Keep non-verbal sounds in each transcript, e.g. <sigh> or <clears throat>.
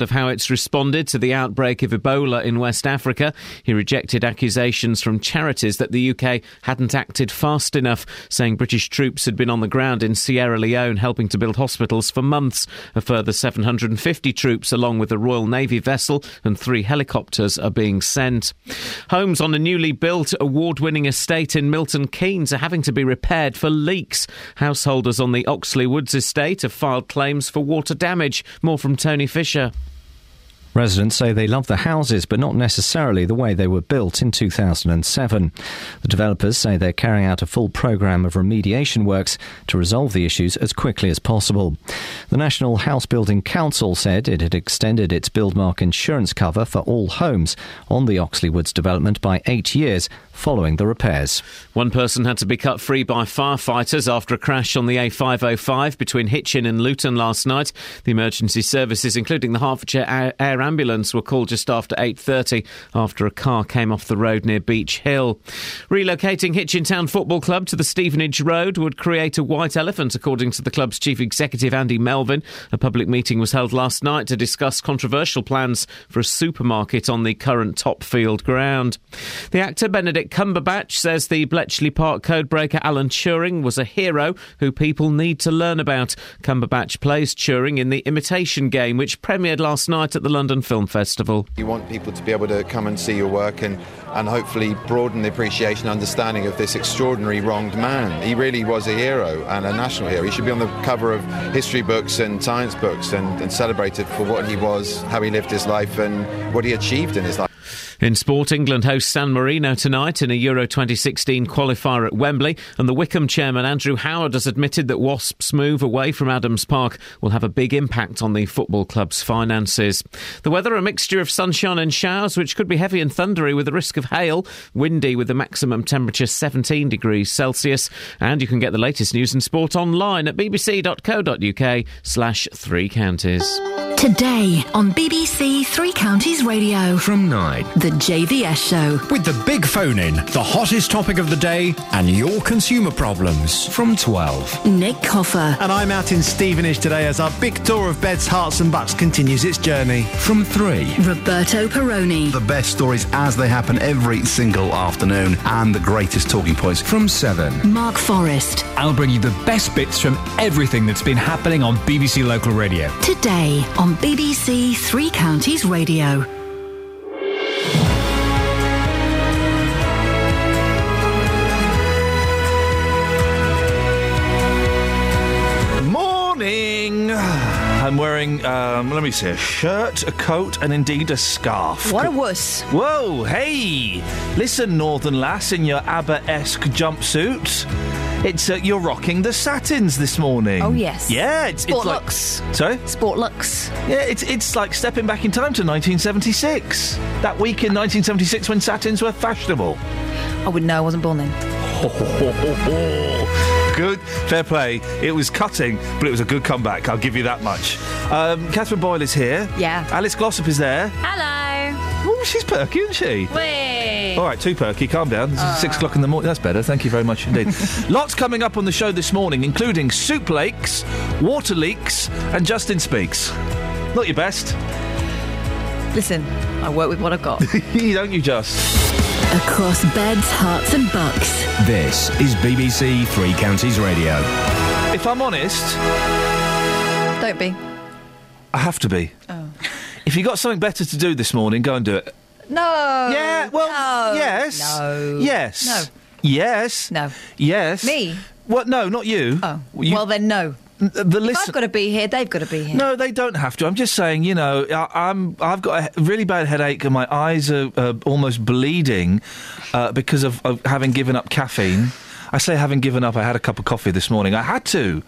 of how it's responded to the outbreak of Ebola in West Africa. He rejected accusations from charities that the UK hadn't acted fast enough, saying British troops had been on the ground in Sierra Leone helping to build hospitals for months. A further 750 troops, along with a Royal Navy vessel and three helicopters, are being sent. Homes on a newly built award winning estate in Milton Keynes are having to be repaired for leaks. Householders on the Oxley Woods estate have filed claims for water damage. More from Tony Fisher. Residents say they love the houses, but not necessarily the way they were built in 2007. The developers say they're carrying out a full programme of remediation works to resolve the issues as quickly as possible. The National House Building Council said it had extended its Buildmark insurance cover for all homes on the Oxley Woods development by eight years following the repairs. One person had to be cut free by firefighters after a crash on the A505 between Hitchin and Luton last night. The emergency services, including the Hertfordshire Air Ambulance, were called just after 8:30 after a car came off the road near Beach Hill. Relocating Hitchin Town Football Club to the Stevenage Road would create a white elephant, according to the club's chief executive Andy Melvin. A public meeting was held last night to discuss controversial plans for a supermarket on the current Topfield ground. The actor Benedict Cumberbatch says the Bletchley Park codebreaker Alan Turing was a hero who people need to learn about. Cumberbatch plays Turing in The Imitation Game, which premiered last night at the London Film Festival. You want people to be able to come and see your work and, and hopefully broaden the appreciation and understanding of this extraordinary wronged man. He really was a hero and a national hero. He should be on the cover of history books and science books and, and celebrated for what he was, how he lived his life, and what he achieved in his life. In sport, England hosts San Marino tonight in a Euro 2016 qualifier at Wembley, and the Wycombe chairman Andrew Howard has admitted that Wasps' move away from Adams Park will have a big impact on the football club's finances. The weather a mixture of sunshine and showers, which could be heavy and thundery with a risk of hail, windy with a maximum temperature 17 degrees Celsius, and you can get the latest news and sport online at bbc.co.uk slash three counties. Today on BBC Three Counties Radio. From 9. The JVS Show. With the big phone in, the hottest topic of the day, and your consumer problems. From 12. Nick Coffer. And I'm out in Stevenage today as our big tour of beds, Herts, and bucks continues its journey. From 3. Roberto Perrone. The best stories as they happen every single afternoon, and the greatest talking points. From 7. Mark Forrest. I'll bring you the best bits from everything that's been happening on BBC Local Radio. Today on BBC Three Counties Radio. I'm wearing, um, let me see, a shirt, a coat, and indeed a scarf. What a wuss. Whoa, hey! Listen, Northern Lass, in your ABBA-esque jumpsuit. It's uh, you're rocking the satins this morning. Oh yes. Yeah, it's, Sport it's like looks. sorry. Sport looks. Yeah, it's it's like stepping back in time to 1976. That week in 1976 when satins were fashionable. I wouldn't know. I wasn't born then. <laughs> Good, fair play. It was cutting, but it was a good comeback. I'll give you that much. Um, Catherine Boyle is here. Yeah. Alice Glossop is there. Hello. Oh, she's perky, isn't she? Wait. All right, too perky. Calm down. It's six o'clock in the morning. That's better. Thank you very much indeed. <laughs> Lots coming up on the show this morning, including soup lakes, water leaks, and Justin speaks. Not your best, Listen, I work with what I've got. <laughs> don't you, Just? Across beds, Herts, and bucks. This is BBC Three Counties Radio. If I'm honest, Don't be. I have to be. Oh. If you got something better to do this morning, go and do it. No. Yeah, well, no, yes. No. Yes. No. Yes. No. Yes. Me? What? No, not you. Oh. You- well then, no. The listen. I've got to be here, they've got to be here. No, they don't have to. I'm just saying, you know, I, I'm I've got a really bad headache and my eyes are uh, almost bleeding uh, because of, of having given up caffeine. I say having given up. I had a cup of coffee this morning. I had to.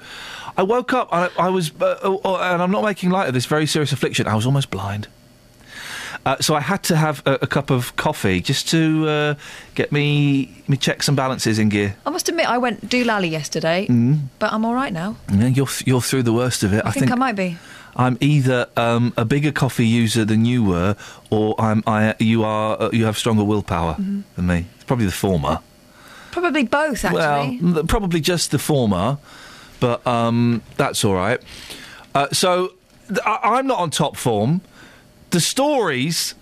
I woke up. I, I was, uh, uh, and I'm not making light of this very serious affliction. I was almost blind. Uh, so I had to have a, a cup of coffee just to uh, get me me checks and balances in gear. I must admit, I went doolally yesterday, but I'm all right now. Yeah, you're you're through the worst of it. I, think, I might be. I'm either um, a bigger coffee user than you were, or I'm I you are uh, you have stronger willpower Mm-hmm. than me. It's probably the former. Probably both, actually. Well, th- probably just the former, but um, that's all right. Uh, so th- I'm not on top form. The stories.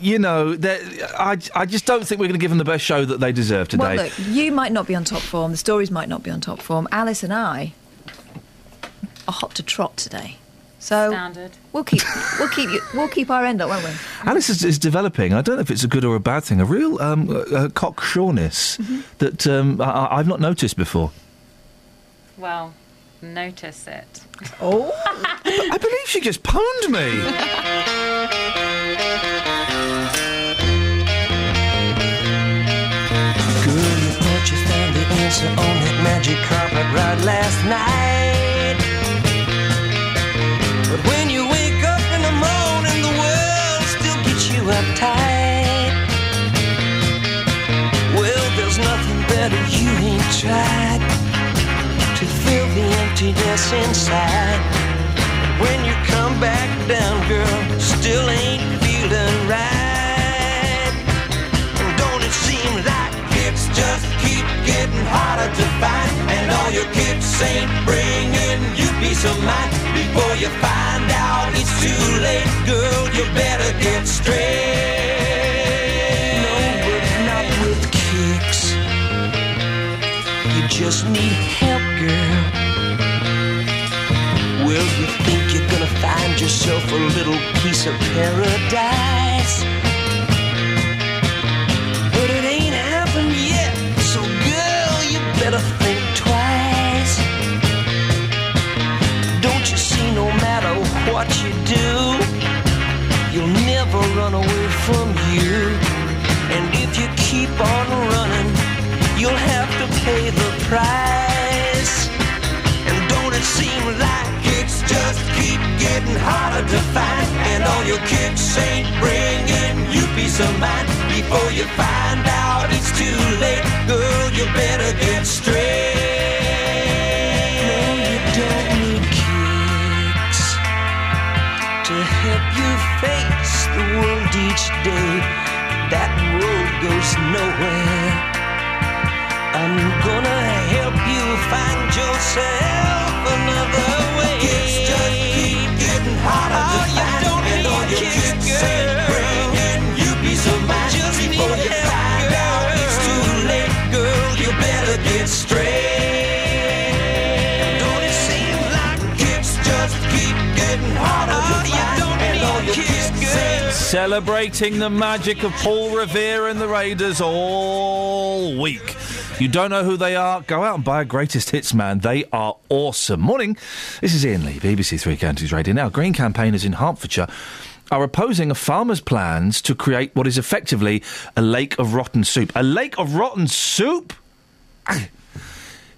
You know, they're- I, I just don't think we're going to give them the best show that they deserve today. Well, look, you might not be on top form. The stories might not be on top form. Alice and I are hot to trot today. So Standard. we'll keep we'll keep you, we'll keep our end up, won't we? Alice is, is developing. I don't know if it's a good or a bad thing. A real um, uh, cocksureness Mm-hmm. that um, I- I, I've not noticed before. Well, notice it. Oh. I believe she just pwned me. On that magic carpet ride last night. But when you wake up in the morning, the world still you uptight. Well, there's nothing better you ain't tried emptiness inside. When you come back down, girl, still ain't feeling right. Don't it seem like it's just keep getting harder to find? And all your kicks ain't bringing you peace of mind. Before you find out it's too late, girl, you better get straight. No, but not with kicks. You just need help, girl. Well, you think you're gonna find yourself a little piece of paradise. But it ain't happened yet. So, girl, you better think twice. Don't you see, no matter what you do, you'll never run away from you. And if you keep on running, you'll have to pay the price. And don't it seem like getting harder to find? And all your kicks ain't bringing you peace of mind. Before you find out it's too late, girl, you better get straight. No, you don't need kicks to help you face the world each day. That road goes nowhere. I'm gonna help you find yourself another way. It's just Celebrating the magic of Paul Revere and the Raiders all week. You don't know who they are? Go out and buy a greatest hits, man. They are awesome. Morning. This is Iain Lee, BBC Three Counties Radio. Now, Green campaigners in Hertfordshire are opposing a farmer's plans to create what is effectively a lake of rotten soup. A lake of rotten soup? <coughs>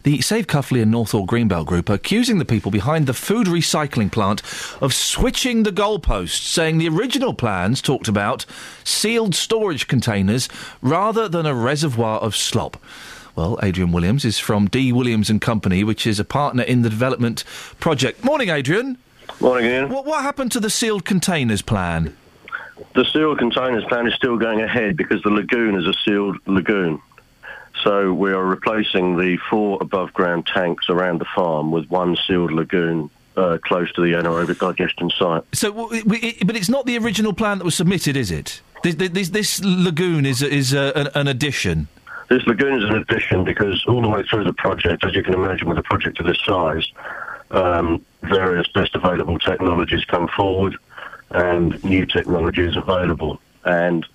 The Save Cuffley and Northaw Greenbelt Group are accusing the people behind the food recycling plant of switching the goalposts, saying the original plans talked about sealed storage containers rather than a reservoir of slop. Well, Adrian Williams is from D. Williams and Company, which is a partner in the development project. Morning, Adrian. Morning, Iain. What, what happened to the sealed containers plan? The sealed containers plan is still going ahead because the lagoon is a sealed lagoon. So we are replacing the four above ground tanks around the farm with one sealed lagoon uh, close to the anaerobic digestion site. So, w- w- it, but it's not the original plan that was submitted, is it? This, this, this lagoon is is uh, an, an addition. This lagoon is an addition because all the way through the project, as you can imagine with a project of this size, um, various best available technologies come forward and new technologies available. And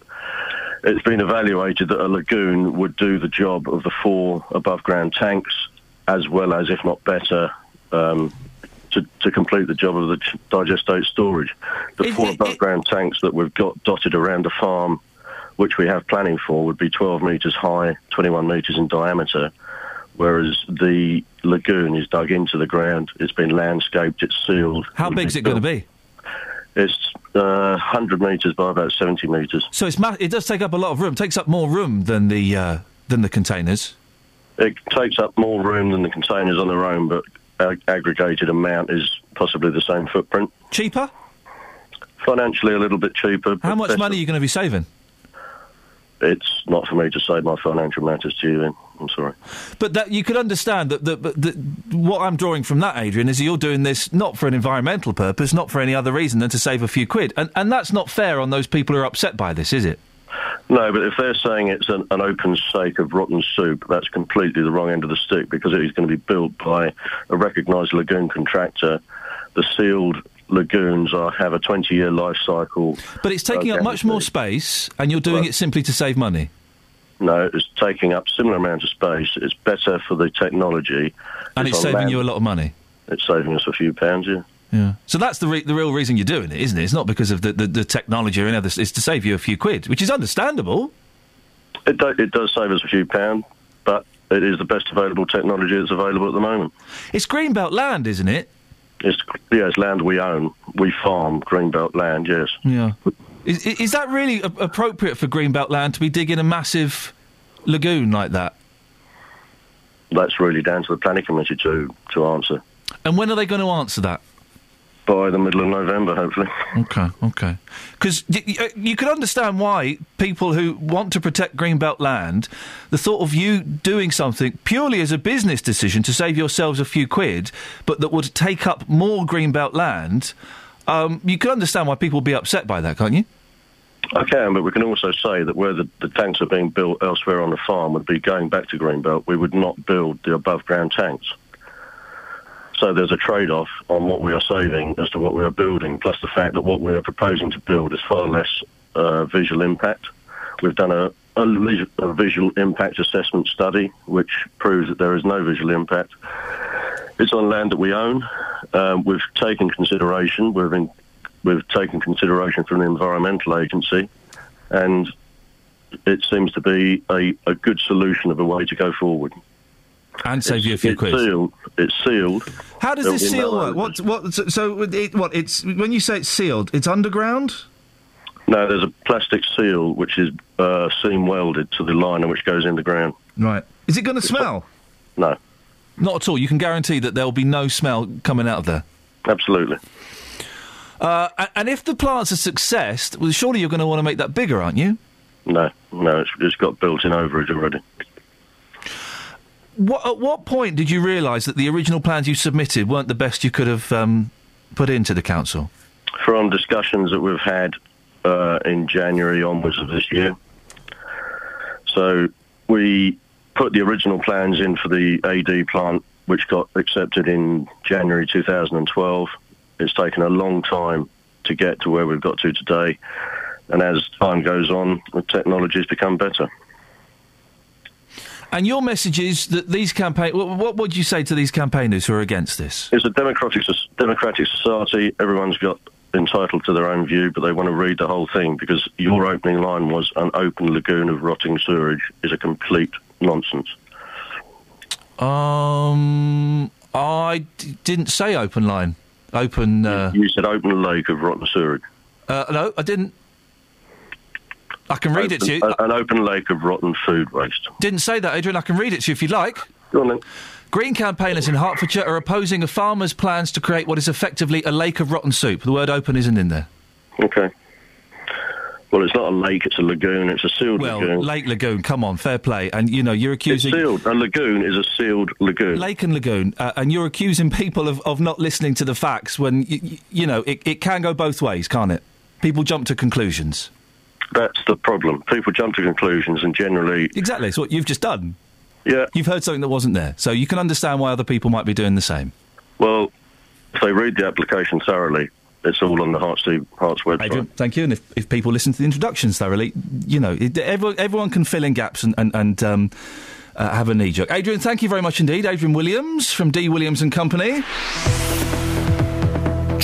it's been evaluated that a lagoon would do the job of the four above ground tanks as well as, if not better, um, to, to complete the job of the digestate storage. The four above ground tanks that we've got dotted around the farm, which we have planning for, would be 12 metres high, 21 metres in diameter, whereas the lagoon is dug into the ground, it's been landscaped, it's sealed. How big is it going to be? It's uh, 100 metres by about 70 metres. So it's ma- it does take up a lot of room. takes up more room than the uh, than the containers. It takes up more room than the containers on their own, but ag- aggregated amount is possibly the same footprint. Cheaper? Financially, a little bit cheaper. How much money are you going to be saving? It's not for me to say my financial matters to you. Then I'm sorry. But that you could understand that, that, that, that what I'm drawing from that, Adrian, is that you're doing this not for an environmental purpose, not for any other reason than to save a few quid, and and that's not fair on those people who are upset by this, is it? No, but if they're saying it's an, an open stake of rotten soup, that's completely the wrong end of the stick because it is going to be built by a recognised lagoon contractor. The sealed lagoons are have a 20-year life cycle. But it's taking up much more space, and you're doing Right. it simply to save money. No, it's taking up similar amount of space. It's better for the technology, And it's on saving land. you a lot of money. It's saving us a few pounds. Yeah. Yeah. So that's the re- the real reason you're doing it, isn't it? It's not because of the, the, the technology or any other. It's to save you a few quid, which is understandable. It, do, it does save us a few pounds, but it is the best available technology that's available at the moment. It's greenbelt land, isn't it? It's, yeah, it's land we own. We farm greenbelt land, yes. Yeah. Is, is that really a- appropriate for greenbelt land to be digging a massive lagoon like that? That's really down to the planning committee to, to answer. And when are they going to answer that? By the middle of November, hopefully. Okay, okay. Because y- y- uh, you could understand why people who want to protect greenbelt land, the thought of you doing something purely as a business decision to save yourselves a few quid, but that would take up more greenbelt land, um, you could understand why people would be upset by that, can't you? I can, but we can also say that where the, the tanks are being built elsewhere on the farm would be going back to Greenbelt. We would not build the above ground tanks. So there's a trade off on what we are saving as to what we are building, plus the fact that what we are proposing to build is far less uh, visual impact. We've done a, a, a visual impact assessment study which proves that there is no visual impact. It's on land that we own. Um, we've taken consideration. We've in, we've taken consideration from the environmental agency, and it seems to be a, a good solution of a way to go forward. And save you a few it's quid. Sealed. It's sealed. How does this seal work? What? What? So, so it, what? It's when you say it's sealed, it's underground. No, there's a plastic seal which is uh, seam welded to the liner which goes in the ground. Right. Is it going to smell? No, Not at all. You can guarantee that there will be no smell coming out of there. absolutely. Uh, and if the plant's a success, well, surely you're going to want to make that bigger, aren't you? No, no, it's, it's got built-in overage already. What, at what point did you realise that the original plans you submitted weren't the best you could have um, put into the council? From discussions that we've had uh, in January onwards of this year, so we put the original plans in for the AD plant, which got accepted in January 2012. It's taken a long time to get to where we've got to today, and as time goes on, the technology has become better. And your message is that these campaign. What, what would you say to these campaigners who are against this? It's a democratic democratic society. Everyone's got entitled to their own view, but they want to read the whole thing because your opening line was an open lagoon of rotting sewerage is a complete nonsense. Um, I d- didn't say open line. Open. Uh, You said open lake of rotten sewerage. uh, no, I didn't. I can read it to you. An open lake of rotten food waste. Didn't say that, Adrian. I can read it to you if you'd like. Go on then. Green campaigners in Hertfordshire are opposing a farmer's plans to create what is effectively a lake of rotten soup. The word open isn't in there. Okay. Well, it's not a lake; it's a lagoon. It's a sealed Well, lagoon. Lake Lagoon, come on, fair play. And, you know, you're it's accusing. sealed. A lagoon is a sealed lagoon. Lake and Lagoon, uh, and you're accusing people of, of not listening to the facts when, you, you know, it, it can go both ways, can't it? People jump to conclusions. That's the problem. People jump to conclusions, and generally, Exactly, it's what you've just done. yeah. You've heard something that wasn't there. So you can understand why other people might be doing the same. Well, if they read the application thoroughly, it's all on the Herts, Herts website. Adrian, thank you. And if, if people listen to the introductions thoroughly, you know, it, everyone, everyone can fill in gaps and, and, and um, uh, have a knee jerk. Adrian, thank you very much indeed. Adrian Williams from D. Williams and Company.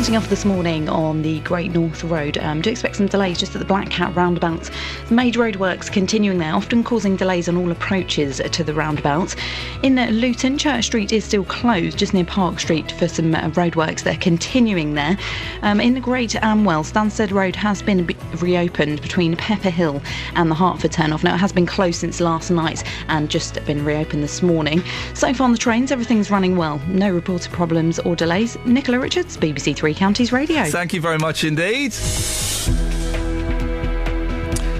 Starting off this morning on the Great North Road, um, do expect some delays just at the Black Cat roundabout. The major roadworks continuing there, often causing delays on all approaches to the roundabout. In Luton, Church Street is still closed just near Park Street for some uh, roadworks. They're continuing there. Um, in the Great Amwell, Stansted Road has been be- reopened between Pepper Hill and the Hertford turnoff. Now, it has been closed since last night and just been reopened this morning. So far on the trains, everything's running well. No reported problems or delays. Nicola Richards, BBC Three Counties Radio. Thank you very much indeed.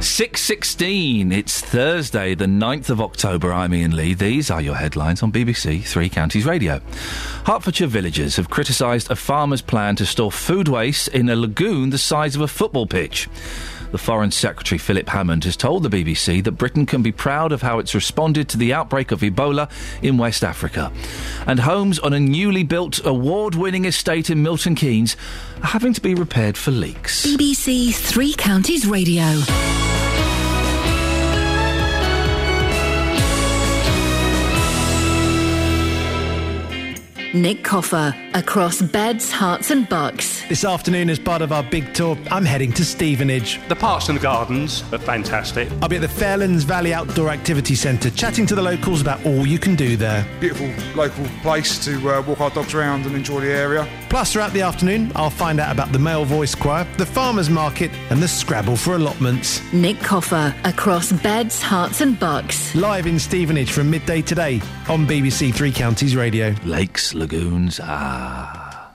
6.16, it's Thursday, the 9th of October. I'm Iain Lee. These are your headlines on BBC Three Counties Radio. Hertfordshire villagers have criticised a farmer's plan to store food waste in a lagoon the size of a football pitch. The Foreign Secretary Philip Hammond has told the BBC that Britain can be proud of how it's responded to the outbreak of Ebola in West Africa. And homes on a newly built award winning estate in Milton Keynes are having to be repaired for leaks. BBC Three Counties Radio. Nick Coffer across beds, Herts, and bucks. This afternoon, as part of our big tour, I'm heading to Stevenage. The parks and the gardens are fantastic. I'll be at the Fairlands Valley Outdoor Activity Centre chatting to the locals about all you can do there. Beautiful local place to uh, walk our dogs around and enjoy the area. Plus, throughout the afternoon, I'll find out about the Male Voice Choir, the Farmers Market, and the Scrabble for allotments. Nick Coffer across beds, Herts, and bucks. Live in Stevenage from midday today on BBC Three Counties Radio. Lakes, lagoons, ah.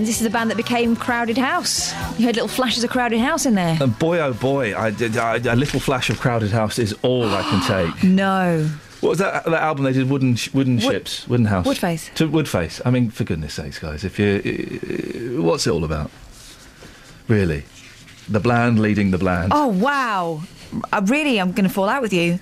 It's Split Enz. This is the band that became Crowded House. You heard little flashes of Crowded House in there. And boy, oh boy, I did, I, a little flash of Crowded House is all I can <gasps> take. No. What was that, that album they did? Wooden wooden Wood- ships, wooden house, Woodface. To Woodface. I mean, for goodness sakes, guys, if you, uh, what's it all about? Really, The bland leading the bland. Oh wow! I really, I'm going to fall out with you.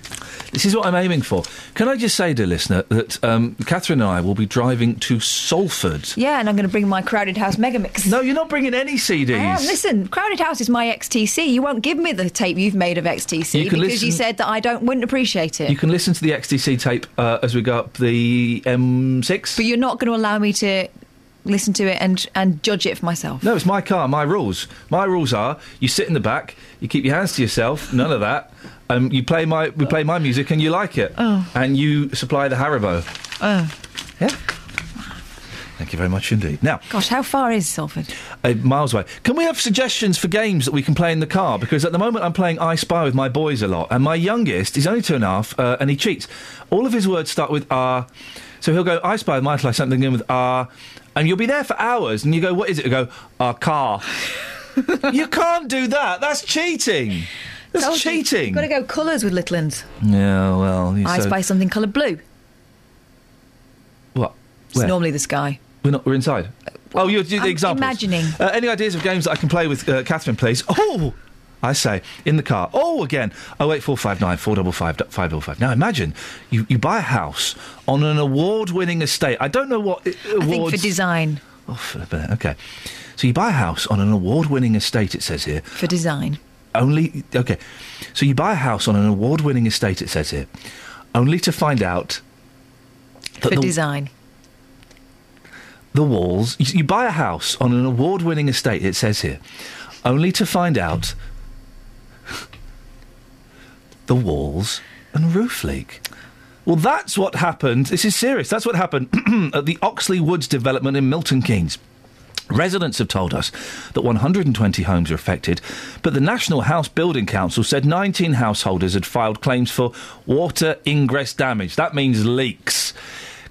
This is what I'm aiming for. Can I just say, dear listener, that um, Catherine and I will be driving to Salford. Yeah, and I'm going to bring my Crowded House Megamix. No, you're not bringing any CDs. I am. Listen, Crowded House is my XTC. You won't give me the tape you've made of XTC You because you said that I don't wouldn't appreciate it. You can listen to the XTC tape uh, as we go up the M6. But you're not going to allow me to listen to it and and judge it for myself. No, it's my car, my rules. My rules are you sit in the back, you keep your hands to yourself, none of that. Um, you play my we play my music and you like it. Oh. And you supply the Haribo. Oh, yeah. Thank you very much indeed. Now, gosh, how far is Salford? uh, miles away. Can we have suggestions for games that we can play in the car? Because at the moment I'm playing I Spy with my boys a lot, and my youngest, is only two and a half, uh, and he cheats. All of his words start with R. So he'll go, I Spy with Michael, I something in with R. And you'll be there for hours, and you go, what is it? You go, our car. <laughs> you can't do that. That's cheating. That's Told you. cheating. You've got to go colours with Littlands. Yeah, well, you I so- spy something coloured blue. What? It's Where? normally the sky. We're not. We're inside. Oh, you're the I'm examples. imagining. Uh, any ideas of games that I can play with uh, Catherine, please? Oh, I say in the car. Oh, again. Oh eight four five nine four double five five double five. Now imagine you, you buy a house on an award-winning estate. I don't know what uh, awards. I think for design. Oh, flippin' it. okay. So you buy a house on an award-winning estate. It says here. For design. Only okay. So you buy a house on an award-winning estate. It says here, only to find out that For the, design. the walls. You, you buy a house on an award-winning estate. It says here, only to find out <laughs> the walls and roof leak. Well, that's what happened. This is serious. That's what happened <clears throat> at the Oxley Woods development in Milton Keynes. Residents have told us that 120 homes are affected, but the National House Building Council said 19 householders had filed claims for water ingress damage. That means leaks.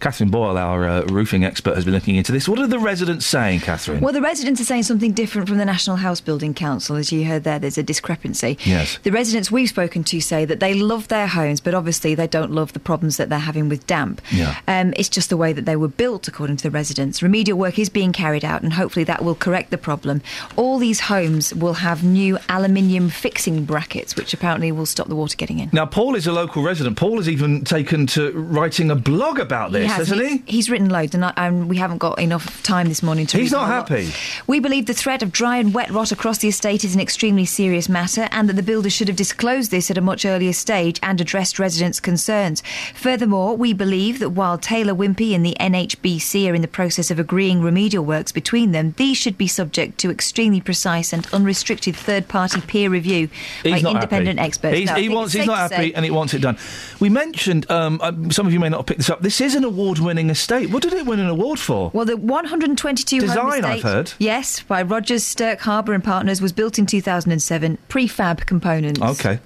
Catherine Boyle, our uh, roofing expert, has been looking into this. What are the residents saying, Catherine? Well, the residents are saying something different from the National House Building Council. As you heard there, there's a discrepancy. Yes. The residents we've spoken to say that they love their homes, but obviously they don't love the problems that they're having with damp. Yeah. Um, it's just the way that they were built, according to the residents. Remedial work is being carried out, and hopefully that will correct the problem. All these homes will have new aluminium fixing brackets, which apparently will stop the water getting in. Now, Paul is a local resident. Paul has even taken to writing a blog about this, has. hasn't he? He's written loads, and, I, and we haven't got enough time this morning to. He's read not lot. happy. We believe the threat of dry and wet rot across the estate is an extremely serious matter, and that the builder should have disclosed this at a much earlier stage and addressed residents' concerns. Furthermore, we believe that while Taylor Wimpey and the NHBC are in the process of agreeing remedial works between them, these should be subject to extremely precise and unrestricted third-party peer review by He's not independent happy. experts. He's, No, he wants. He's not happy, say- and he wants it done. We mentioned. Um, uh, some of you may not have picked this up. This is an award-winning estate. What did it win an award for? Well, the 122 home Design, I've heard. Yes, by Rogers, Stirk, Harbour and Partners, was built in 2007. Prefab components. Okay.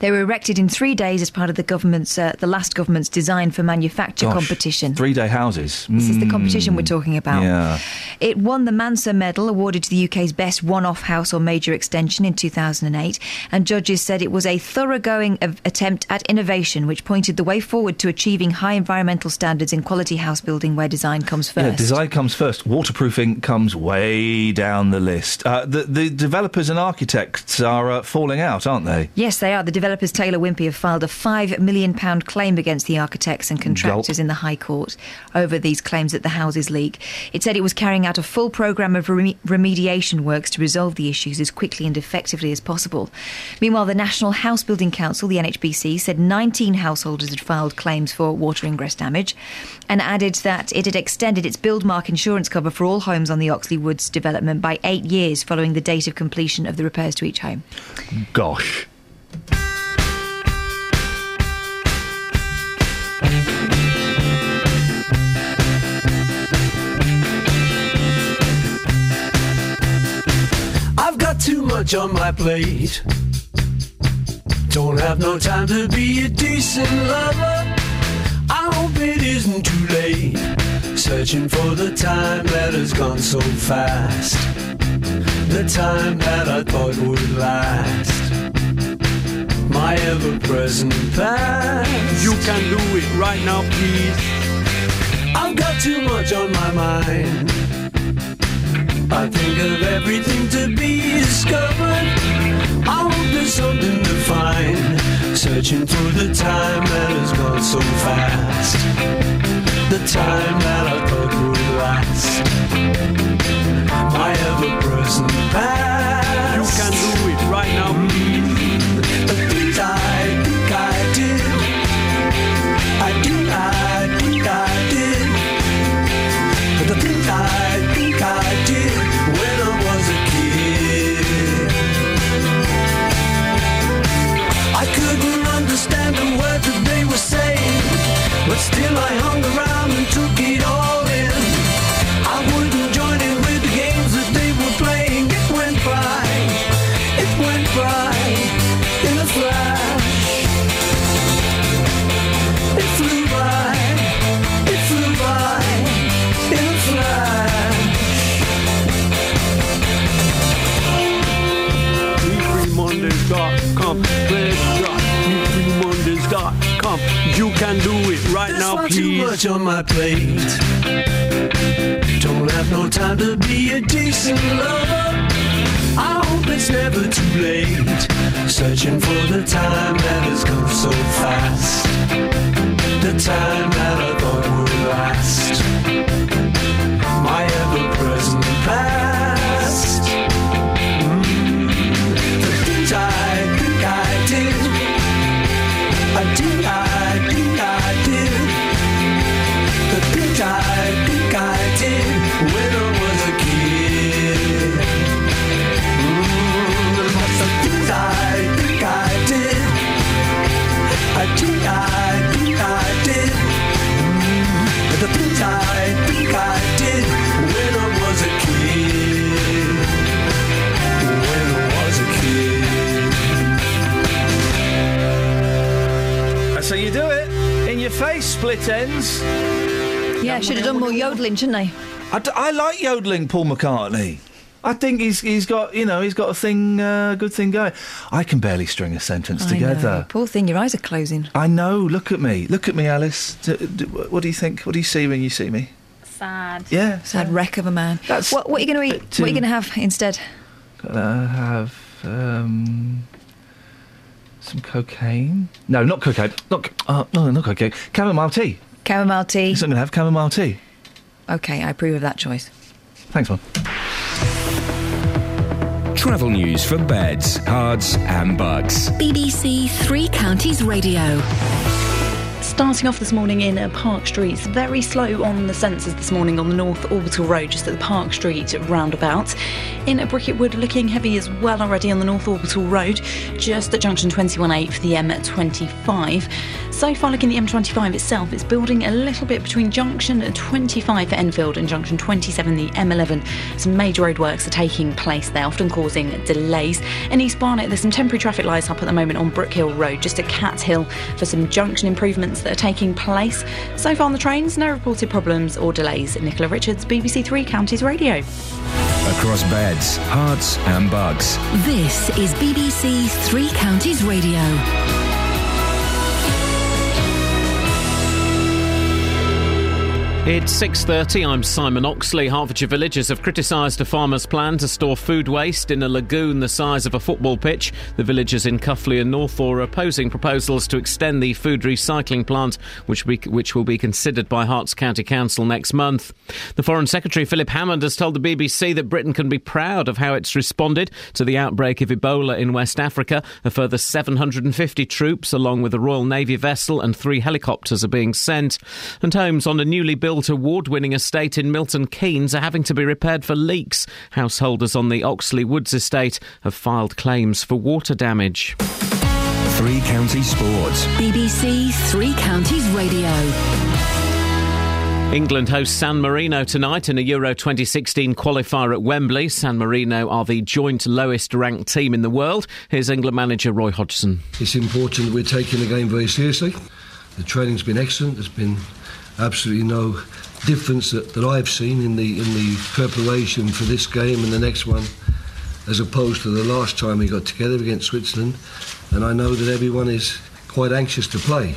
They were erected in three days as part of the government's, uh, the last government's design for manufacture Gosh, competition. Three-day houses. This is the Mm. competition we're talking about. Yeah. It won the Manser Medal, awarded to the UK's best one off house or major extension in 2008, and judges said it was a thoroughgoing of attempt at innovation which pointed the way forward to achieving high environmental standards in quality house building where design comes first. Yeah, design comes first. Waterproofing comes way down the list. Uh, the, the developers and architects are uh, falling out, aren't they? Yes, they are. The developers Taylor Wimpey have filed a £5 million claim against the architects and contractors Gulp. in the High Court over these claims that the houses leak. It said it was carrying out a full programme of reme- remediation works to resolve the issues as quickly and effectively as possible. Meanwhile, the National House Building Council, the NHBC, said 19 householders had filed claims for water ingress damage and added that it had extended its Buildmark insurance cover for all homes on the Oxley Woods development by eight years following the date of completion of the repairs to each home. Gosh. Much on my plate. Don't have no time to be a decent lover. I hope it isn't too late. Searching for the time that has gone so fast. The time that I thought would last. My ever present past. You can do it right now, please. I've got too much on my mind. I think of everything to be discovered. I hope there's something to find. Searching through the time that has gone so fast. The time that I thought would last. My ever present past. Still I hung around and took it all in. I wouldn't join in with the games that they were playing. It went by, it went by in a flash. It flew by, it flew by in a flash. You can do it right There's now, too much on my plate. Don't have no time to be a decent lover. I hope it's never too late. Searching for the time that has come so fast. The time that I thought would last. Your face, Split Enz. Yeah, should have done more yodeling, shouldn't they? I? I, d- I like yodeling, Paul McCartney. I think he's he's got you know he's got a thing uh, good thing going. I can barely string a sentence I together. know. Poor thing, your eyes are closing. I know. Look at me. Look at me, Alice. D- d- what do you think? What do you see when you see me? Sad. Yeah. Sad wreck of a man. That's what, what are you going to eat? What are you going to have instead? Gonna have um, some cocaine. No, not cocaine. Not co- uh, no, not cocaine. Chamomile tea. Chamomile tea. Yes, I'm gonna have chamomile tea. Okay, I approve of that choice. Thanks, Mum. Travel news for beds, cards, and bugs. BBC Three Counties Radio. Starting off this morning in uh, Park Street, very slow on the sensors this morning on the North Orbital Road, just at the Park Street roundabout. In Bricket Wood, looking heavy as well already on the North Orbital Road, just at junction 21A for the M25. So far, looking at the M25 itself, it's building a little bit between junction 25 for Enfield and junction 27, the M11. Some major roadworks are taking place there, often causing delays. In East Barnet, there's some temporary traffic lights up at the moment on Brookhill Road, just at Cat Hill, for some junction improvements that are taking place. So far on the trains, no reported problems or delays. Nicola Richards, BBC Three Counties Radio. Across beds, Herts, and bugs. This is BBC Three Counties Radio. It's 6:30. I'm Simon Oxley. Hertfordshire villagers have criticised a farmer's plan to store food waste in a lagoon the size of a football pitch. The villagers in Cuffley and Northaw are opposing proposals to extend the food recycling plant, which, we, which will be considered by Herts County Council next month. The Foreign Secretary Philip Hammond has told the BBC that Britain can be proud of how it's responded to the outbreak of Ebola in West Africa. A further 750 troops, along with a Royal Navy vessel and three helicopters, are being sent. And homes on a newly built award winning estate in Milton Keynes are having to be repaired for leaks. Householders on the Oxley Woods estate have filed claims for water damage. Three Counties Sports. BBC Three Counties Radio. England hosts San Marino tonight in a Euro 2016 qualifier at Wembley. San Marino are the joint lowest ranked team in the world. Here's England manager Roy Hodgson. It's important we're taking the game very seriously. The training's been excellent. There's been absolutely no difference that, that I've seen in the in the preparation for this game and the next one, as opposed to the last time we got together against Switzerland. And I know that everyone is quite anxious to play.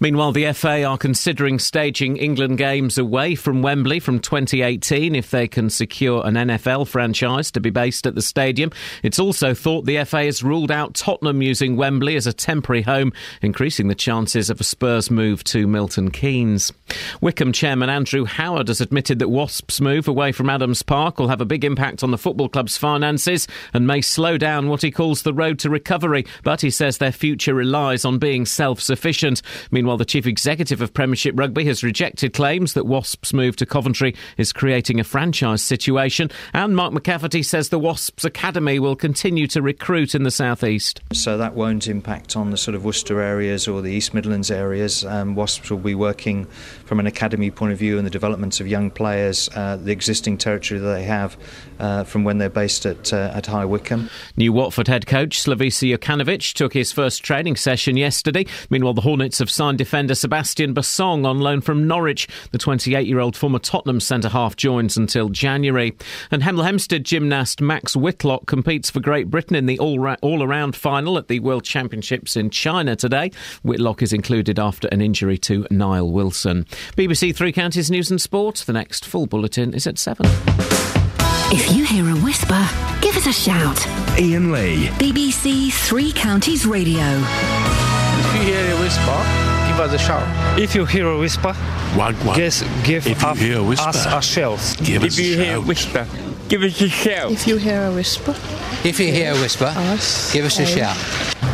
Meanwhile, the FA are considering staging England games away from Wembley from 2018 if they can secure an NFL franchise to be based at the stadium. It's also thought the FA has ruled out Tottenham using Wembley as a temporary home, increasing the chances of a Spurs move to Milton Keynes. Wycombe chairman Andrew Howard has admitted that Wasps' move away from Adams Park will have a big impact on the football club's finances and may slow down what he calls the road to recovery, but he says their future relies on being self sufficient. Meanwhile, the chief executive of Premiership Rugby has rejected claims that Wasps' move to Coventry is creating a franchise situation, and Mark McCafferty says the Wasps Academy will continue to recruit in the southeast. So that won't impact on the sort of Worcester areas or the East Midlands areas. Um, Wasps will be working from an academy point of view and the development of young players, uh, the existing territory that they have uh, from when they're based at, uh, at High Wycombe. New Watford head coach Slavisa Jokanovic took his first training session yesterday. Meanwhile, the Hornets have signed defender Sebastian Bassong on loan from Norwich. The 28 year old former Tottenham centre half joins until January. And Hemel Hempstead gymnast Max Whitlock competes for Great Britain in the all around final at the World Championships in China today. Whitlock is included after an injury to Nile Wilson. BBC Three Counties News and Sport. The next full bulletin is at 7. If you hear a whisper, give us a shout. Iain Lee. BBC Three Counties Radio. If you hear a whisper, give us a shout. If you hear a whisper, One, one. guess, give If you hear a whisper, us a shout. give us If you a hear a whisper, give us a shout. If you hear a whisper, If you hear a whisper, us give us a a- shout.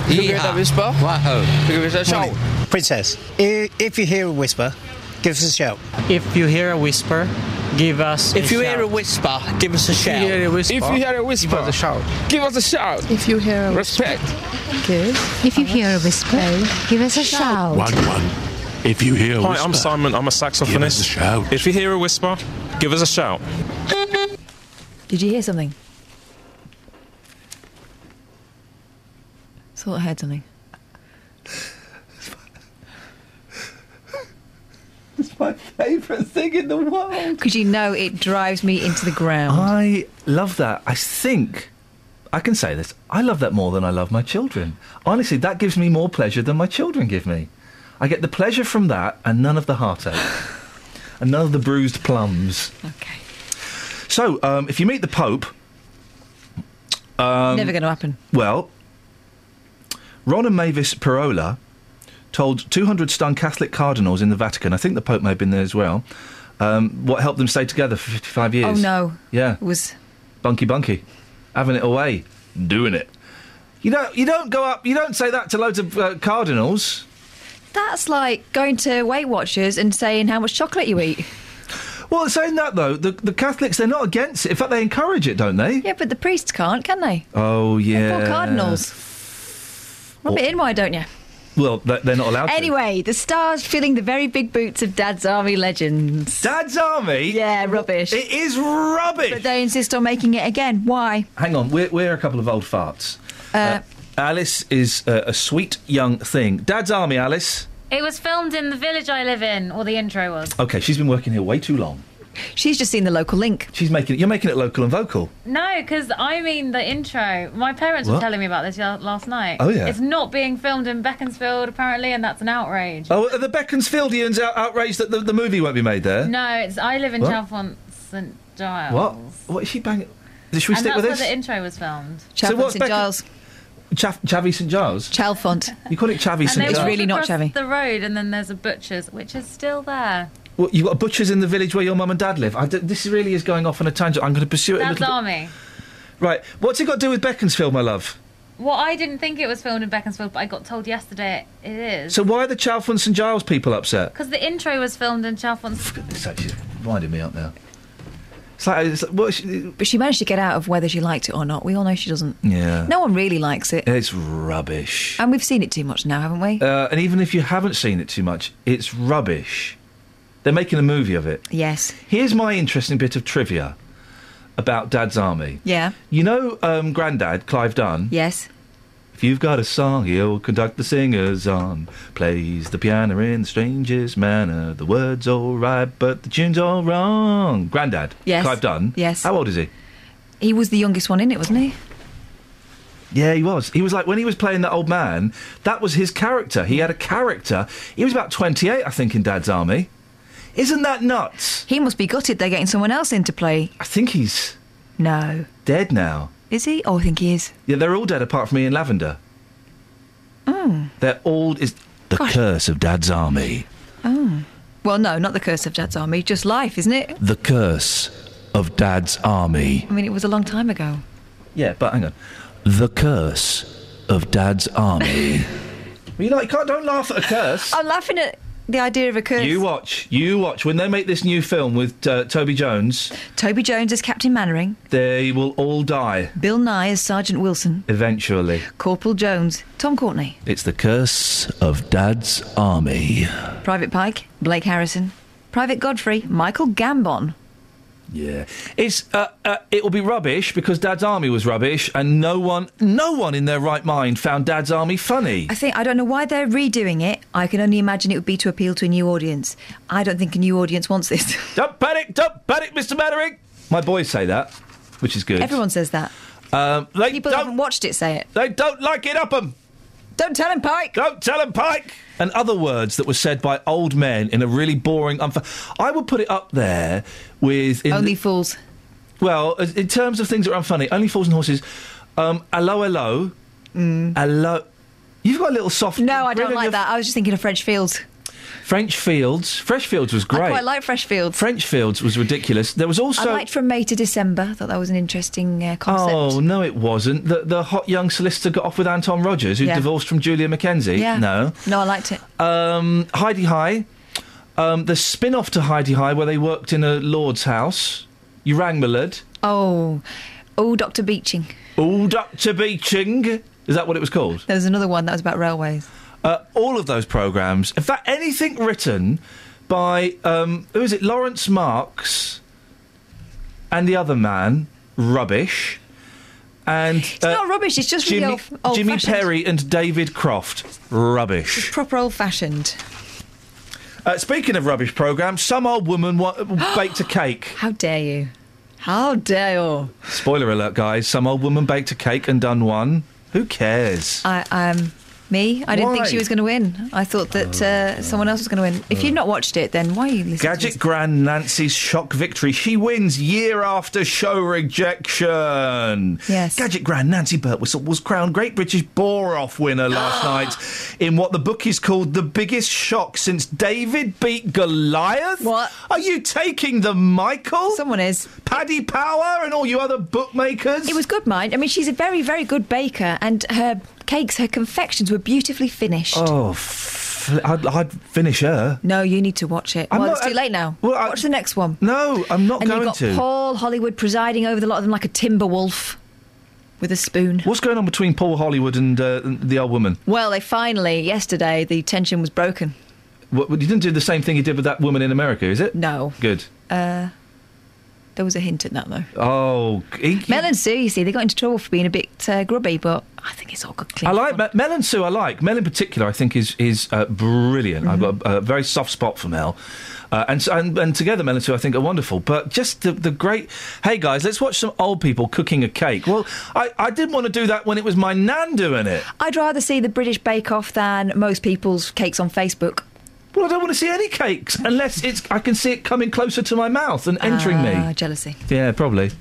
If you hear a whisper, Wahoo. give us a shout. Princess, if you hear a whisper, give us a shout. If you hear a whisper, give us a shout. If a you shout. hear a whisper, give us a shout. If you hear a whisper, If you hear a whisper, give us a shout. Give us a shout. If you hear a Respect. give. If you hear a whisper, give us a shout. One, one. If you hear a Hi, I'm Simon. I'm a give us a shout. If you hear a whisper, give us a shout. Did you hear something? Thought I heard something. It's my favourite thing in the world. Because you know it drives me into the ground. I love that. I think I can say this. I love that more than I love my children. Honestly, that gives me more pleasure than my children give me. I get the pleasure from that and none of the heartache. <laughs> and none of the bruised plums. Okay. So, um, if you meet the Pope. Um, Never going to happen. Well, Ron and Mavis Pirola told 200 stunned Catholic cardinals in the Vatican, I think the Pope may have been there as well, um, what helped them stay together for 55 years. Oh no. Yeah. It was. Bunky bunky. Having it away. Doing it. You don't, you don't go up, you don't say that to loads of uh, cardinals. That's like going to Weight Watchers and saying how much chocolate you eat. <laughs> Well, saying that though, the, the Catholics, they're not against it. In fact, they encourage it, don't they? Yeah, but the priests can't, can they? Oh, yeah. Poor cardinals. Rub it in, why don't you? Well, they- they're not allowed to. Anyway, the stars filling the very big boots of Dad's Army legends. Dad's Army? Yeah, rubbish. It is rubbish. But they insist on making it again. Why? Hang on, we're, we're a couple of old farts. Uh, Alice is uh, a sweet young thing. Dad's Army, Alice. It was filmed in the village I live in, or the intro was. Okay, she's been working here way too long. She's just seen the local link. She's making it. You're making it local and vocal. No, because I mean the intro. My parents What? were telling me about this la- last night. Oh, yeah. It's not being filmed in Beaconsfield apparently, and that's an outrage. Oh, are the Beaconsfieldians out- outraged that the, the movie won't be made there? No, it's I live in What? Chalfont St Giles. What? What is she banging? Should we and stick that's with where the intro was filmed. So Chalfont what's St Beacon- Giles. Chav- Chavy St Giles. Chalfont. You call it Chavy And St they Giles? walk across the road, and then there's a butcher's, which is still there. Well, you've got a butcher's in the village where your mum and dad live. I d- this really is going off on a tangent. I'm going to pursue it a That's little bit. Army. Right, what's it got to do with Beaconsfield, my love? Well, I didn't think it was filmed in Beaconsfield, but I got told yesterday it is. So why are the Chalfont St Giles people upset? Because the intro was filmed in Chalfont. It's actually winding me up now. It's like, it's like what? She, But she managed to get out of whether she liked it or not. We all know she doesn't. yeah. No one really likes it. It's rubbish. And we've seen it too much now, haven't we? Uh, and even if you haven't seen it too much, it's rubbish. They're making a movie of it. Yes. Here's my interesting bit of trivia about Dad's Army. Yeah. You know um, Grandad, Clive Dunn? Yes. If you've got a song, he'll conduct the singers on. Plays the piano in the strangest manner. The words all right, but the tune's all wrong. Grandad. Yes. Clive Dunn. Yes. How old is he? He was the youngest one in it, wasn't he? Yeah, he was. He was like when he was playing that old man. That was his character. He had a character. He was about twenty-eight, I think, in Dad's Army. Isn't that nuts? He must be gutted they're getting someone else in to play. I think he's No. dead now. Is he? Oh, I think he is. Yeah, they're all dead apart from Ian Lavender. Mm. They're all is the curse of Dad's Army. Oh. Well, no, not the curse of Dad's army, just life, isn't it? The curse of Dad's Army. I mean, it was a long time ago. Yeah, but hang on. The curse of Dad's Army. <laughs> well, you like can't. Don't laugh at a curse. I'm laughing at the idea of a curse. You watch. You watch. When they make this new film with uh, Toby Jones, Toby Jones as Captain Mainwaring, they will all die Bill Nighy as Sergeant Wilson, eventually. Corporal Jones, Tom Courtenay, It's the curse of Dad's Army. Private Pike, Blake Harrison, Private Godfrey, Michael Gambon. Yeah, it's uh, uh, it will be rubbish because Dad's Army was rubbish, and no one, no one in their right mind found Dad's Army funny. I think I don't know why they're redoing it. I can only imagine it would be to appeal to a new audience. I don't think a new audience wants this. <laughs> Don't panic, don't panic, Mr. Mainwaring. My boys say that, which is good. Everyone says that. Um, they People haven't watched it say it. They don't like it Up up 'em. Don't tell him, Pike. Don't tell him, Pike. And other words that were said by old men in a really boring. Unf- I would put it up there with in Only fools. Well, in terms of things that are unfunny, only fools and horses. Um, hello, hello, hello. You've got a little soft. Mm. No, I don't like your- that. I was just thinking of French Fields. French Fields. Fresh Fields was great. I quite like Fresh Fields. French Fields was ridiculous. There was also. I liked From May to December. Thought that was an interesting uh, concept. Oh no, it wasn't. The the hot young solicitor got off with Anton Rodgers, who Yeah. divorced from Julia McKenzie. Yeah. No. No, I liked it. Um, Hi-de-Hi. Um, the spin off to Hi-de-Hi, where they worked in a lord's house. You rang. Oh, oh, Doctor Beeching. Oh, Dr. Beeching. Is that what it was called? There was another one that was about railways. Uh, all of those programmes. In fact, anything written by, um, who is it, Laurence Marks and the other man, rubbish. And It's not rubbish. It's just really Jimmy, old, old Jimmy fashioned. Perry and David Croft, rubbish. Proper old fashioned. Uh, speaking of rubbish programmes, some old woman wa- <gasps> baked a cake. How dare you? How dare you? Spoiler alert, guys. Some old woman baked a cake and done one. Who cares? I um me. I didn't think she was going to win. I thought that uh, someone else was going to win. If you've not watched it, then why are you listening? Gadget Grand Nancy's shock victory. She wins year after show rejection. Yes. Gadget Grand Nancy Birtwhistle was crowned Great British Bore Off winner last <gasps> night in what the bookies called the biggest shock since David beat Goliath. What? Are you taking the Michael? Someone is. Paddy Power and all you other bookmakers. It was good, mind. I mean, she's a very, very good baker, and her cakes, her confections were beautifully finished. Oh, f- I'd, I'd finish her. No, you need to watch it. I'm well, not- it's too late now. Well, I- watch the next one. No, I'm not and going you've got to. Paul Hollywood presiding over the lot of them like a timber wolf with a spoon. What's going on between Paul Hollywood and uh, the old woman? Well, they finally yesterday the tension was broken. What, you didn't do the same thing you did with that woman in America, is it? No, Good. uh, there was a hint at that though. Oh, he- Mel and Sue, you see, they got into trouble for being a bit uh, grubby, but I think it's all good. Clean I like Mel, Mel and Sue. I like Mel in particular. I think is is uh, brilliant. I've got a, a very soft spot for Mel. Uh, and, so- and and together, Mel and Sue, I think are wonderful. But just the the great. Hey guys, let's watch some old people cooking a cake. Well, I, I didn't want to do that when it was my nan doing it. I'd rather see the British Bake Off than most people's cakes on Facebook. Well, I don't want to see any cakes unless it's I can see it coming closer to my mouth and entering Ah, me. Jealousy. Yeah, probably.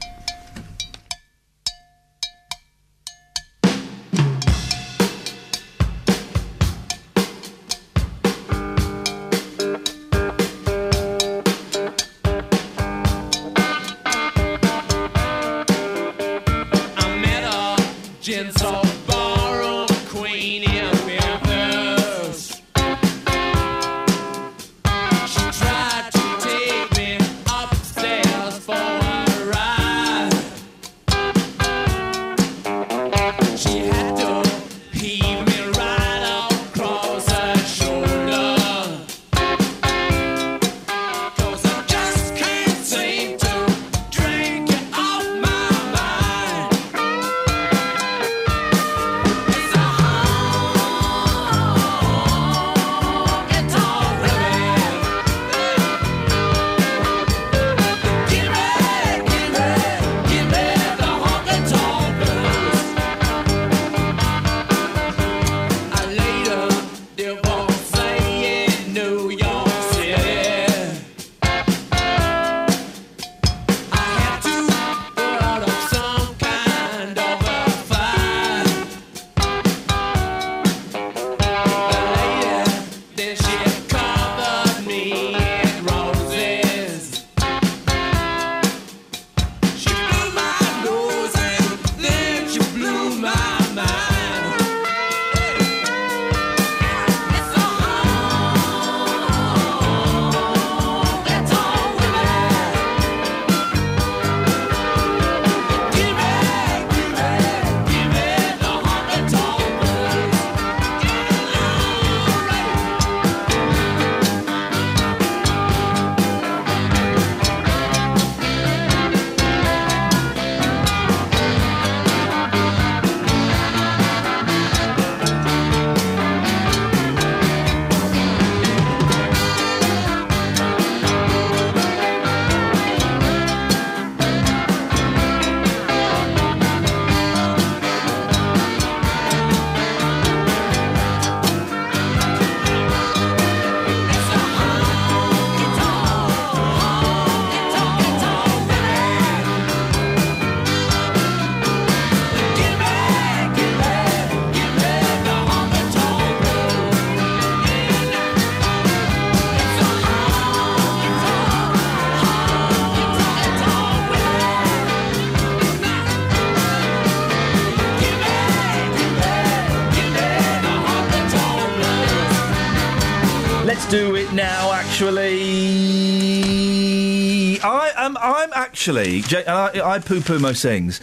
Actually. I, I poo-poo most things.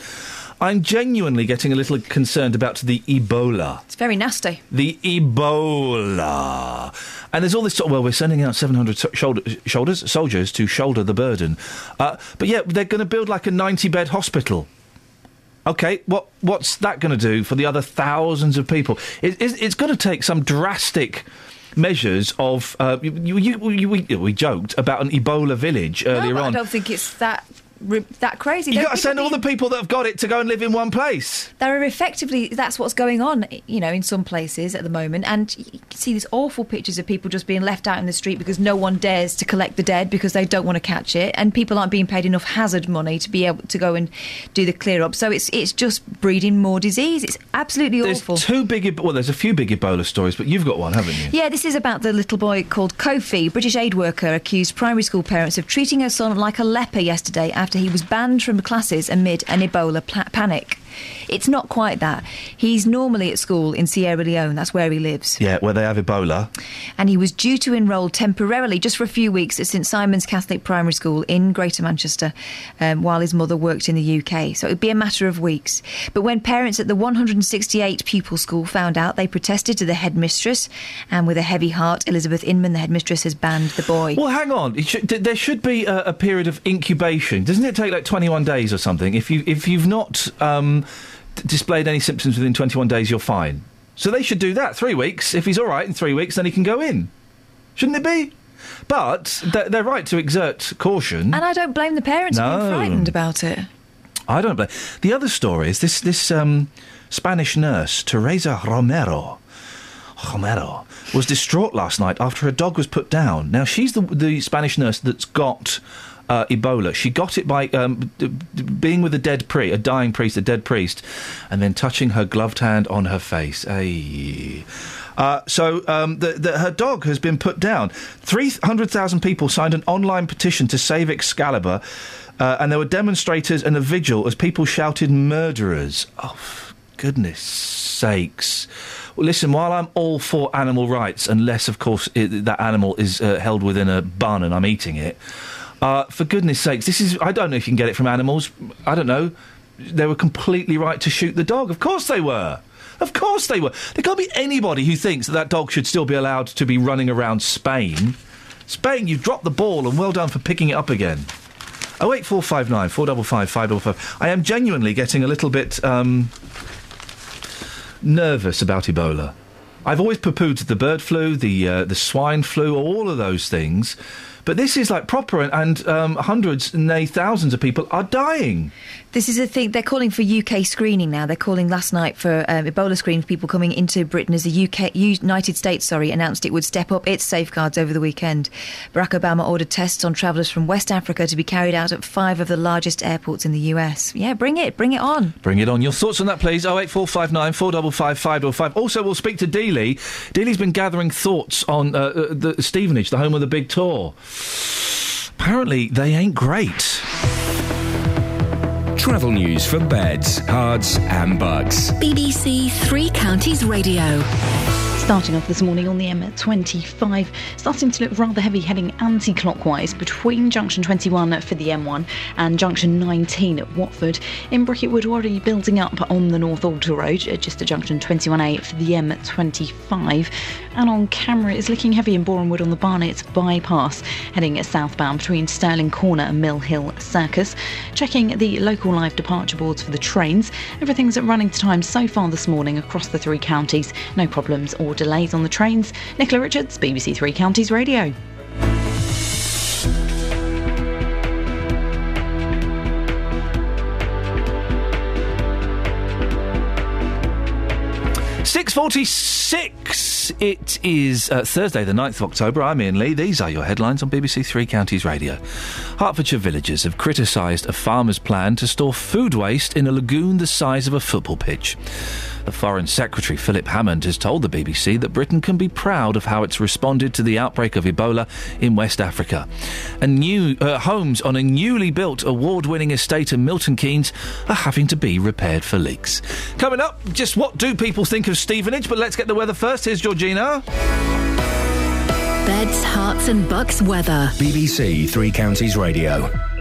I'm genuinely getting a little concerned about the Ebola. It's very nasty. The Ebola. And there's all this sort of, well, we're sending out 700 so- shoulder, shoulders, soldiers to shoulder the burden. Uh, but yeah, they're going to build like a 90 bed hospital. Okay, what what's that going to do for the other thousands of people? It, it's it's going to take some drastic measures of. Uh, you, you, you, we, we joked about an Ebola village earlier no, but I don't think it's that that crazy. You There got to send all the people that have got it to go and live in one place. There are effectively that's what's going on, you know, in some places at the moment, and you can see these awful pictures of people just being left out in the street because no one dares to collect the dead because they don't want to catch it, and people aren't being paid enough hazard money to be able to go and do the clear up. So it's it's just breeding more disease. It's absolutely There's awful. two big. Well, there's a few big Ebola stories, but you've got one, haven't you? Yeah, this is about the little boy called Kofi. British aid worker accused primary school parents of treating her son like a leper yesterday after he was banned from classes amid an Ebola panic. It's not quite that. He's normally at school in Sierra Leone, that's where he lives. Yeah, where they have Ebola. And he was due to enrol temporarily, just for a few weeks, at St Simon's Catholic Primary School in Greater Manchester um, while his mother worked in the UK. So it would be a matter of weeks. But when parents at the 168 pupil school found out, they protested to the headmistress. And with a heavy heart, Elizabeth Inman, the headmistress, has banned the boy. Well, hang on. Should, there should be a, a period of incubation. Doesn't it take like 21 days or something? If you if you've not um, d- displayed any symptoms within 21 days, you're fine. So they should do that. Three weeks. If he's all right in three weeks, then he can go in. Shouldn't it be? But they're, they're right to exert caution. And I don't blame the parents for No. being frightened about it. I don't blame. The other story is this this um, Spanish nurse Teresa Romero. Romero was distraught last night after her dog was put down. Now she's the the Spanish nurse that's got. Uh, Ebola. She got it by um, d- d- being with a dead priest, a dying priest, a dead priest, and then touching her gloved hand on her face. Ay. Uh, so um, the, the, her dog has been put down. Three hundred thousand people signed an online petition to save Excalibur, uh, and there were demonstrators and a vigil as people shouted "murderers." Oh, f- goodness sakes! Well, listen, while I'm all for animal rights, unless of course it, that animal is uh, held within a bun and I'm eating it. Uh, for goodness sakes, this is. I don't know if you can get it from animals. I don't know. They were completely right to shoot the dog. Of course they were. Of course they were. There can't be anybody who thinks that that dog should still be allowed to be running around Spain. Spain, you've dropped the ball and well done for picking it up again. Oh eight four five nine four double five five double five. I am genuinely getting a little bit um, nervous about Ebola. I've always poo-pooed the bird flu, the uh, the swine flu, all of those things, but this is like proper, and, and um, hundreds, nay, thousands of people are dying. This is a thing. They're calling for UK screening now. They're calling last night for um, Ebola screening for people coming into Britain as the UK, United States, sorry, announced it would step up its safeguards over the weekend. Barack Obama ordered tests on travellers from West Africa to be carried out at five of the largest airports in the US. Yeah, bring it, bring it on. Bring it on. Your thoughts on that, please. Oh eight four five nine four double five five double five. Also, we'll speak to Dealey. Dealey's been gathering thoughts on uh, uh, the Stevenage, the home of the big tour. Apparently, they ain't great. Travel news for beds, cards, and bugs. BBC Three Counties Radio. Starting off this morning on the M25, starting to look rather heavy heading anti clockwise between junction 21 for the M1 and junction 19 at Watford. In Bricket Wood, already building up on the North Orbital Road, uh, just at junction 21A for the M25. And on camera, it's looking heavy in Borehamwood on the Barnet bypass, heading southbound between Stirling Corner and Mill Hill Circus. Checking the local live departure boards for the trains. Everything's at running to time so far this morning across the three counties. No problems or delays on the trains. Nicola Richards, BBC Three Counties Radio. Six forty-six. It is uh, Thursday, the 9th of October. I'm Iain Lee. These are your headlines on BBC Three Counties Radio. Hertfordshire villagers have criticised a farmer's plan to store food waste in a lagoon the size of a football pitch. The Foreign Secretary Philip Hammond has told the BBC that Britain can be proud of how it's responded to the outbreak of Ebola in West Africa. And new uh, homes on a newly built award-winning estate in Milton Keynes are having to be repaired for leaks. Coming up, just what do people think of Stevenage? But let's get the weather first. Here's Georgina. Beds, Herts, and bucks weather. BBC Three Counties Radio.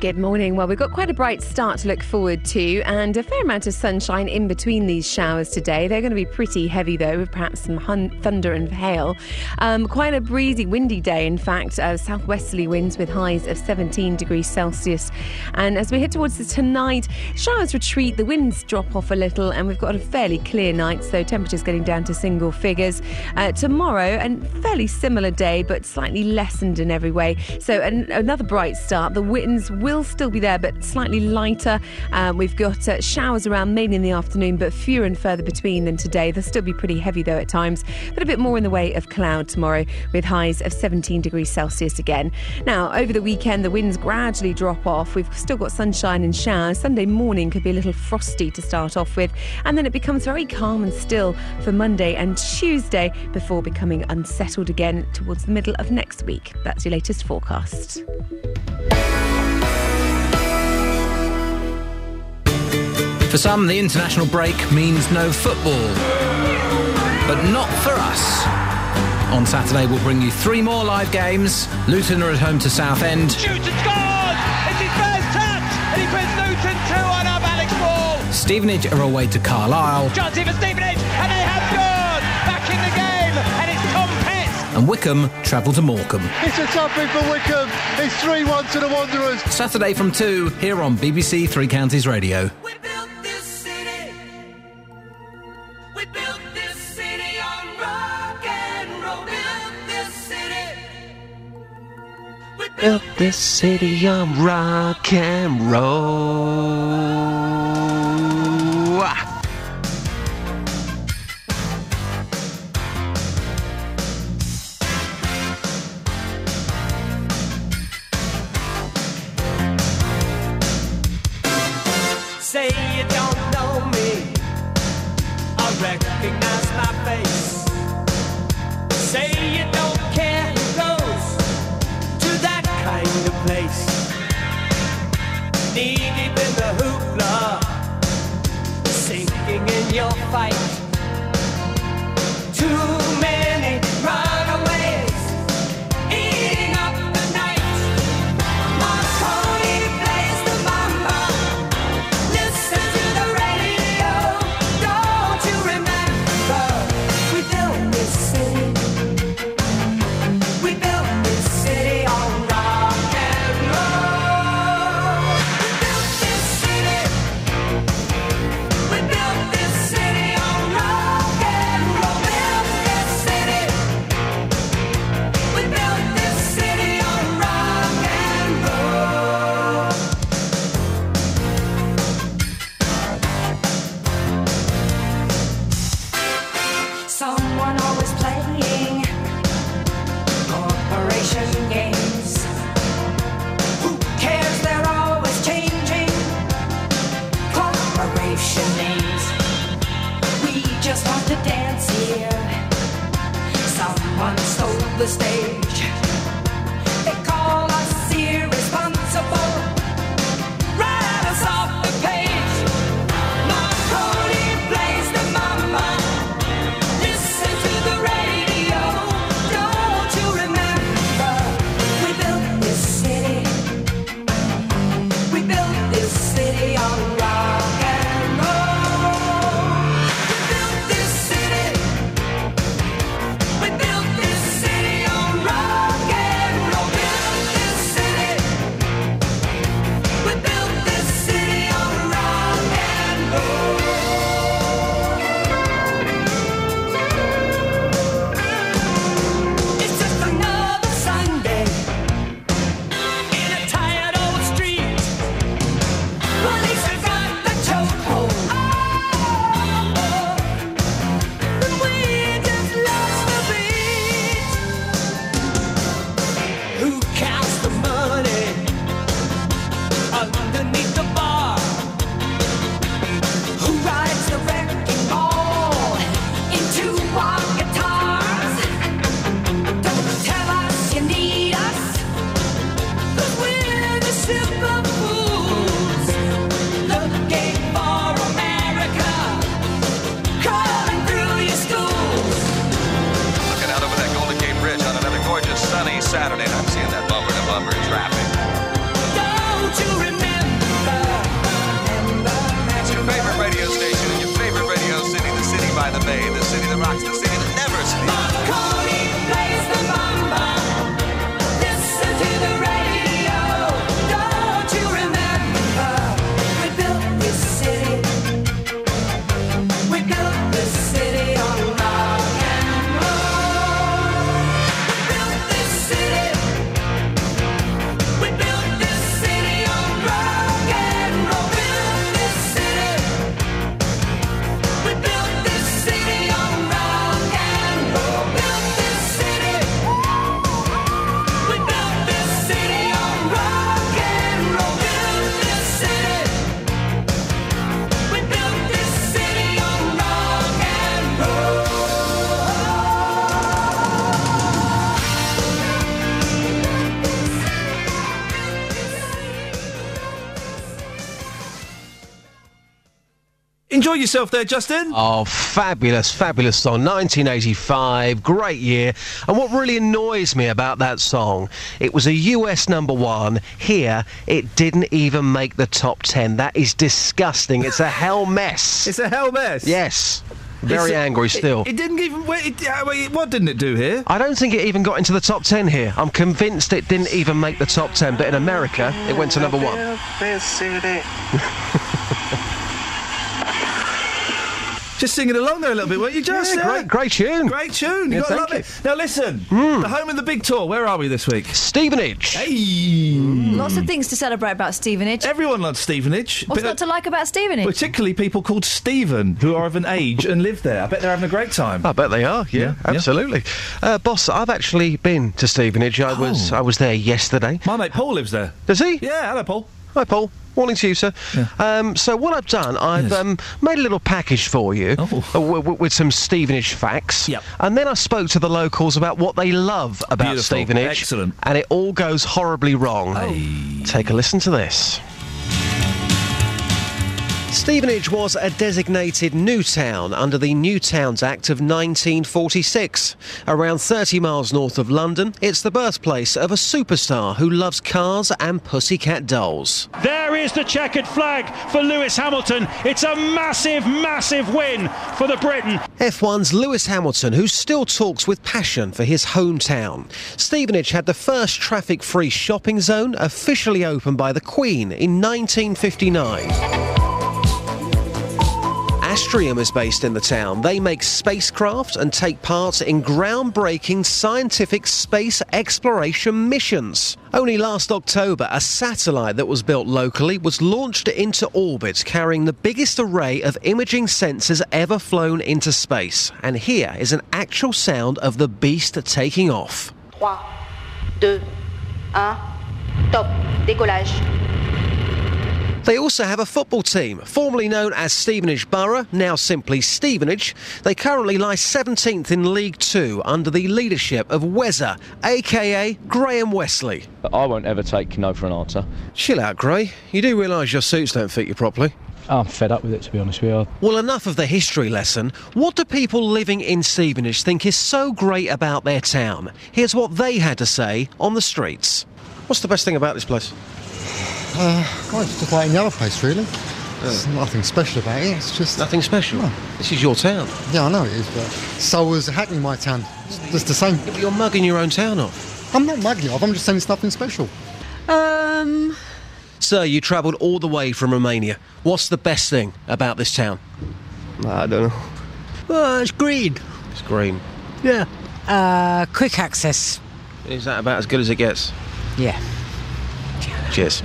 Good morning. Well, we've got quite a bright start to look forward to and a fair amount of sunshine in between these showers today. They're going to be pretty heavy, though, with perhaps some hun- thunder and hail. Um, quite a breezy, windy day, in fact, uh, southwesterly winds with highs of 17 degrees Celsius. And as we head towards tonight, showers retreat, the winds drop off a little, and we've got a fairly clear night, so temperatures getting down to single figures. Uh, tomorrow, a fairly similar day, but slightly lessened in every way. So, an- another bright start. The winds will still be there, but slightly lighter. Um, we've got uh, showers around mainly in the afternoon, but fewer and further between than today. They'll still be pretty heavy though at times, but a bit more in the way of cloud tomorrow, with highs of 17 degrees Celsius again. Now, over the weekend, the winds gradually drop off. We've still got sunshine and showers. Sunday morning could be a little frosty to start off with, and then it becomes very calm and still for Monday and Tuesday before becoming unsettled again towards the middle of next week. That's your latest forecast. For some, the international break means no football. But not for us. On Saturday, we'll bring you three more live games. Luton are at home to Southend. Shoots and scores! It's his first touch, and he puts Luton 2 on up Alex Ball. Stevenage are away to Carlisle. Chance here for Stevenage, and they have scored! Back in the game, and it's Tom Petts. And Wycombe travel to Morecambe. It's a toughie for Wycombe. It's 3 1 to the Wanderers. Saturday from 2 here on BBC Three Counties Radio. We built this city on rock and roll. Built this city. We built this city on rock and roll. Ah. Say you don't know me, I recognize my face. Say you don't care who goes to that kind of place. Knee deep in the hoopla, sinking in your fight. Too Enjoy yourself there, Justin. Oh, fabulous, fabulous song. 1985, great year. And what really annoys me about that song, it was a US number one. Here, it didn't even make the top 10. That is disgusting. It's a hell mess. <laughs> It's a hell mess. Yes. Very It's- angry still. It, didn't even. Wait, it, uh, what didn't it do here? I don't think it even got into the top 10 here. I'm convinced it didn't even make the top 10, but in America, it went to number one. <laughs> <laughs> Just singing along there a little bit, weren't you, Just? Yeah, great- great tune. Great tune. You Yeah, got to thank love it. Now listen, the home of the big tour. Where are we this week? Stevenage. Hey. Lots of things to celebrate about Stevenage. Everyone loves Stevenage. What's but- not to like about Stevenage? Particularly people called Stephen who are of an age and live there. I bet they're having a great time. I bet they are. Yeah, Yeah, yeah. absolutely. Uh, boss, I've actually been to Stevenage. I was I was there yesterday. My mate Paul lives there. Does he? Yeah, hello, Paul. Hi, Paul. Morning to you, sir. Um, so what I've done, I've um, made a little package for you uh, w- w- with some Stevenage facts. Yep. And then I spoke to the locals about what they love about Beautiful. Stevenage. Excellent. And it all goes horribly wrong. Take a listen to this. Stevenage was a designated new town under the New Towns Act of 1946. Around 30 miles north of London, it's the birthplace of a superstar who loves cars and pussycat dolls. There is the checkered flag for Lewis Hamilton. It's a massive, massive win for the Briton. F1's Lewis Hamilton, who still talks with passion for his hometown. Stevenage had the first traffic free shopping zone officially opened by the Queen in 1959. Astrium is based in the town. They make spacecraft and take part in groundbreaking scientific space exploration missions. Only last October, a satellite that was built locally was launched into orbit carrying the biggest array of imaging sensors ever flown into space. And here is an actual sound of the beast taking off. 3, 2, 1, top, décollage. They also have a football team, formerly known as Stevenage Borough, now simply Stevenage. They currently lie 17th in League Two under the leadership of Wezza, aka Graham Westley. I won't ever take no for an answer. Chill out, Gray. You do realise your suits don't fit you properly. I'm fed up with it, to be honest with you. Well, enough of the history lesson. What do people living in Stevenage think is so great about their town? Here's what they had to say on the streets. What's the best thing about this place? Uh, well, it's just like any other place, really. There's nothing special about it. It's just nothing special. This is your town. Yeah, I know it is, but so was Hackney, my town. It's just the same. But you're mugging your own town off. I'm not mugging it off. I'm just saying it's nothing special. Um, Sir, you travelled all the way from Romania. What's the best thing about this town? I don't know. Well, it's green. It's green. Yeah. Uh, quick access. Is that about as good as it gets? Yeah. Cheers.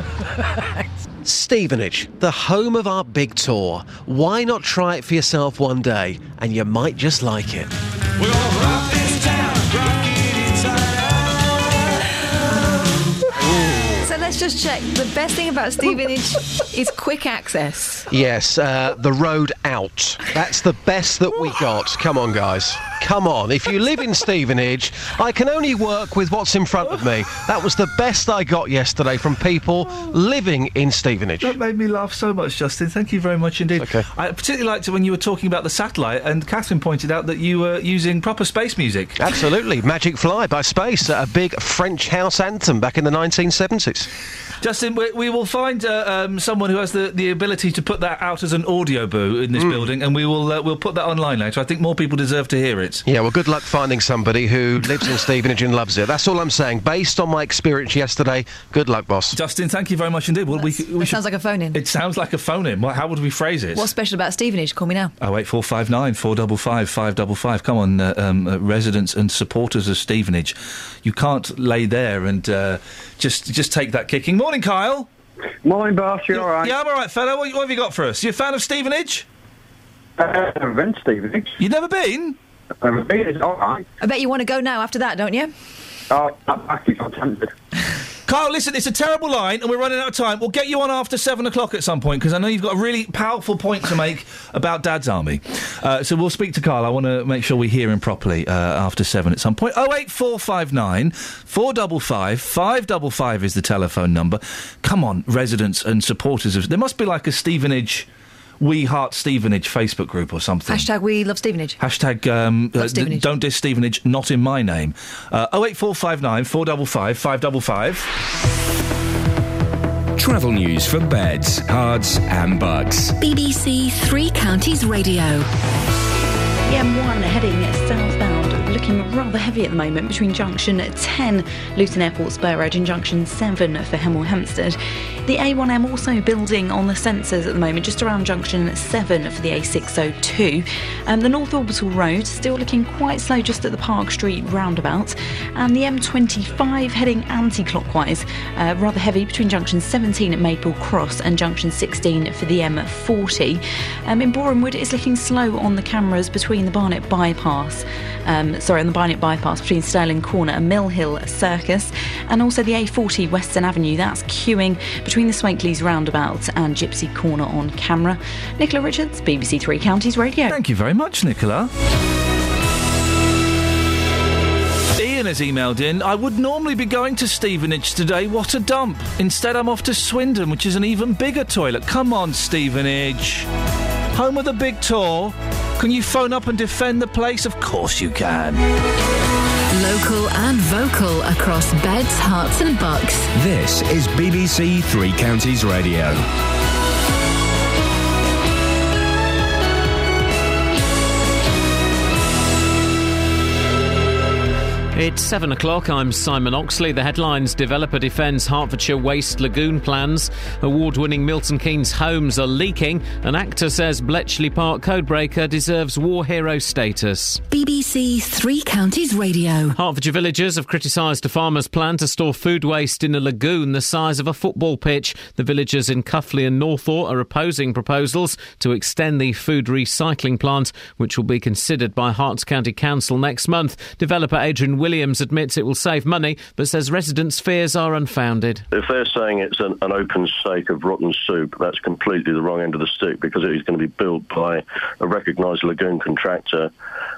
Stevenage, the home of our big tour. Why not try it for yourself one day? And you might just like it. So let's just check. The best thing about Stevenage <laughs> is quick access. Yes, uh, the road out. That's the best that we got. Come on, guys. Come on. If you live in Stevenage, I can only work with what's in front of me. That was the best I got yesterday from people living in Stevenage. That made me laugh so much, Justin. Thank you very much indeed. Okay. I particularly liked it when you were talking about the satellite, and Catherine pointed out that you were using proper space music. Absolutely. Magic Fly by Space, a big French house anthem back in the 1970s. Justin, we, we will find uh, um, someone who has the, the ability to put that out as an audio boo in this Mm. building, and we will uh, we'll put that online later. I think more people deserve to hear it. Yeah, well, good luck finding somebody who <laughs> lives in Stevenage and loves it. That's all I'm saying. Based on my experience yesterday, good luck, boss. Justin, thank you very much indeed. Well, we, we That should, sounds like a phone in. it sounds like a phone in. Well, how would we phrase it? What's special about Stevenage? Call me now. Oh eight four five nine four double five five double five. Come on, uh, um, uh, residents and supporters of Stevenage, you can't lay there and uh, just just take that kicking. Morning, Kyle. Morning, boss. You all right? Yeah, I'm all right, fella. What, what have you got for us? You a fan of Stevenage? Uh, I've been to Stevenage. You've never been? I've been. It's all right. I bet you want to go now after that, don't you? Oh, I'm actually not tempted. <laughs> Carl, listen, it's a terrible line, and we're running out of time. We'll get you on after seven o'clock at some point because I know you've got a really powerful point to make about Dad's Army. Uh, so we'll speak to Carl. I want to make sure we hear him properly uh, after seven at some point. Oh eight four five nine four double five five double five is the telephone number. Come on, residents and supporters of. There must be like a Stevenage, We Heart Stevenage Facebook group or something. Hashtag we love Stevenage. Hashtag um, uh, Love Stevenage. don't diss Stevenage, not in my name. Uh, 08459 455 555. Travel news for beds, cards, and bugs. BBC Three Counties Radio. M1 heading southbound, looking rather heavy at the moment between junction 10 Luton Airport Spur Road and junction 7 for Hemel Hempstead. The A1M also building on the sensors at the moment, just around junction 7 for the A602. Um, the North Orbital Road still looking quite slow just at the Park Street roundabout. And the M25 heading anti clockwise, uh, rather heavy between junction 17 at Maple Cross and junction 16 for the M40. Um, in Borehamwood, it's looking slow on the cameras between the Barnet bypass. Um, sorry, on the Barnet bypass between Stirling Corner and Mill Hill Circus, and also the A40 Western Avenue. That's queuing between the Swakeleys roundabout and Gypsy Corner on camera. Nicola Richards, BBC Three Counties Radio. Thank you very much, Nicola. Ian has emailed in. I would normally be going to Stevenage today. What a dump. Instead, I'm off to Swindon, which is an even bigger toilet. Come on, Stevenage. Home of the big tour. Can you phone up and defend the place? Of course you can. Local and vocal across beds, Herts, and bucks. This is BBC Three Counties Radio. It's seven o'clock. I'm Simon Oxley. The headlines Developer defends Hertfordshire Waste Lagoon plans. Award winning Milton Keynes homes are leaking. An actor says Bletchley Park codebreaker deserves war hero status. BBC Three Counties Radio. Hertfordshire villagers have criticised a farmer's plan to store food waste in a lagoon the size of a football pitch. The villagers in Cuffley and Northaw are opposing proposals to extend the food recycling plant, which will be considered by Herts County Council next month. Developer Adrian Williams admits it will save money, but says residents' fears are unfounded. If they're saying it's an, an open stake of rotten soup, that's completely the wrong end of the stick because it is going to be built by a recognised lagoon contractor.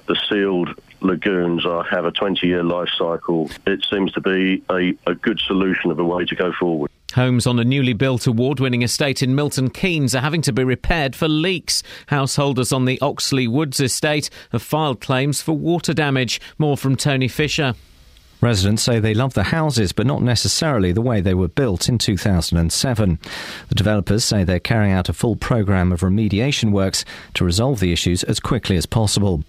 The sealed lagoons are, have a 20 year life cycle. It seems to be a, a good solution of a way to go forward. Homes on a newly built award winning estate in Milton Keynes are having to be repaired for leaks. Householders on the Oxley Woods estate have filed claims for water damage. More from Tony Fisher. Residents say they love the houses, but not necessarily the way they were built in 2007. The developers say they're carrying out a full programme of remediation works to resolve the issues as quickly as possible.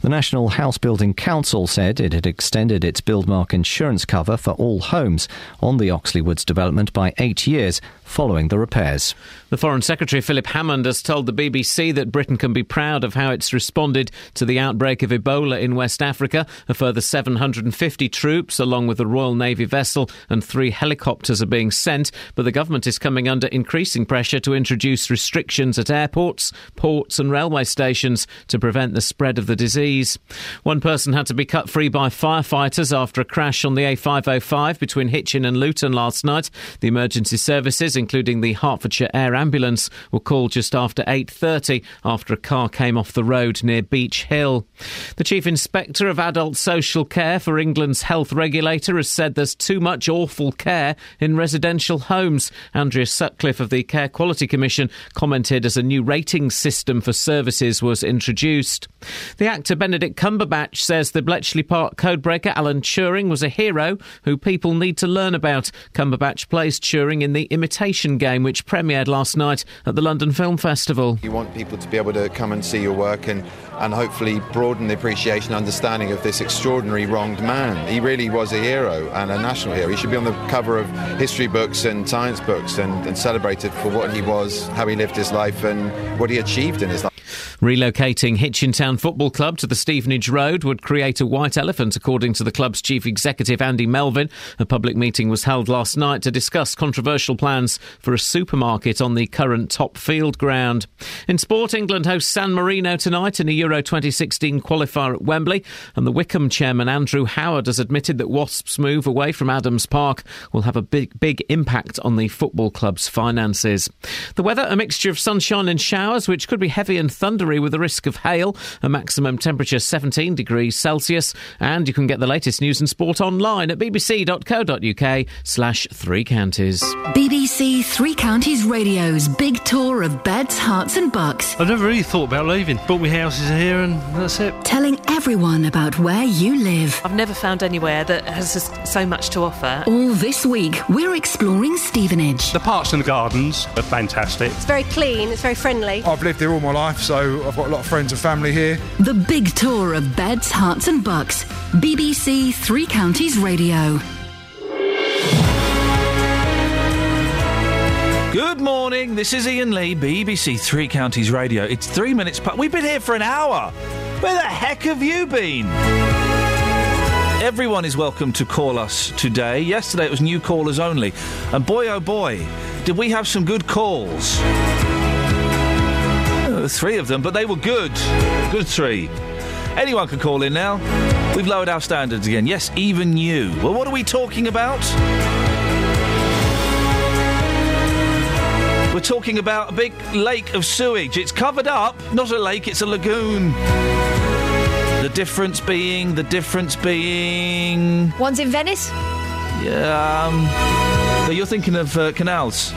The National House Building Council said it had extended its Buildmark insurance cover for all homes on the Oxley Woods development by eight years following the repairs. The Foreign Secretary Philip Hammond has told the BBC that Britain can be proud of how it's responded to the outbreak of Ebola in West Africa. A further 750 troops troops, along with a Royal Navy vessel and three helicopters, are being sent, but the government is coming under increasing pressure to introduce restrictions at airports, ports, and railway stations to prevent the spread of the disease. One person had to be cut free by firefighters after a crash on the A505 between Hitchin and Luton last night. The emergency services, including the Hertfordshire Air Ambulance, were called just after 8:30 after a car came off the road near Beach Hill. The Chief Inspector of Adult Social Care for England's health regulator has said there's too much awful care in residential homes. Andrea Sutcliffe of the Care Quality Commission commented as a new rating system for services was introduced. The actor Benedict Cumberbatch says the Bletchley Park codebreaker Alan Turing was a hero who people need to learn about. Cumberbatch plays Turing in The Imitation Game, which premiered last night at the London Film Festival. You want people to be able to come and see your work and, and hopefully broaden the appreciation and understanding of this extraordinary wronged man. He really was a hero and a national hero. He should be on the cover of history books and science books and, and celebrated for what he was, how he lived his life, and what he achieved in his life. Relocating Hitchin Town Football Club to the Stevenage Road would create a white elephant, according to the club's chief executive Andy Melvin. A public meeting was held last night to discuss controversial plans for a supermarket on the current top field ground. In sport, England hosts San Marino tonight in a Euro 2016 qualifier at Wembley, and the Wycombe chairman Andrew Howard has admitted that Wasps' move away from Adams Park will have a big, big impact on the football club's finances. The weather, a mixture of sunshine and showers, which could be heavy and thundery with a risk of hail, a maximum temperature 17 degrees Celsius, and you can get the latest news and sport online at bbc.co.uk slash three counties. BBC Three Counties Radio's big tour of beds, Herts, and bucks. I've never really thought about leaving. Bought me houses here and that's it. Telling everyone about where you live. I've never found anywhere that has so much to offer. All this week, we're exploring Stevenage. The parks and the gardens are fantastic. It's very clean, it's very friendly. I've lived here all my life, so I've got a lot of friends and family here. The big tour of beds, Herts, and bucks. BBC Three Counties Radio. Good morning. This is Iain Lee, BBC Three Counties Radio. It's three minutes past. We've been here for an hour. Where the heck have you been? Everyone is welcome to call us today. Yesterday it was new callers only. And boy, oh boy, did we have some good calls. Three of them, but they were good. Good three. Anyone can call in now. We've lowered our standards again. Yes, even you. Well, what are we talking about? We're talking about a big lake of sewage. It's covered up. Not a lake, it's a lagoon. The difference being, the difference being. One's in Venice. Yeah, um. no, You're thinking of uh, canals.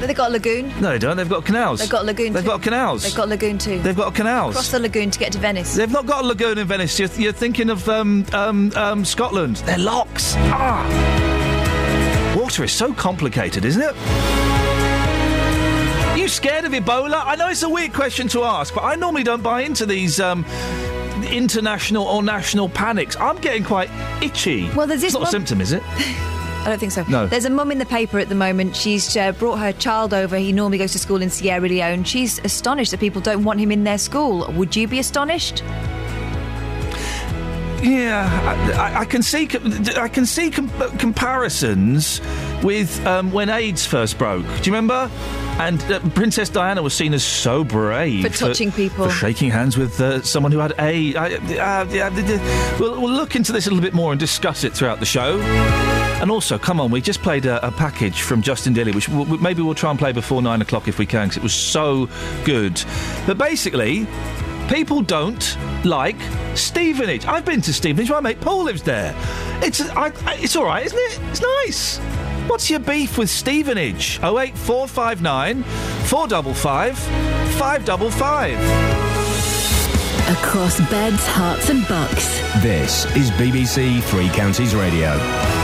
They've got a lagoon. No, they don't. They've got canals. They've got lagoon. They've too. got canals. They've got lagoon too. They've got canals. Cross the lagoon to get to Venice. They've not got a lagoon in Venice. You're, you're thinking of um, um, um, Scotland. They're locks. Ah. Water is so complicated, isn't it? You scared of Ebola? I know it's a weird question to ask, but I normally don't buy into these um, international or national panics. I'm getting quite itchy. Well, there's this It's not a symptom, is it? <laughs> I don't think so. No. There's a mum in the paper at the moment. She's uh, brought her child over. He normally goes to school in Sierra Leone. She's astonished that people don't want him in their school. Would you be astonished? Yeah, I, I, can see I can see com- comparisons with um, when AIDS first broke. Do you remember? And uh, Princess Diana was seen as so brave For touching people. for shaking hands with uh, someone who had AIDS. I, uh, yeah, d- d- we'll, we'll look into this a little bit more and discuss it throughout the show. And also, come on, we just played a, a package from Justin Dilly, which maybe we'll try and play before nine o'clock if we can, because it was so good. But basically, people don't like Stevenage. I've been to Stevenage. My mate Paul lives there. It's I, I, it's all right, isn't it? It's nice. What's your beef with Stevenage? Oh eight four five nine four double five five double five. Across beds, Herts, and bucks. This is BBC Three Counties Radio.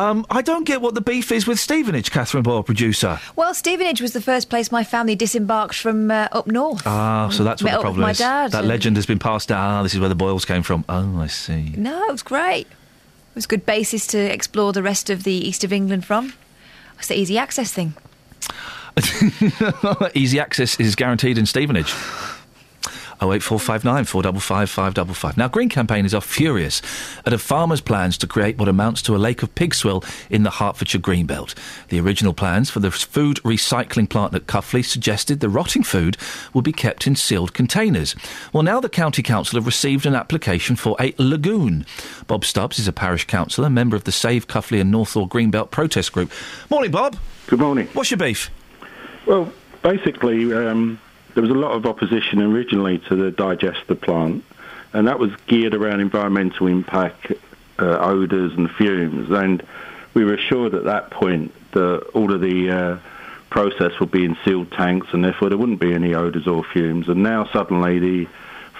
Um, I don't get what the beef is with Stevenage, Catherine Boyle, producer. Well, Stevenage was the first place my family disembarked from uh, up north. Ah, so that's what Met the problem is. that and- legend has been passed down. Ah, this is where the Boyles came from. Oh, I see. No, it was great. It was a good basis to explore the rest of the east of England from. It's the easy access thing. <laughs> Easy access is guaranteed in Stevenage. 08459 455 555. Now, Green campaigners are furious at a farmer's plans to create what amounts to a lake of pig swill in the Hertfordshire Greenbelt. The original plans for the food recycling plant at Cuffley suggested the rotting food would be kept in sealed containers. Well, now the County Council have received an application for a lagoon. Bob Stubbs is a parish councillor, member of the Save Cuffley and Northaw Greenbelt protest group. Morning, Bob. Good morning. What's your beef? Well, basically, um, there was a lot of opposition originally to the digester plant, and that was geared around environmental impact, uh, odours and fumes. And we were assured at that point that all of the uh, process would be in sealed tanks, and therefore there wouldn't be any odours or fumes. And now suddenly the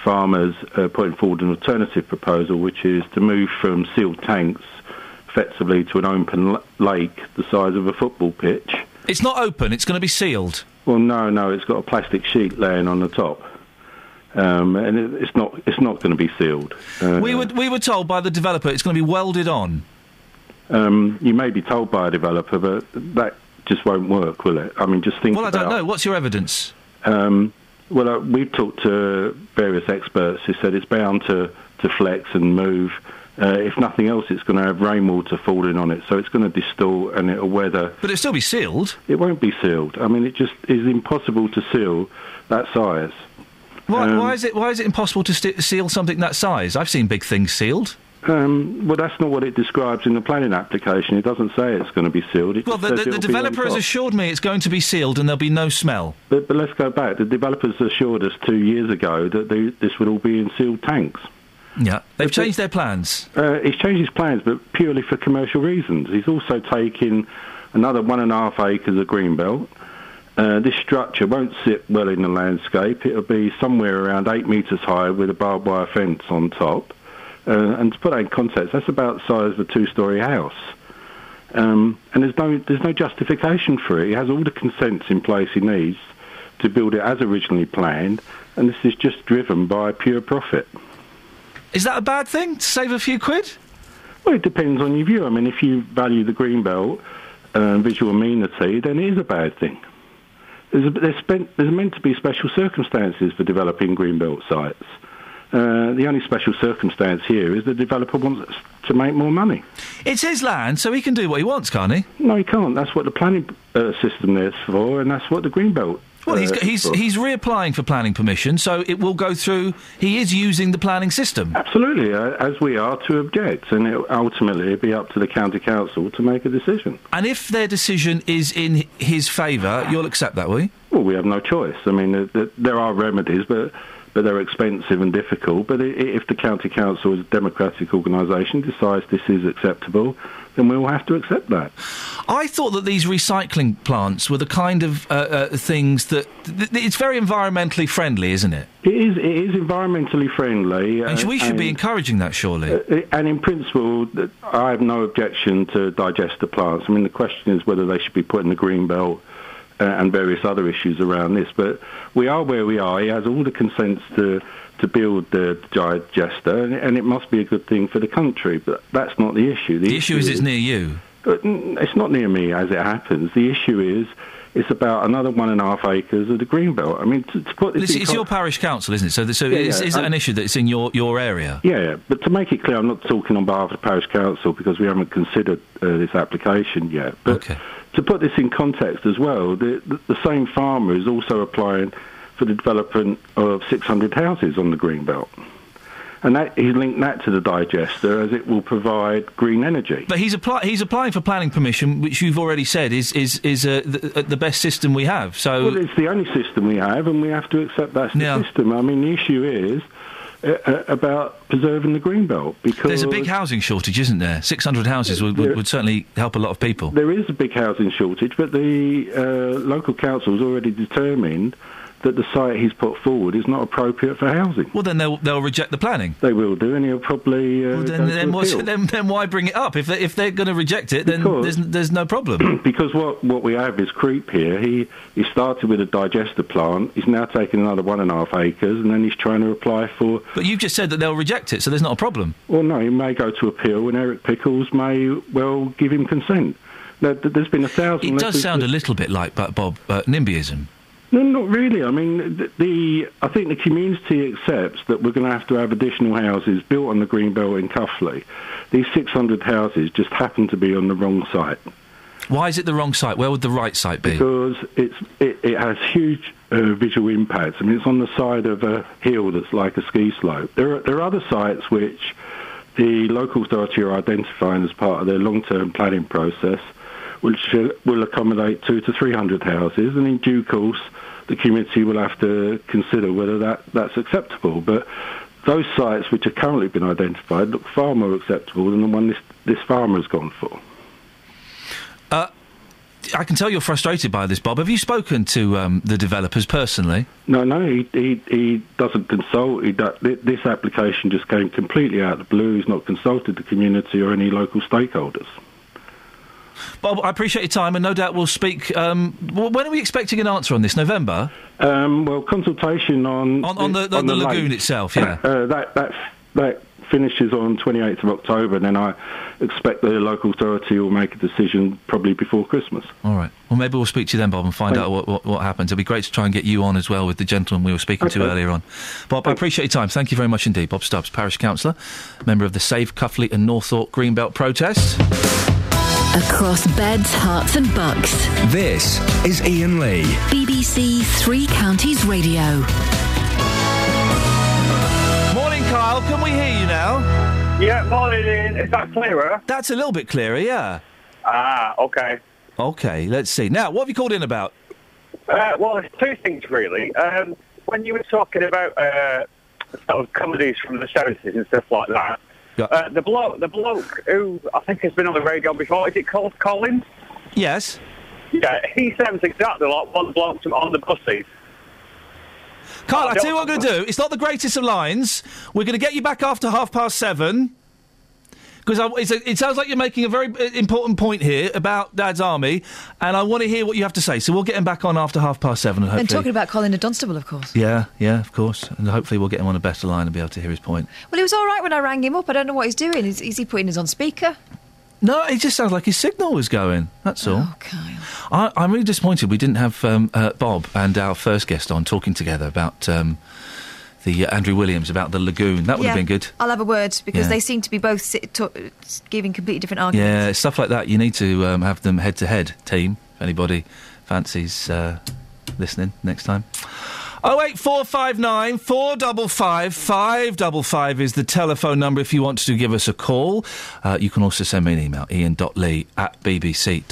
farmers are putting forward an alternative proposal, which is to move from sealed tanks effectively to an open lake the size of a football pitch. It's not open, it's going to be sealed. Well, no, no, it's got a plastic sheet laying on the top. Um, and it, it's not it's not going to be sealed. Uh, we, were, we were told by the developer it's going to be welded on. um, you may be told by a developer, but that just won't work, will it? I mean, just think Well, I don't know. What's your evidence? Um, well, uh, we've talked to various experts who said it's bound to, to flex and move. Uh, if nothing else, it's going to have rainwater falling on it, so it's going to distort and it'll weather. But it'll still be sealed. It won't be sealed. I mean, it just is impossible to seal that size. Why, Um, why is it? Why is it impossible to sti seal something that size? I've seen big things sealed. Um, well, that's not what it describes in the planning application. It doesn't say it's going to be sealed. It Well, the, the, the it'll be on developer has assured me it's going to be sealed and there'll be no smell. But, but let's go back. The developers assured us two years ago that they, this would all be in sealed tanks. Yeah, they've changed their plans. Uh, he's changed his plans, but purely for commercial reasons. He's also taken another one and a half acres of greenbelt. Uh, this structure won't sit well in the landscape. It'll be somewhere around eight metres high with a barbed wire fence on top. Uh, and to put that in context, that's about the size of a two-storey house. Um, and there's no there's no justification for it. He has all the consents in place he needs to build it as originally planned, and this is just driven by pure profit. Is that a bad thing to save a few quid? Well, it depends on your view. I mean, if you value the green belt and visual amenity, then it is a bad thing. There's, a, there's, spent, there's meant to be special circumstances for developing green belt sites. Uh, the only special circumstance here is the developer wants to make more money. It's his land, so he can do what he wants, can't he? No, he can't. That's what the planning uh, system is for, and that's what the green belt. Well, he's uh, he's he's reapplying for planning permission, so it will go through. He is using the planning system. Absolutely, uh, as we are to object, and it, ultimately it'll be up to the county council to make a decision. And if their decision is in his favour, you'll accept that, will you? Well, we have no choice. I mean, th- there are remedies, but but they're expensive and difficult. But if the county council, as a democratic organisation, decides this is acceptable, then we will have to accept that. I thought that these recycling plants were the kind of uh, uh, things that th- th- it's very environmentally friendly, isn't it? It is it is environmentally friendly, And uh, we should be encouraging that, surely. Uh, and in principle, I have no objection to digester plants. I mean, the question is whether they should be put in the green belt uh, and various other issues around this. But we are where we are. He has all the consents to to build the digester, and, and it must be a good thing for the country. But that's not the issue. the issue is it's near you. It's not near me as it happens. The issue is it's about another one and a half acres of the green belt. I mean, to, to put this It's, your parish council, isn't it? So, so Yeah, is, is um, an issue that's in your, your area? Yeah, but to make it clear, I'm not talking on behalf of the parish council because we haven't considered uh, this application yet. But to put this in context as well, the, the, the same farmer is also applying for the development of 600 houses on the green belt. And that, he's linked that to the digester as it will provide green energy. But he's, apply- he's applying for planning permission, which you've already said is, is, is uh, the, uh, the best system we have. So Well, it's the only system we have, and we have to accept that's the system. I mean, the issue is uh, uh, about preserving the green belt because there's a big housing shortage, isn't there? 600 houses would, would, would certainly help a lot of people. There is a big housing shortage, but the uh, local council has already determined that the site he's put forward is not appropriate for housing. Well, then they'll, they'll reject the planning. They will do, and he'll probably. Uh, Well, then, then, <laughs> then, then why bring it up? If, they, if they're going to reject it, then Because- there's, there's no problem. <clears throat> because what, what we have is creep here. He he started with a digester plant. He's now taking another one and a half acres, and then he's trying to apply for. But you've just said that they'll reject it, so there's not a problem. Well, no, he may go to appeal, and Eric Pickles may well give him consent. There's been a thousand. It does sound a little bit like Bob uh, NIMBYism. No, not really. I mean, the, the I think the community accepts that we're going to have to have additional houses built on the green belt in Cuffley. These 600 houses just happen to be on the wrong site Why is it the wrong site? Where would the right site be? because it's it, it has huge uh, visual impacts. I mean, it's on the side of a hill that's like a ski slope. There are there are other sites which the local authority are identifying as part of their long-term planning process, which will accommodate two to three hundred houses, and in due course, the community will have to consider whether that that's acceptable. But those sites which have currently been identified look far more acceptable than the one this this farmer has gone for. Uh, I can tell you're frustrated by this, Bob. Have you spoken to um, the developers personally? No, no, he he, he doesn't consult. He do, this application just came completely out of the blue. He's not consulted the community or any local stakeholders. Bob, I appreciate your time, and no doubt we'll speak. Um, when are we expecting an answer on this? November? Um, well, consultation on On- on the- on the lagoon lake. itself, yeah. uh, that that that finishes on 28th of October, and then I expect the local authority will make a decision probably before Christmas. All right. Well, maybe we'll speak to you then, Bob, and find Thank out what, what, what happens. It'd be great to try and get you on as well with the gentleman we were speaking to earlier on. Bob, I appreciate your time. Thank you very much indeed. Bob Stubbs, Parish Councillor, member of the Save Cuffley and Northaw Greenbelt protest. Across beds, Herts, and bucks. This is Iain Lee. BBC Three Counties Radio. Morning, Kyle. Can we hear you now? Yeah, morning, Iain. Is that clearer? That's a little bit clearer, yeah. Ah, okay. Okay, let's see. Now, what have you called in about? Uh, well, there's two things really. Um, when you were talking about uh, sort of comedies from the 70s and stuff like that, uh, the bloke, the bloke who I think has been on the radio before, is it called Collins? Yes. Yeah, he sounds exactly like one bloke from- on the buses. Carl, I tell you what we're going to do. It's not the greatest of lines. We're going to get you back after half past seven. Because it sounds like you're making a very uh, important point here about Dad's army, and I want to hear what you have to say. So we'll get him back on after half past seven, and And talking about Colin Dunstable, of course. yeah, yeah, of course, and hopefully we'll get him on a better line and be able to hear his point. Well, he was all right when I rang him up. I don't know what he's doing. Is, is he putting us on speaker? No, it just sounds like his signal was going. That's all. Oh, Kyle. I, I'm really disappointed we didn't have um, uh, Bob and our first guest on talking together about um, the uh, Andrew Williams about the lagoon. That would yeah, have been good. I'll have a word because Yeah. they seem to be both sit, giving completely different arguments. Yeah, stuff like that. You need to um, have them head to head team. If anybody fancies uh, listening next time. Oh eight four five nine four double five five double five is the telephone number if you want to give us a call. Uh, you can also send me an email ian.lee at bbc.co.uk.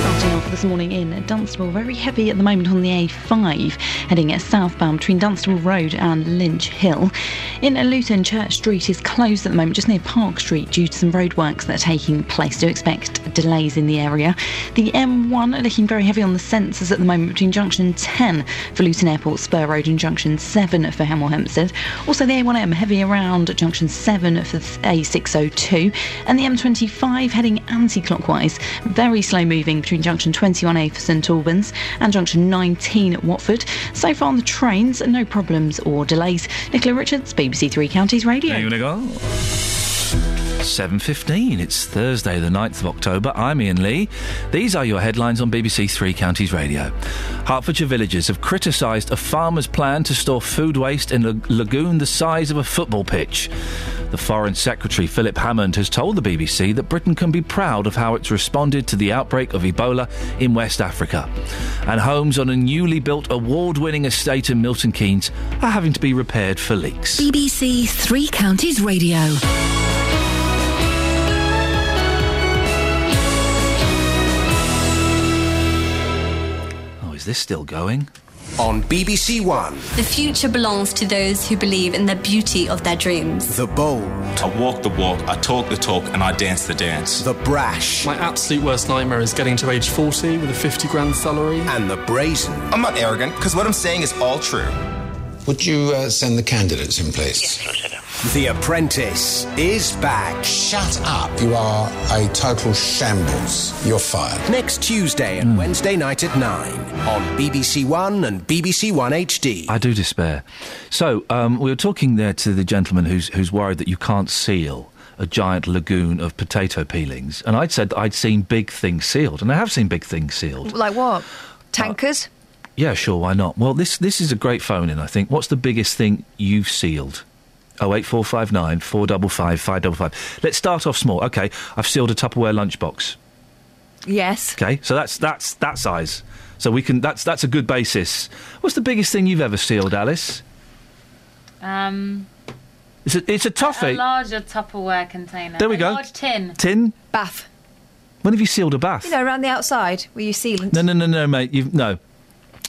Starting off this morning in Dunstable, very heavy at the moment on the A5, heading southbound between Dunstable Road and Lynch Hill. In Luton, Church Street is closed at the moment, just near Park Street, due to some roadworks that are taking place. Do expect delays in the area. The M1 looking very heavy on the sensors at the moment between Junction 10 for Luton Airport Spur Road and Junction 7 for Hemel Hempstead. Also, the A1M heavy around Junction 7 for A602, and the M25 heading anti-clockwise, very slow moving between Junction 21A for St Albans and Junction 19 at Watford. So far on the trains, no problems or delays. Nicola Richards, BBC Three Counties Radio. There you go. 7.15. It's Thursday, the 9th of October. I'm Iain Lee. These are your headlines on BBC Three Counties Radio. Hertfordshire villagers have criticised a farmer's plan to store food waste in a lagoon the size of a football pitch. The Foreign Secretary, Philip Hammond, has told the BBC that Britain can be proud of how it's responded to the outbreak of Ebola in West Africa. And homes on a newly built award winning estate in Milton Keynes are having to be repaired for leaks. BBC Three Counties Radio. This still going? On BBC One. The future belongs to those who believe in the beauty of their dreams. The bold. I walk the walk, I talk the talk, and I dance the dance. The brash. My absolute worst nightmare is getting to age 40 with a 50 grand salary. And the brazen. I'm not arrogant, because what I'm saying is all true. Would you uh, send the candidates in place? The Apprentice is back. Shut up. You are a total shambles. You're fired. Next Tuesday and Wednesday night at 9 on BBC One and BBC One HD. I do despair. So um, we were talking there to the gentleman who's who's worried that you can't seal a giant lagoon of potato peelings, and I'd said that I'd seen big things sealed, and I have seen big things sealed. Like what? Tankers? Yeah, sure, why not? Well, this this is a great phone in. I think. What's the biggest thing you've sealed? Oh eight four five nine four double five five double five. Let's start off small. Okay, I've sealed a Tupperware lunchbox. yes. Okay, so that's that's that size. So we can. That's that's a good basis. What's the biggest thing you've ever sealed, Alice? Um, It's a it's a a larger Tupperware container. There we a go. large tin. Tin. Bath. When have you sealed a bath? You know, around the outside where you sealant. No, no, no, no, mate. You've no.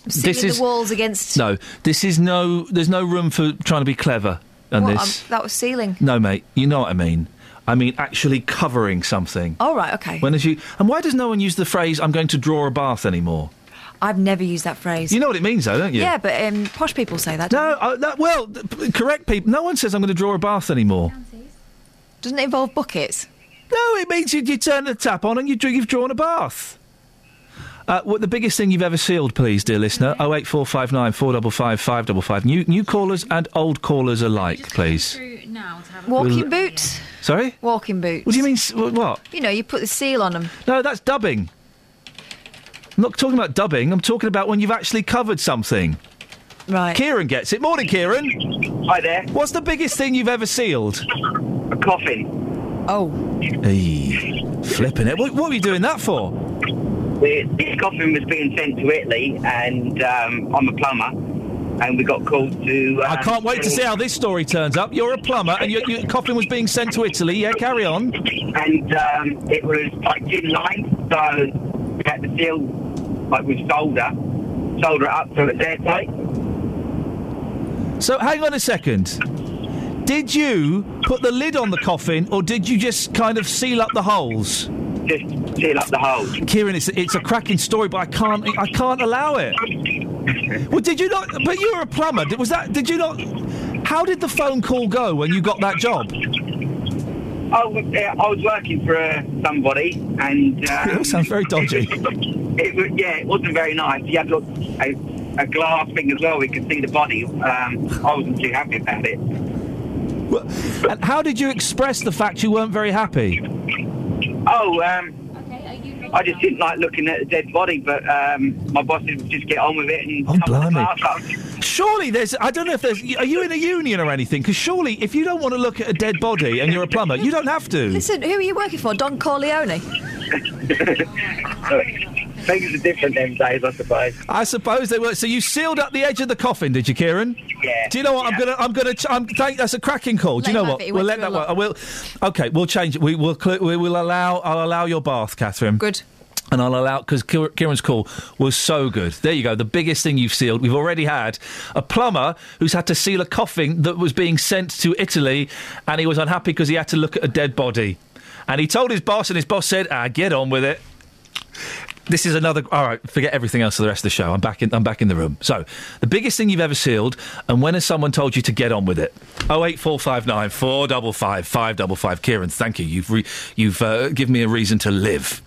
Sealing This is the walls against. no. This is no. There's no room for trying to be clever on What, this. um, that was sealing. No, mate. You know what I mean. I mean actually covering something. All right. Okay. When is you? And why does no one use the phrase "I'm going to draw a bath" anymore? I've never used that phrase. You know what it means, though, don't you? Yeah, but um, posh people say that. No, uh, that, well, correct people. No one says I'm going to draw a bath anymore. Doesn't it involve buckets? No, it means you, you turn the tap on and you, you've drawn a bath. Uh, what the biggest thing you've ever sealed, please, dear listener? Oh eight four five nine four double five five double five. New new callers and old callers alike, please. Walking boots. Sorry. Walking boots. What do you mean? s- wh- What? You know, you put the seal on them. No, that's dubbing. I'm not talking about dubbing. I'm talking about when you've actually covered something. Right. Kieran gets it. Morning, Kieran. Hi there. What's the biggest thing you've ever sealed? A coffin. Oh. Hey, flipping it. What, what were you doing that for? The, this coffin was being sent to Italy, and um, I'm a plumber, and we got called to. Um, I can't wait to see how this story turns up. You're a plumber, and your, your coffin was being sent to Italy. Yeah, carry on. And um, it was like line, so we had to seal like with solder, solder it up so it's airtight. So hang on a second. Did you put the lid on the coffin, or did you just kind of seal up the holes? Just seal up the holes. Kieran, it's it's a cracking story, but I can't I can't allow it. well, did you not? But you were a plumber. Did- Was that? Did you not? How did the phone call go when you got that job? I was, uh, I was working for uh, somebody, and um, <laughs> It all sounds very dodgy. <laughs> it was, yeah, it wasn't very nice. You had look, a, a glass thing as well. We could see the body. Um, I wasn't too happy about it. And how did you express the fact you weren't very happy? Oh, um, I just didn't like looking at the dead body, but um, my boss would just get on with it and Oh, top the blimey. glass. Surely there's. I don't know if there's. Are you in a union or anything? Because surely, if you don't want to look at a dead body and you're a plumber, you don't have to. Listen, who are you working for? Don Corleone? <laughs> <laughs> Things are different them days, I suppose. I suppose they were. So you sealed up the edge of the coffin, did you, Kieran? Yeah. Do you know what? I'm gonna. I'm gonna. Ch- I'm, thank, that's a cracking call. Do you know what? have it. We'll let that a work. I will. Okay, we'll change it. We will. Cl- we will allow. I'll allow your bath, Catherine. Good. And I'll allow because Kieran's call was so good. There you go. The biggest thing you've sealed. We've already had a plumber who's had to seal a coffin that was being sent to Italy, and he was unhappy because he had to look at a dead body. And he told his boss, and his boss said, "Ah, get on with it." This is another. All right, forget everything else for the rest of the show. I'm back in. I'm back in the room. So, the biggest thing you've ever sealed, and when has someone told you to get on with it? Oh eight four five nine four double five five double five. Kieran, thank you. You've re- you've uh, given me a reason to live.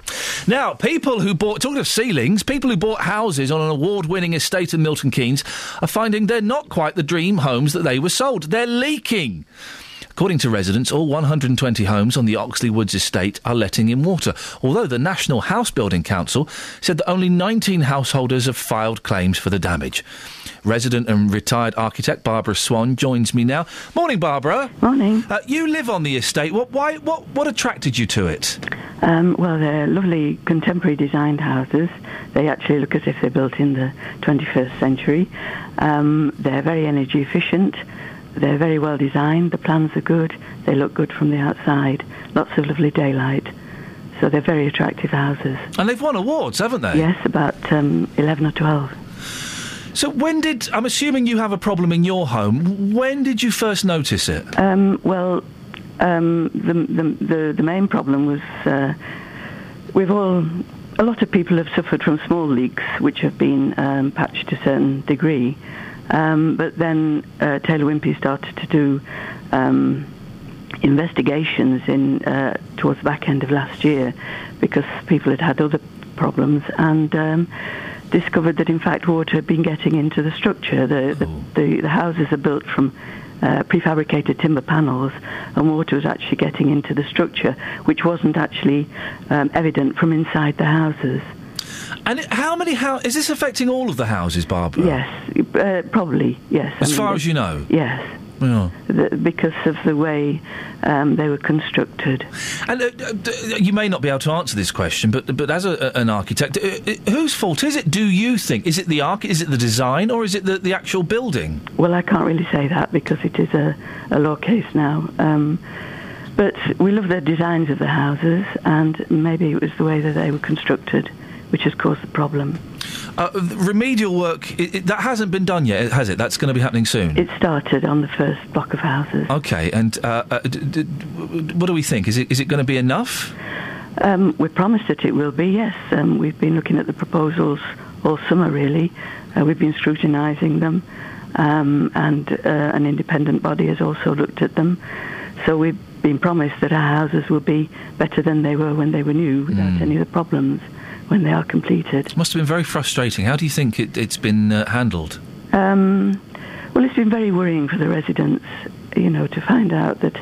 Now, people who bought talking of ceilings, people who bought houses on an award-winning estate in Milton Keynes are finding they're not quite the dream homes that they were sold. They're leaking. According to residents, all 120 homes on the Oxley Woods estate are letting in water, although the National House Building Council said that only 19 householders have filed claims for the damage. Resident and retired architect Barbara Swan joins me now. Morning, Barbara. Morning. Uh, you live on the estate. What, why, what, what attracted you to it? Um, well, they're lovely contemporary designed houses. They actually look as if they're built in the 21st century. Um, they're very energy efficient. They're very well designed. The plans are good. They look good from the outside. Lots of lovely daylight. So they're very attractive houses. And they've won awards, haven't they? Yes, about um, 11 or 12. So when did I'm assuming you have a problem in your home? When did you first notice it? Um, well, um, the, the, the, the main problem was uh, we've all, a lot of people have suffered from small leaks which have been um, patched to a certain degree. Um, but then uh, Taylor Wimpey started to do um, investigations in uh, towards the back end of last year because people had had other problems and um, discovered that in fact water had been getting into the structure. The the, the, the houses are built from uh, prefabricated timber panels, and water was actually getting into the structure, which wasn't actually um, evident from inside the houses. And it- how many how is this affecting all of the houses, Barbara? Yes, uh, probably yes. As far as you know. Yes. Yeah. The, because of the way um, they were constructed. And uh, d- you may not be able to answer this question, but but as a, a- an architect, uh, uh, whose fault is it? Do you think is it the arch? Is it the design, or is it the, the actual building? Well, I can't really say that because it is a, a law case now. Um, but we love the designs of the houses, and maybe it was the way that they were constructed which has caused the problem. Uh, the remedial work i i that hasn't been done yet, has it? That's going to be happening soon. It started on the first block of houses. Okay, and uh, uh, d- d- what do we think? Is it is it going to be enough? Um, we promised that it will be, yes. Um, we've been looking at the proposals all summer, really. Uh, we've been scrutinising them, um, and uh, an independent body has also looked at them. So we've been promised that our houses will be better than they were when they were new, without any of the problems when they are completed. It must have been very frustrating. How do you think it, it's been uh, handled? Um, well, it's been very worrying for the residents, you know, to find out that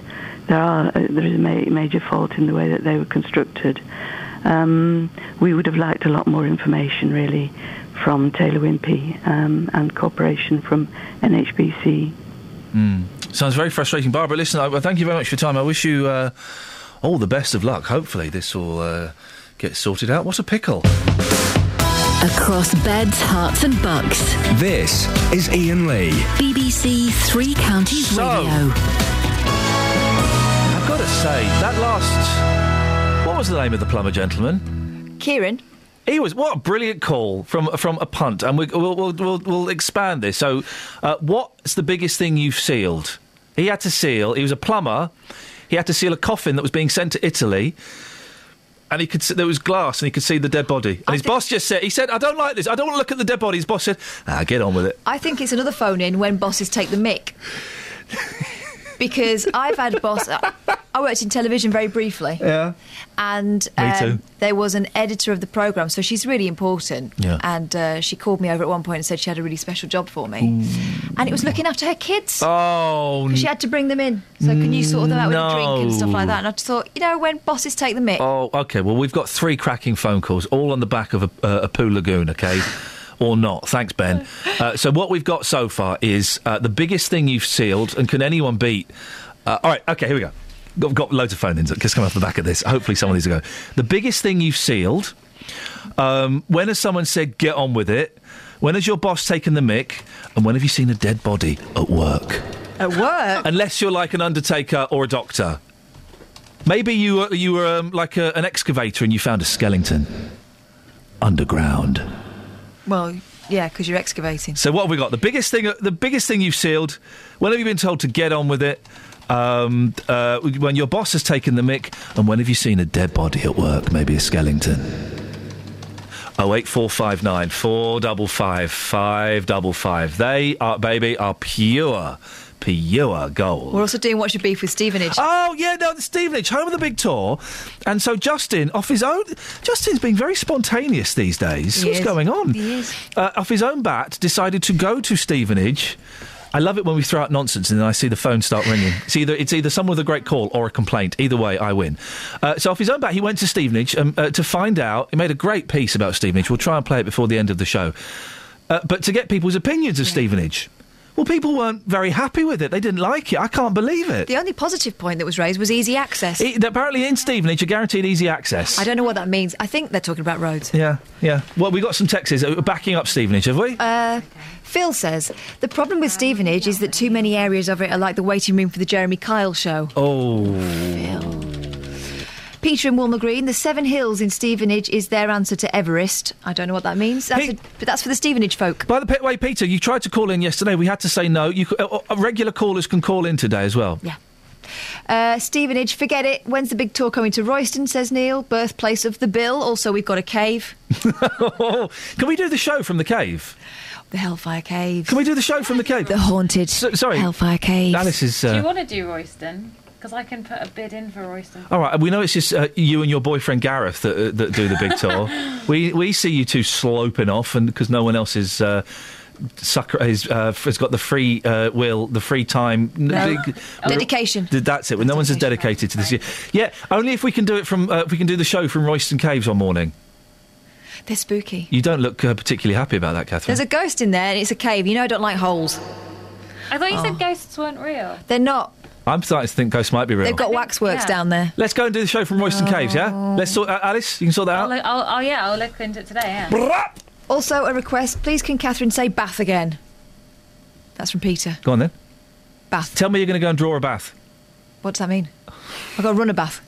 there are uh, there is a ma- major fault in the way that they were constructed. Um, we would have liked a lot more information, really, from Taylor Wimpey um, and cooperation from NHBC. Mm. Sounds very frustrating, Barbara. Listen, I, well, thank you very much for your time. I wish you uh, all the best of luck. Hopefully, this will uh, get sorted out. What a pickle! Across beds, Herts, and bucks. This is Iain Lee. BBC Three Counties So- Radio. I've got to say that last. What was the name of the plumber gentleman? Kieran. He was what a brilliant call from from a punt, and we, we'll, we'll we'll we'll expand this. So, uh, what's the biggest thing you've sealed? He had to seal. He was a plumber. He had to seal a coffin that was being sent to Italy. And he could see, there was glass, and he could see the dead body. And his boss just said, "He said, I don't like this. I don't want to look at the dead body." His boss said, "Ah, get on with it." I think it's another phone in when bosses take the mick. <laughs> because I've had boss. I worked in television very briefly. Yeah. And Me um, too. there was an editor of the programme, so she's really important. Yeah. And uh, she called me over at one point and said she had a really special job for me. And it was looking after her kids. Oh, 'Cause she had to bring them in. So can you sort them out with a drink and stuff like that? And I just thought, you know, when bosses take the mick. Oh, okay. Well, we've got three cracking phone calls, all on the back of a, uh, a poo lagoon, okay? Or not. Thanks, Ben. <laughs> Uh, so, what we've got so far is uh, the biggest thing you've sealed, and can anyone beat. Uh, all right, okay, here we go. Got, got loads of phone ins just coming off the back of this. Hopefully, some of these will go. The biggest thing you've sealed. Um, when has someone said, get on with it? When has your boss taken the mick? And when have you seen a dead body at work? At work? Unless you're like an undertaker or a doctor. Maybe you were, you were um, like a, an excavator and you found a skeleton underground. Well, yeah, because you're excavating. So what have we got? The biggest thing, the biggest thing you've sealed. When have you been told to get on with it? Um, uh, when your boss has taken the mick, and when have you seen a dead body at work? Maybe a skeleton. Oh eight four five nine four double five five double five. They are baby are pure, pure gold. We're also doing What's Your Beef with Stevenage. Oh yeah, no, the Stevenage, home of the big tour, and so Justin, off his own, Justin's being very spontaneous these days. He What's is. going on? He is. Uh, off his own bat, decided to go to Stevenage. I love it when we throw out nonsense and then I see the phone start ringing. It's either it's either someone with a great call or a complaint. Either way, I win. Uh, so off his own bat, he went to Stevenage um, uh, to find out. He made a great piece about Stevenage. We'll try and play it before the end of the show. Uh, but to get people's opinions of Stevenage. Well, people weren't very happy with it. They didn't like it. I can't believe it. The only positive point that was raised was easy access. E- apparently, in Stevenage, you're guaranteed easy access. I don't know what that means. I think they're talking about roads. Yeah, yeah. Well, we got some texts uh, backing up Stevenage, have we? Uh, Phil says the problem with Stevenage is that too many areas of it are like the waiting room for the Jeremy Kyle show. Oh. Peter and Walmer Green, the Seven Hills in Stevenage is their answer to Everest. I don't know what that means, that's a, but that's for the Stevenage folk. By the pe- way, Peter, you tried to call in yesterday. We had to say no. You, uh, uh, regular callers can call in today as well. Yeah. Uh, Stevenage, forget it. When's the big tour coming to Royston? Says Neil, birthplace of the Bill. Also, we've got a cave. <laughs> can we do the show from the cave? The Hellfire Cave. Can we do the show from the cave? The haunted sorry. Hellfire Cave. Alice is. Do you Uh, want to do Royston? Because I can put a bid in for Royston. all right, we know it's just uh, you and your boyfriend Gareth that, uh, that do the big tour. <laughs> we we see you two sloping off, and because no one else is. Uh, Sucker is, uh, has got the free uh, will, the free time. No. Big- Dedication. Th- That's it. Well, no one's as dedicated to this. Year. Yeah, only if we can do it from. Uh, if we can do the show from Royston Caves one morning. They're spooky. You don't look uh, particularly happy about that, Catherine. There's a ghost in there and it's a cave. You know I don't like holes. I thought you Oh. said ghosts weren't real. They're not. I'm starting to think ghosts might be real. They've got waxworks yeah. down there. Let's go and do the show from Royston Caves, yeah? Let's sort uh, Alice, you can sort that I'll, out. look- I'll, oh yeah, I'll look into it today. Yeah. Also, a request. Please, can Catherine say bath again? That's from Peter. Go on then. Bath. Tell me you're going to go and draw a bath. What does that mean? I've got to run a bath.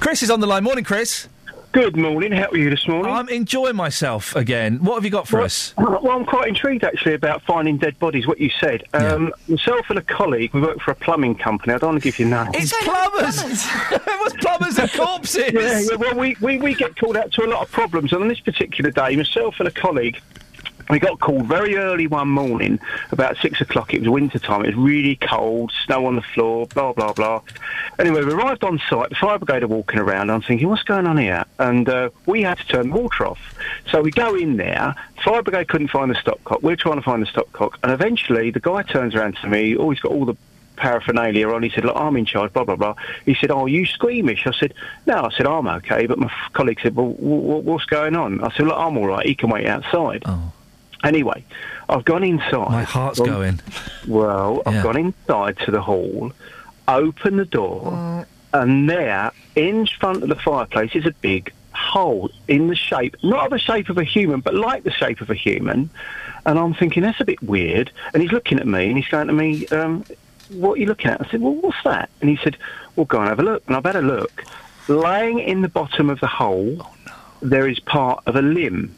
Chris is on the line. Morning, Chris. Good morning. How are you this morning? I'm enjoying myself again. What have you got for us? Well, I'm quite intrigued actually about finding dead bodies. What you said. Um, Myself and a colleague, we work for a plumbing company. I don't want to give you names. It's plumbers. <laughs> it was plumbers and corpses? Yeah, yeah. Well, we, we, we get called out to a lot of problems. And on this particular day, myself and a colleague, we got called very early one morning, about six o'clock. It was winter time. It was really cold, snow on the floor, blah blah blah. Anyway, we arrived on site. The fire brigade are walking around. I'm thinking, what's going on here? And uh, we had to turn the water off. So we go in there. Fire brigade couldn't find the stopcock. We're trying to find the stopcock, and eventually the guy turns around to me. Oh, he's got all the paraphernalia on. He said, look, I'm in charge, blah, blah, blah. He said, oh, are you squeamish? I said, no. I said, I'm okay. But my colleague said, well, w- w- what's going on? I said, look, I'm all right. He can wait outside. Anyway, I've gone inside. My heart's Gone- going. Well, I've Yeah. gone inside to the hall, opened the door, and there, in front of the fireplace, is a big hole in the shape, not of the shape of a human, but like the shape of a human. And I'm thinking, that's a bit weird. And he's looking at me, and he's going to me, um, what are you looking at? I said, well, what's that? And he said, well, go and have a look. And I've had a look. Laying in the bottom of the hole, there is part of a limb.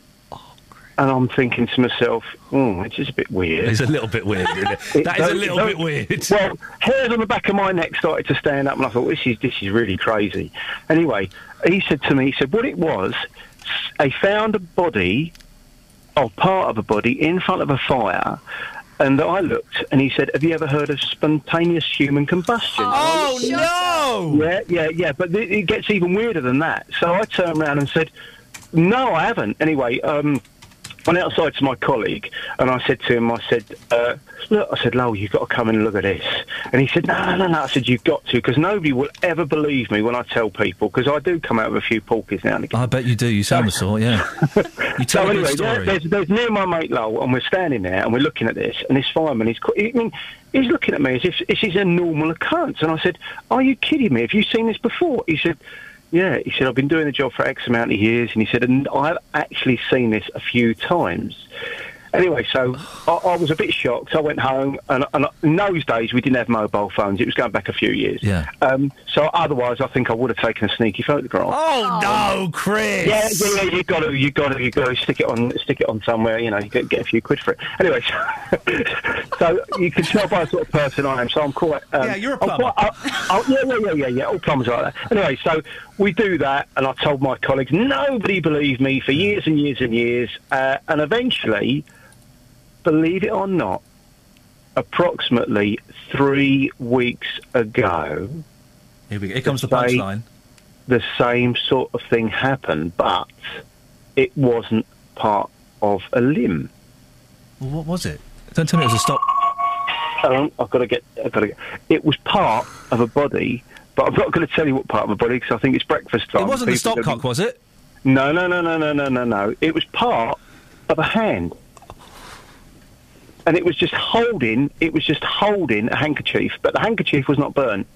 And I'm thinking to myself, oh, it's just a bit weird. It's a little bit weird, isn't it? <laughs> That is a little bit weird. <laughs> Well, hairs on the back of my neck started to stand up, and I thought, this is this is really crazy. Anyway, he said to me, he said, what it was, they found a body, or part of a body, in front of a fire. And I looked, and he said, "Have you ever heard of spontaneous human combustion?" Oh, no! Yeah, yeah, yeah. But th- it gets even weirder than that. So I turned around and said, "No, I haven't." Anyway, um, went outside to my colleague, and I said to him, "I said, uh, look, I said, Lowell, you've got to come and look at this." And he said, "No, no, no, no." I said, "You've got to, because nobody will ever believe me when I tell people, because I do come out with a few porkies now and again." I bet you do. You sound the sort, yeah. <laughs> You tell so anyway, story. there's, there's near my mate Lowell, and we're standing there, and we're looking at this, and this fireman, he's, I mean, he's looking at me as if this is a normal occurrence, and I said, "Are you kidding me? Have you seen this before?" He said. Yeah, he said, I've been doing the job for X amount of years, and he said, and I've actually seen this a few times. Anyway, so I, I was a bit shocked. I went home, and, and in those days we didn't have mobile phones. It was going back a few years. Yeah. Um, so otherwise, I think I would have taken a sneaky photograph. Oh, no, Chris! Yeah, yeah, yeah. You got to, you got to, you got to stick it on, stick it on somewhere. You know, you get, get a few quid for it. Anyway, <laughs> so, so you can tell by the sort of person I am. So I'm quite. Um, Yeah, you're a I'm plumber. quite- I- I- yeah, yeah, yeah, yeah, yeah. All plumbers are like that. Anyway, so we do that, and I told my colleagues. Nobody believed me for years and years and years, uh, and eventually, believe it or not, approximately three weeks ago. Here, we go. Here comes the punchline. the same sort of thing happened, but it wasn't part of a limb. Well, what was it? Don't tell me it was a stop. I've got to get. I've got to get. It was part of a body, but I'm not going to tell you what part of my body because I think it's breakfast time. It wasn't the People are stopcock, was it? No, no, no, no, no, no, no, no. It was part of a hand, and it was just holding. It was just holding a handkerchief, but the handkerchief was not burnt.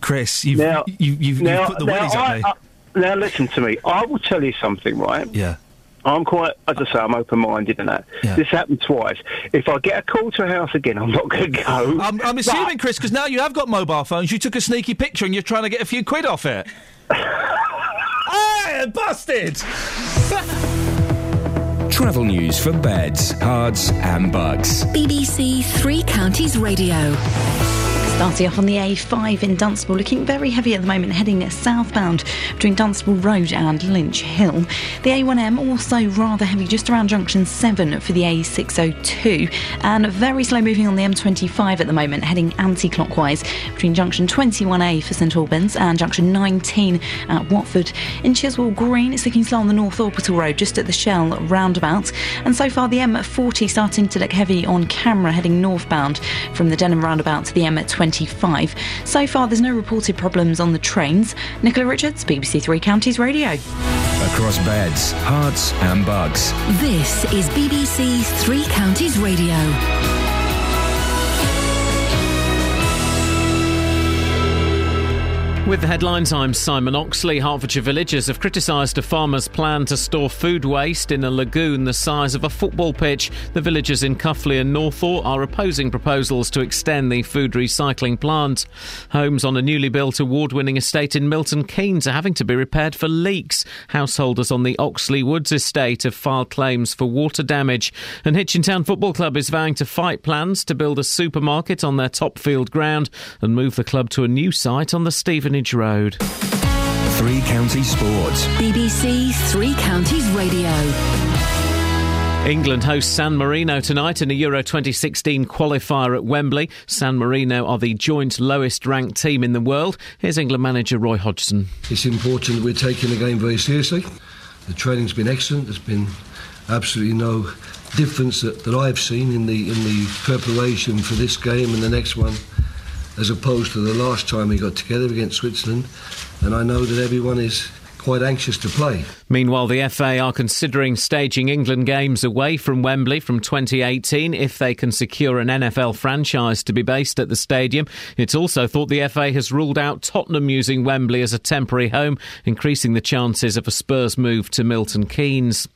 Chris, you've, Now- you, you've, now, you've put the now, willies up I, there. I- now listen to me. I will tell you something, right? Yeah. I'm quite, as I say, I'm open-minded and that. This happened twice. If I get a call to a house again, I'm not going to go. I'm, I'm assuming, Chris, because now you have got mobile phones, you took a sneaky picture and you're trying to get a few quid off it. <laughs> hey, busted! Travel news for beds, cards, and bugs. BBC Three Counties Radio. Starting off on the A5 in Dunstable, looking very heavy at the moment, heading southbound between Dunstable Road and Lynch Hill. The A1M also rather heavy just around junction 7 for the A602, and very slow moving on the M25 at the moment, heading anti clockwise between junction 21A for St Albans and junction 19 at Watford. In Chiswell Green, it's looking slow on the North Orbital Road just at the Shell roundabout, and so far the M40 starting to look heavy on camera heading northbound from the Denham roundabout to the M25. So far, there's no reported problems on the trains. Nicola Richards, BBC Three Counties Radio. Across beds, Herts, and Bucks. This is BBC Three Counties Radio. With the headlines, I'm Simon Oxley. Hertfordshire villagers have criticised a farmer's plan to store food waste in a lagoon the size of a football pitch. The villagers in Cuffley and Northaw are opposing proposals to extend the food recycling plant. Homes on a newly built award winning estate in Milton Keynes are having to be repaired for leaks. Householders on the Oxley Woods estate have filed claims for water damage. And Hitchin Town Football Club is vowing to fight plans to build a supermarket on their Topfield ground and move the club to a new site on the Stevenage Road. Three Counties Sports. BBC Three Counties Radio. England hosts San Marino tonight in a Euro 2016 qualifier at Wembley. San Marino are the joint lowest ranked team in the world. Here's England manager Roy Hodgson. It's important we're taking the game very seriously. The training's been excellent. There's been absolutely no difference that, that I've seen in the in the preparation for this game and the next one as opposed to the last time we got together against Switzerland. And I know that everyone is quite anxious to play. Meanwhile, the FA are considering staging England games away from Wembley from 2018 if they can secure an NFL franchise to be based at the stadium. It's also thought the FA has ruled out Tottenham using Wembley as a temporary home, increasing the chances of a Spurs move to Milton Keynes.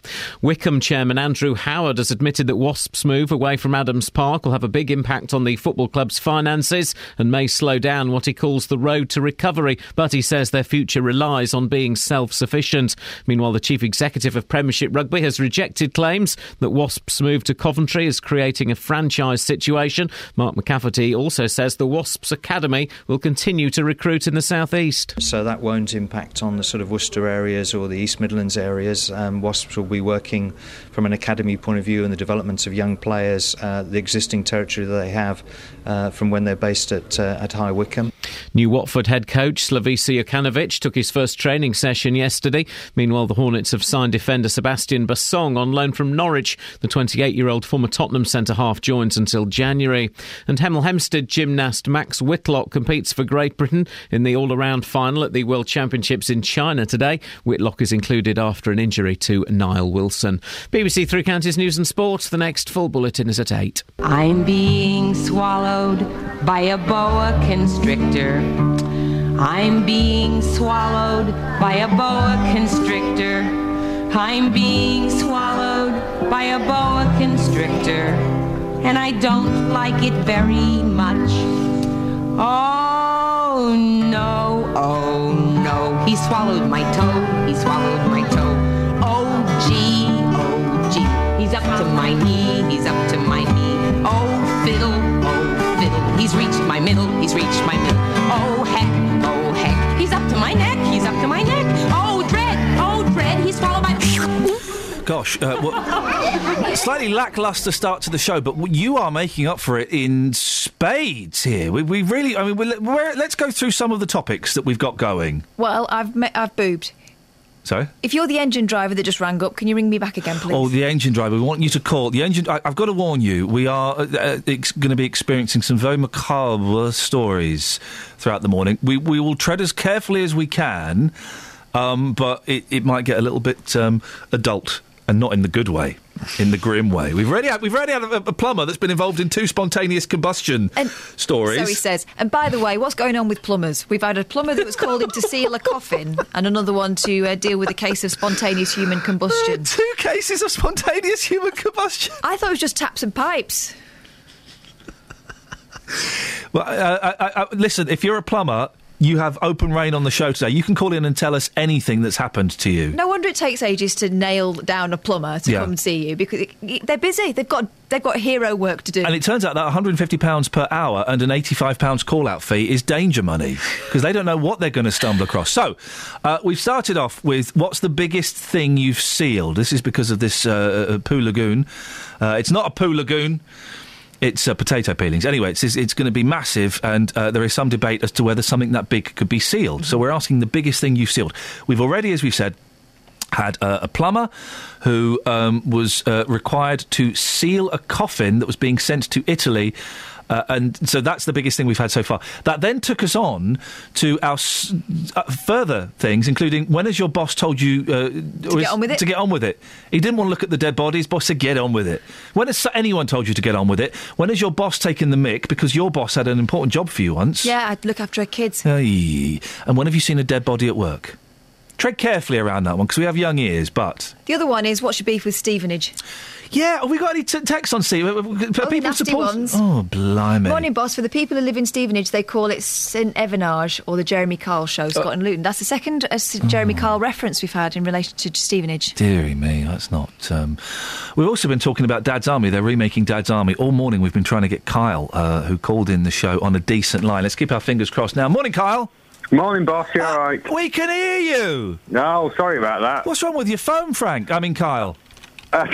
Wycombe chairman Andrew Howard has admitted that Wasps' move away from Adams Park will have a big impact on the football club's finances and may slow down what he calls the road to recovery, but he says their future relies on being self sufficient. Meanwhile, the chief executive of Premiership Rugby has rejected claims that Wasps' move to Coventry is creating a franchise situation. Mark McCafferty also says the Wasps Academy will continue to recruit in the southeast. So that won't impact on the sort of Worcester areas or the East Midlands areas. Um, Wasps will be working from an academy point of view and the development of young players, uh, the existing territory that they have uh, from when they're based at, uh, at High Wycombe. New Watford head coach Slavisa Jokanovic took his first training session yesterday. Meanwhile, the Hornets have signed defender Sebastian Bassong on loan from Norwich. The 28 year old former Tottenham centre half joins until January. And Hemel Hempstead gymnast Max Whitlock competes for Great Britain in the all around final at the World Championships in China today. Whitlock is included after an injury to Nile Wilson. BBC Three Counties News and Sports. The next full bulletin is at 8. I'm being swallowed by a boa constrictor. I'm being swallowed by a boa constrictor. I'm being swallowed by a boa constrictor. And I don't like it very much. Oh no, oh no. He swallowed my toe, he swallowed my toe. Oh gee, oh gee. He's up to my knee, he's up to my knee. Oh fiddle, oh fiddle. He's reached my middle, he's reached my middle. Oh heck, oh heck. He's up to my neck, he's up to my neck. Oh dread, oh dread. He's swallowed my. Gosh, uh, well, slightly lackluster start to the show, but you are making up for it in spades here. We, we really, I mean, we, we're, let's go through some of the topics that we've got going. Well, I've me- I've boobed. Sorry? If you're the engine driver that just rang up, can you ring me back again, please? Oh, the engine driver. We want you to call. The engine. I, I've got to warn you. We are uh, uh, ex- going to be experiencing some very macabre stories throughout the morning. We we will tread as carefully as we can, um, but it, it might get a little bit um, adult and not in the good way. In the grim way, we've already had, we've already had a, a plumber that's been involved in two spontaneous combustion stories. So he says. And by the way, what's going on with plumbers? We've had a plumber that was called in to seal a coffin, and another one to uh, deal with a case of spontaneous human combustion. <laughs> Two cases of spontaneous human combustion. I thought it was just taps and pipes. Well, uh, I, I, I, listen, if you're a plumber, you have open reign on the show today. You can call in and tell us anything that's happened to you. No wonder it takes ages to nail down a plumber to Yeah. come and see you because it, they're busy. They've got they've got hero work to do. And it turns out that 150 pounds per hour and an 85 pounds call out fee is danger money because they don't know what they're going to stumble across. So, uh, we've started off with what's the biggest thing you've sealed? This is because of this uh, uh, poo lagoon. Uh, it's not a poo lagoon. It's uh, potato peelings. Anyway, it's, it's going to be massive, and uh, there is some debate as to whether something that big could be sealed. So we're asking the biggest thing you've sealed. We've already, as we've said, had uh, a plumber who um, was uh, required to seal a coffin that was being sent to Italy. Uh, and so that's the biggest thing we've had so far. That then took us on to our s- uh, further things, including when has your boss told you uh, to get on with it? To get on with it. He didn't want to look at the dead bodies. Boss said, "Get on with it." When has anyone told you to get on with it? When has your boss taken the mick because your boss had an important job for you once? yeah, I'd look after her kids. Aye. And when have you seen a dead body at work? Tread carefully around that one because we have young ears, but. The other one is what's your beef with Stevenage? Yeah, have we got any t- texts on Steve? Uh, People nasty support. ones. Oh, blimey. Morning, boss. For the people who live in Stevenage, they call it St Evanage or the Jeremy Kyle Show, Scott and Luton. That's the second uh, Jeremy Oh. Kyle reference we've had in relation to Stevenage. Deary me, that's not. Um... We've also been talking about Dad's Army. They're remaking Dad's Army. All morning we've been trying to get Kyle, uh, who called in the show, on a decent line. Let's keep our fingers crossed now. Morning, Kyle. Morning, boss. You all right? We can hear you. No, sorry about that. What's wrong with your phone, Frank? I mean, Kyle. Uh,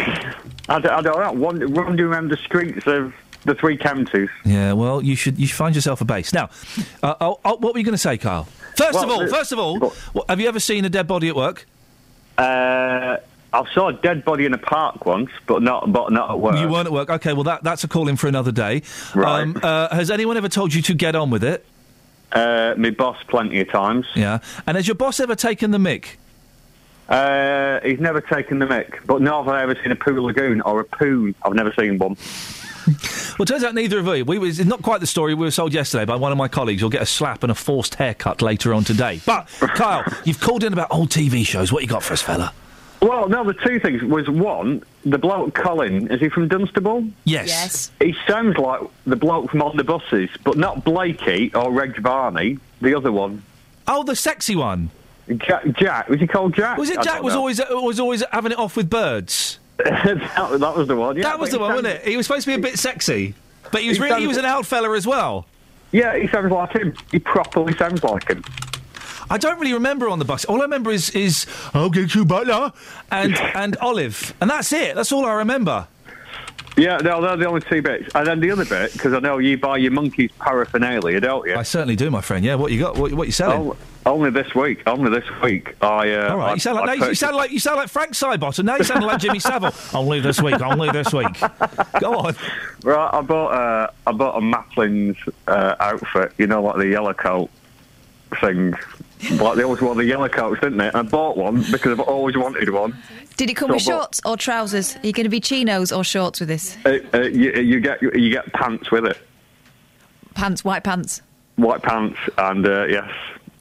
I, don't, I don't know. Wan- Wandering around the streets of the three counties. Yeah, well, you should you should find yourself a base. Now, uh, oh, oh, what were you going to say, Kyle? First of all, the- first of all, what, have you ever seen a dead body at work? Uh, I saw a dead body in a park once, but not but not at work. You weren't at work. Okay, well that that's a call in for another day. Right. Um, uh, has anyone ever told you to get on with it? Uh, my boss plenty of times. Yeah. And has your boss ever taken the mic? Uh, he's never taken the mic, but nor have I ever seen a poo lagoon or a poon. I've never seen one. <laughs> Well, it turns out neither of you. We was it's not quite the story we were sold yesterday by one of my colleagues. You'll get a slap and a forced haircut later on today. But Kyle, <laughs> you've called in about old TV shows. What you got for us, fella? Well, no, the two things was one, the bloke Colin, is he from Dunstable? Yes. Yes. He sounds like the bloke from On the Buses, but not Blakey or Reg Varney, the other one. Oh, the sexy one. Jack, Jack was he called Jack? Was it I Jack was know. always uh, was always having it off with birds? <laughs> that, that was the one. Yeah, that was the he one, sounds- wasn't it? He was supposed to be a bit sexy, but he was He really he was an old fella as well. Yeah, he sounds like him. He properly sounds like him. I don't really remember on the bus. All I remember is is I'll get you butler and <laughs> and Olive, and that's it. That's all I remember. Yeah, no, they're the only two bits. And then the other bit, because I know you buy your monkey's paraphernalia, don't you? I certainly do, my friend. Yeah, what you got? What, what you selling? Oh, only this week. Only this week. I. Uh, All right, I- you sound like I no, you sound like you sound like Frank Sidebottom. Now you sound like Jimmy Savile. <laughs> Only this week. Only this week. Go on. Right, I bought uh, I bought a Maplin's uh, outfit. You know, like the yellow coat thing. Like they always wore the yellow coats, didn't they? And I bought one because I've always wanted one. Did it come So with shorts or trousers? Are you going to be chinos or shorts with this? Uh, uh, you, you get you get pants with it, Pants, white pants. white pants, and uh, yes.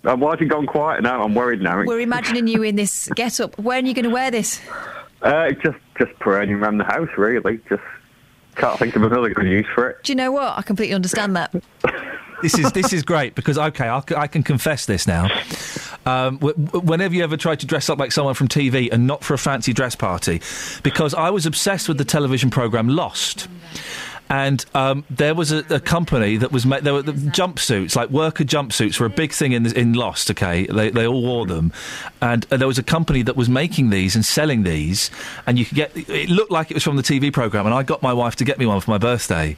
Uh, why has it gone quiet now? I'm worried now. We're imagining you in this <laughs> get up. When are you going to wear this? Uh, just just parading around the house, really. Just can't think of another good use for it. Do you know what? I completely understand that. <laughs> This is this is great because okay, I'll, I can confess this now. Um, whenever you ever tried to dress up like someone from TV and not for a fancy dress party, because I was obsessed with the television program Lost. And um, there was a, a company that was ma- there were the jumpsuits, like worker jumpsuits, were a big thing in in Lost. Okay, they they all wore them, and uh, there was a company that was making these and selling these, and you could get. It looked like it was from the TV program, and I got my wife to get me one for my birthday,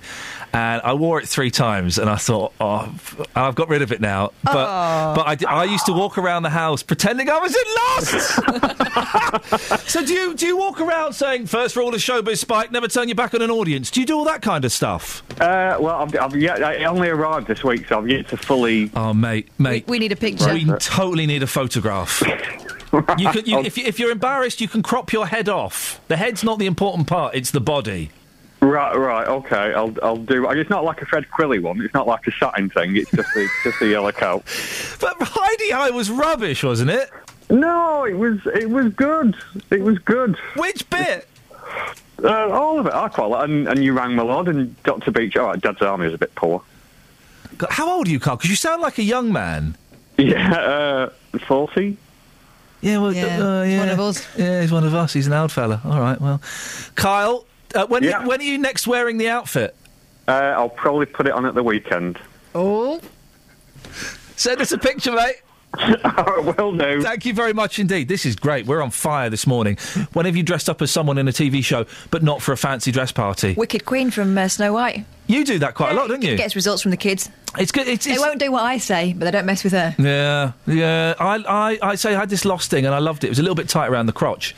and I wore it three times, and I thought, oh, f- I've got rid of it now. But Oh. but I, d- I used to walk around the house pretending I was in Lost. <laughs> so do you do you walk around saying first rule of showbiz, Spike, never turn your back on an audience? Do you do all that kind of stuff? Uh, well, I've, I've yet, I only arrived this week, so I've yet to fully. Oh, mate, mate. We need a picture. We totally need a photograph. You can, you, <laughs> if, you, if you're embarrassed, you can crop your head off. The head's not the important part; it's the body. Right, right, okay. I'll, I'll do. It's not like a Fred Quilley one. It's not like a satin thing. It's just a, <laughs> just a yellow coat. But Hi-de-Hi was rubbish, wasn't it? No, it was. It was good. It was good. Which bit? Uh, all of it. I quite like. And, and you rang my lord and Doctor Beach. All right, Dad's army was a bit poor. God, How old are you, Carl? Because you sound like a young man. <laughs> Yeah, uh, forty. Yeah, well, Yeah, uh, yeah. one of us. Yeah, he's one of us. He's an old fella. All right, well, Kyle, uh, when Yeah. when are you next wearing the outfit? Uh, I'll probably put it on at the weekend. Oh. Send us a picture, mate. <laughs> well, no. Thank you very much indeed. This is great. We're on fire this morning. When have you dressed up as someone in a TV show, but not for a fancy dress party? Wicked Queen from uh, Snow White. You do that quite a lot, don't you? Gets results from the kids. It's good. It's, They won't do what I say, but they don't mess with her. Yeah, yeah. I, I, I say I had this lost thing, and I loved it. It was a little bit tight around the crotch.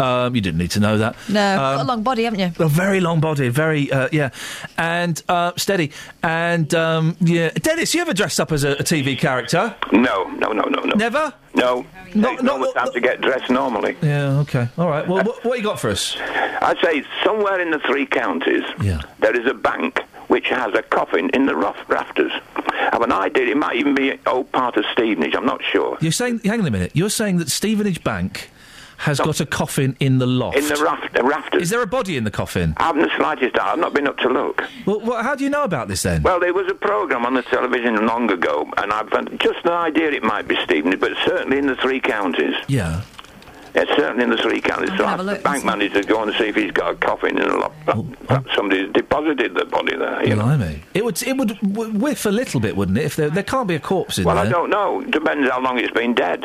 Um, you didn't need to know that. No, got a Um, long body, haven't you? a very long body, very uh, yeah, and uh, steady, and um, yeah. Dennis, you ever dressed up as a, a TV character? No, no, no, no, no. Never? No. Not, not the time to get dressed normally. Yeah. Okay. All right. Well, what, what you got for us? I'd say somewhere in the three counties, yeah. there is a bank which has a coffin in the rough rafters. I have an idea it might even be old part of Stevenage. I'm not sure. You're saying, hang on a minute. You're saying that Stevenage Bank has got a coffin in the loft. In the raft, the rafters. Is there a body in the coffin? I haven't the slightest doubt. I've not been up to look. Well, well, how do you know about this then? Well, there was a programme on the television long ago, and I've just an idea it might be Stephen, but certainly in the three counties. Yeah. Yeah, certainly in the three counties. So I have a asked the look bank manager to go and see if he's got a coffin in a loft. Oh, oh. Perhaps somebody's deposited the body there. You know? Blimey. It would it would whiff a little bit, wouldn't it? If there there can't be a corpse in Well, there. I don't know. Depends how long it's been dead.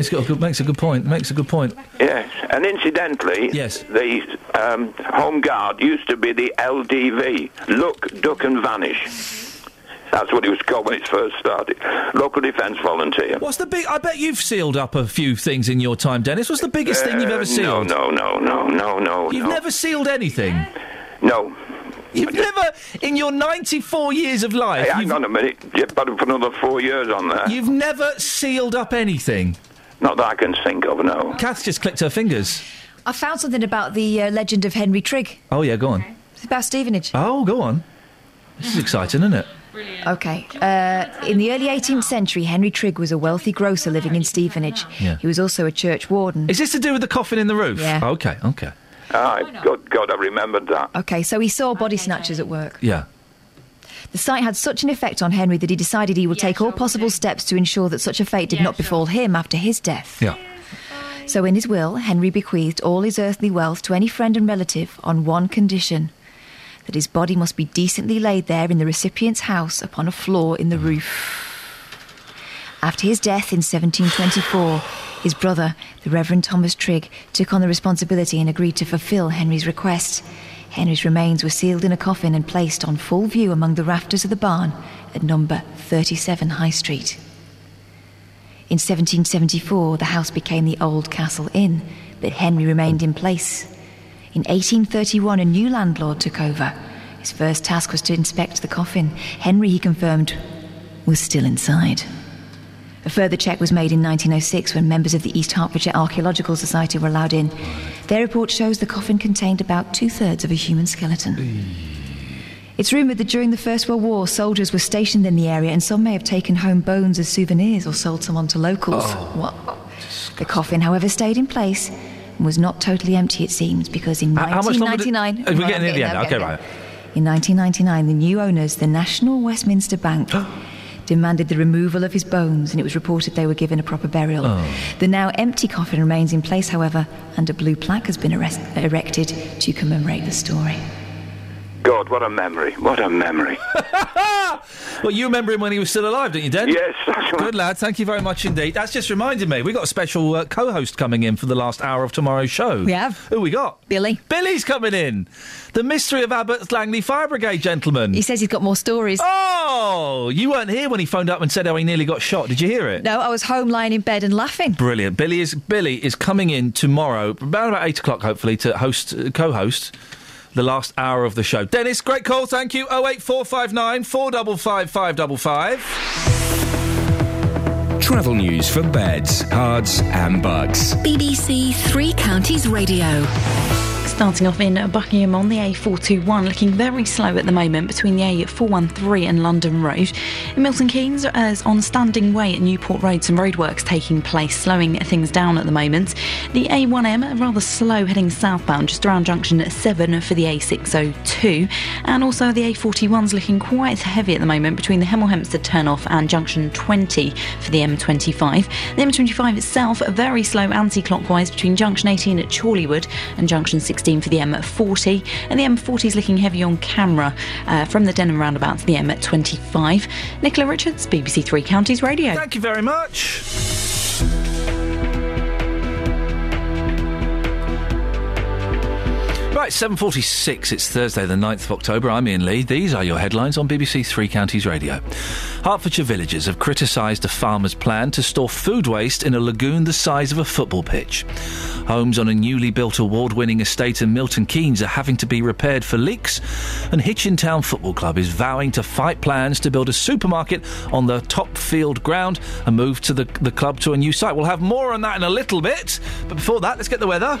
It's got a good, makes a good point. Makes a good point. Yes, and incidentally, yes. the um, home guard used to be the LDV, look, duck and vanish. That's what it was called when it first started. Local Defence Volunteer. What's the big? I bet you've sealed up a few things in your time, Dennis. What's the biggest thing you've Uh, ever sealed? No, no, no, no, no, You've no. never sealed anything. No. You've never, in your 94 years of life, Hey, hang on a minute. You've got to put another four years on there. you've never sealed up anything. Not that I can think of, no. Kath just clicked her fingers. I found something about the uh, legend of Henry Trigg. Oh yeah, go on. It's about Stevenage. Oh, go on. This is exciting, isn't it? Brilliant. Okay. Uh, in the early 18th century, Henry Trigg was a wealthy grocer living in Stevenage. Yeah. He was also a church warden. Is this to do with the coffin in the roof? Yeah. Okay. Okay. Ah, good God, I remembered that. Okay, so he saw body snatchers at work. Yeah. The sight had such an effect on Henry that he decided he would take all possible steps to ensure that such a fate did not befall him after his death. Yeah. So, in his will, Henry bequeathed all his earthly wealth to any friend and relative on one condition that his body must be decently laid there in the recipient's house upon a floor in the mm. roof. After his death in 1724, his brother, the Reverend Thomas Trigg, took on the responsibility and agreed to fulfill Henry's request. Henry's remains were sealed in a coffin and placed on full view among the rafters of the barn at number 37 High Street. In 1774, the house became the Old Castle Inn, but Henry remained in place. In 1831, a new landlord took over. His first task was to inspect the coffin. Henry, he confirmed, was still inside. A further check was made in 1906 when members of the East Hertfordshire Archaeological Society were allowed in. Their report shows the coffin contained about two thirds of a human skeleton. It's rumoured that during the First World War, soldiers were stationed in the area and some may have taken home bones as souvenirs or sold some on to locals. Oh, what? The coffin, however, stayed in place and was not totally empty, it seems, because in How- how much 1999. Oh, we're getting the end. Okay, right. In 1999, the new owners, the National Westminster Bank, <gasps> demanded the removal of his bones, and it was reported they were given a proper burial. Oh. The now empty coffin remains in place, however, and a blue plaque has been arrest- erected to commemorate the story. God, what a memory. What a memory. <laughs> Well, you remember him when he was still alive, don't you, Den? Yes, Good lad. Thank you very much indeed. That's just reminded me. We've got a special uh, co-host coming in for the last hour of tomorrow's show. We have. Who we got? Billy. Billy's coming in. The mystery of Abbots Langley Fire Brigade gentleman. He says he's got more stories. Oh, you weren't here when he phoned up and said how he nearly got shot. Did you hear it? No, I was home lying in bed and laughing. Brilliant. Billy is Billy is coming in tomorrow, about about eight o'clock, hopefully, to host uh, co-host the last hour of the show. Dennis, great call, thank you. Oh eight four five nine four double five five double five. Travel news for beds, cards, and Bucks. BBC Three Counties Radio. Starting off in Buckingham on the A421, looking very slow at the moment between the A413 and London Road. In Milton Keynes, as on Standing Way at Newport Road, some roadworks taking place, slowing things down at the moment. The A1M, rather slow heading southbound, just around junction 7 for the A602. And also the A41's looking quite heavy at the moment between the Hemel Hempstead turnoff and junction 20 for the M25. The M25 itself, very slow anti clockwise between junction 18 at Chorleywood and junction 16 for the M40. And the M40 is looking heavy on camera uh, from the Denham roundabout to the M25. Nicola Richards, BBC Three Counties Radio. Thank you very much. Right, 7.46, it's Thursday the 9th of October. I'm Iain Lee. These are your headlines on BBC Three Counties Radio. Hertfordshire villagers have criticised a farmer's plan to store food waste in a lagoon the size of a football pitch. Homes on a newly built award winning estate in Milton Keynes are having to be repaired for leaks, and Hitchin Town Football Club is vowing to fight plans to build a supermarket on the Topfield ground and move to the, the club to a new site. We'll have more on that in a little bit, but before that, let's get the weather.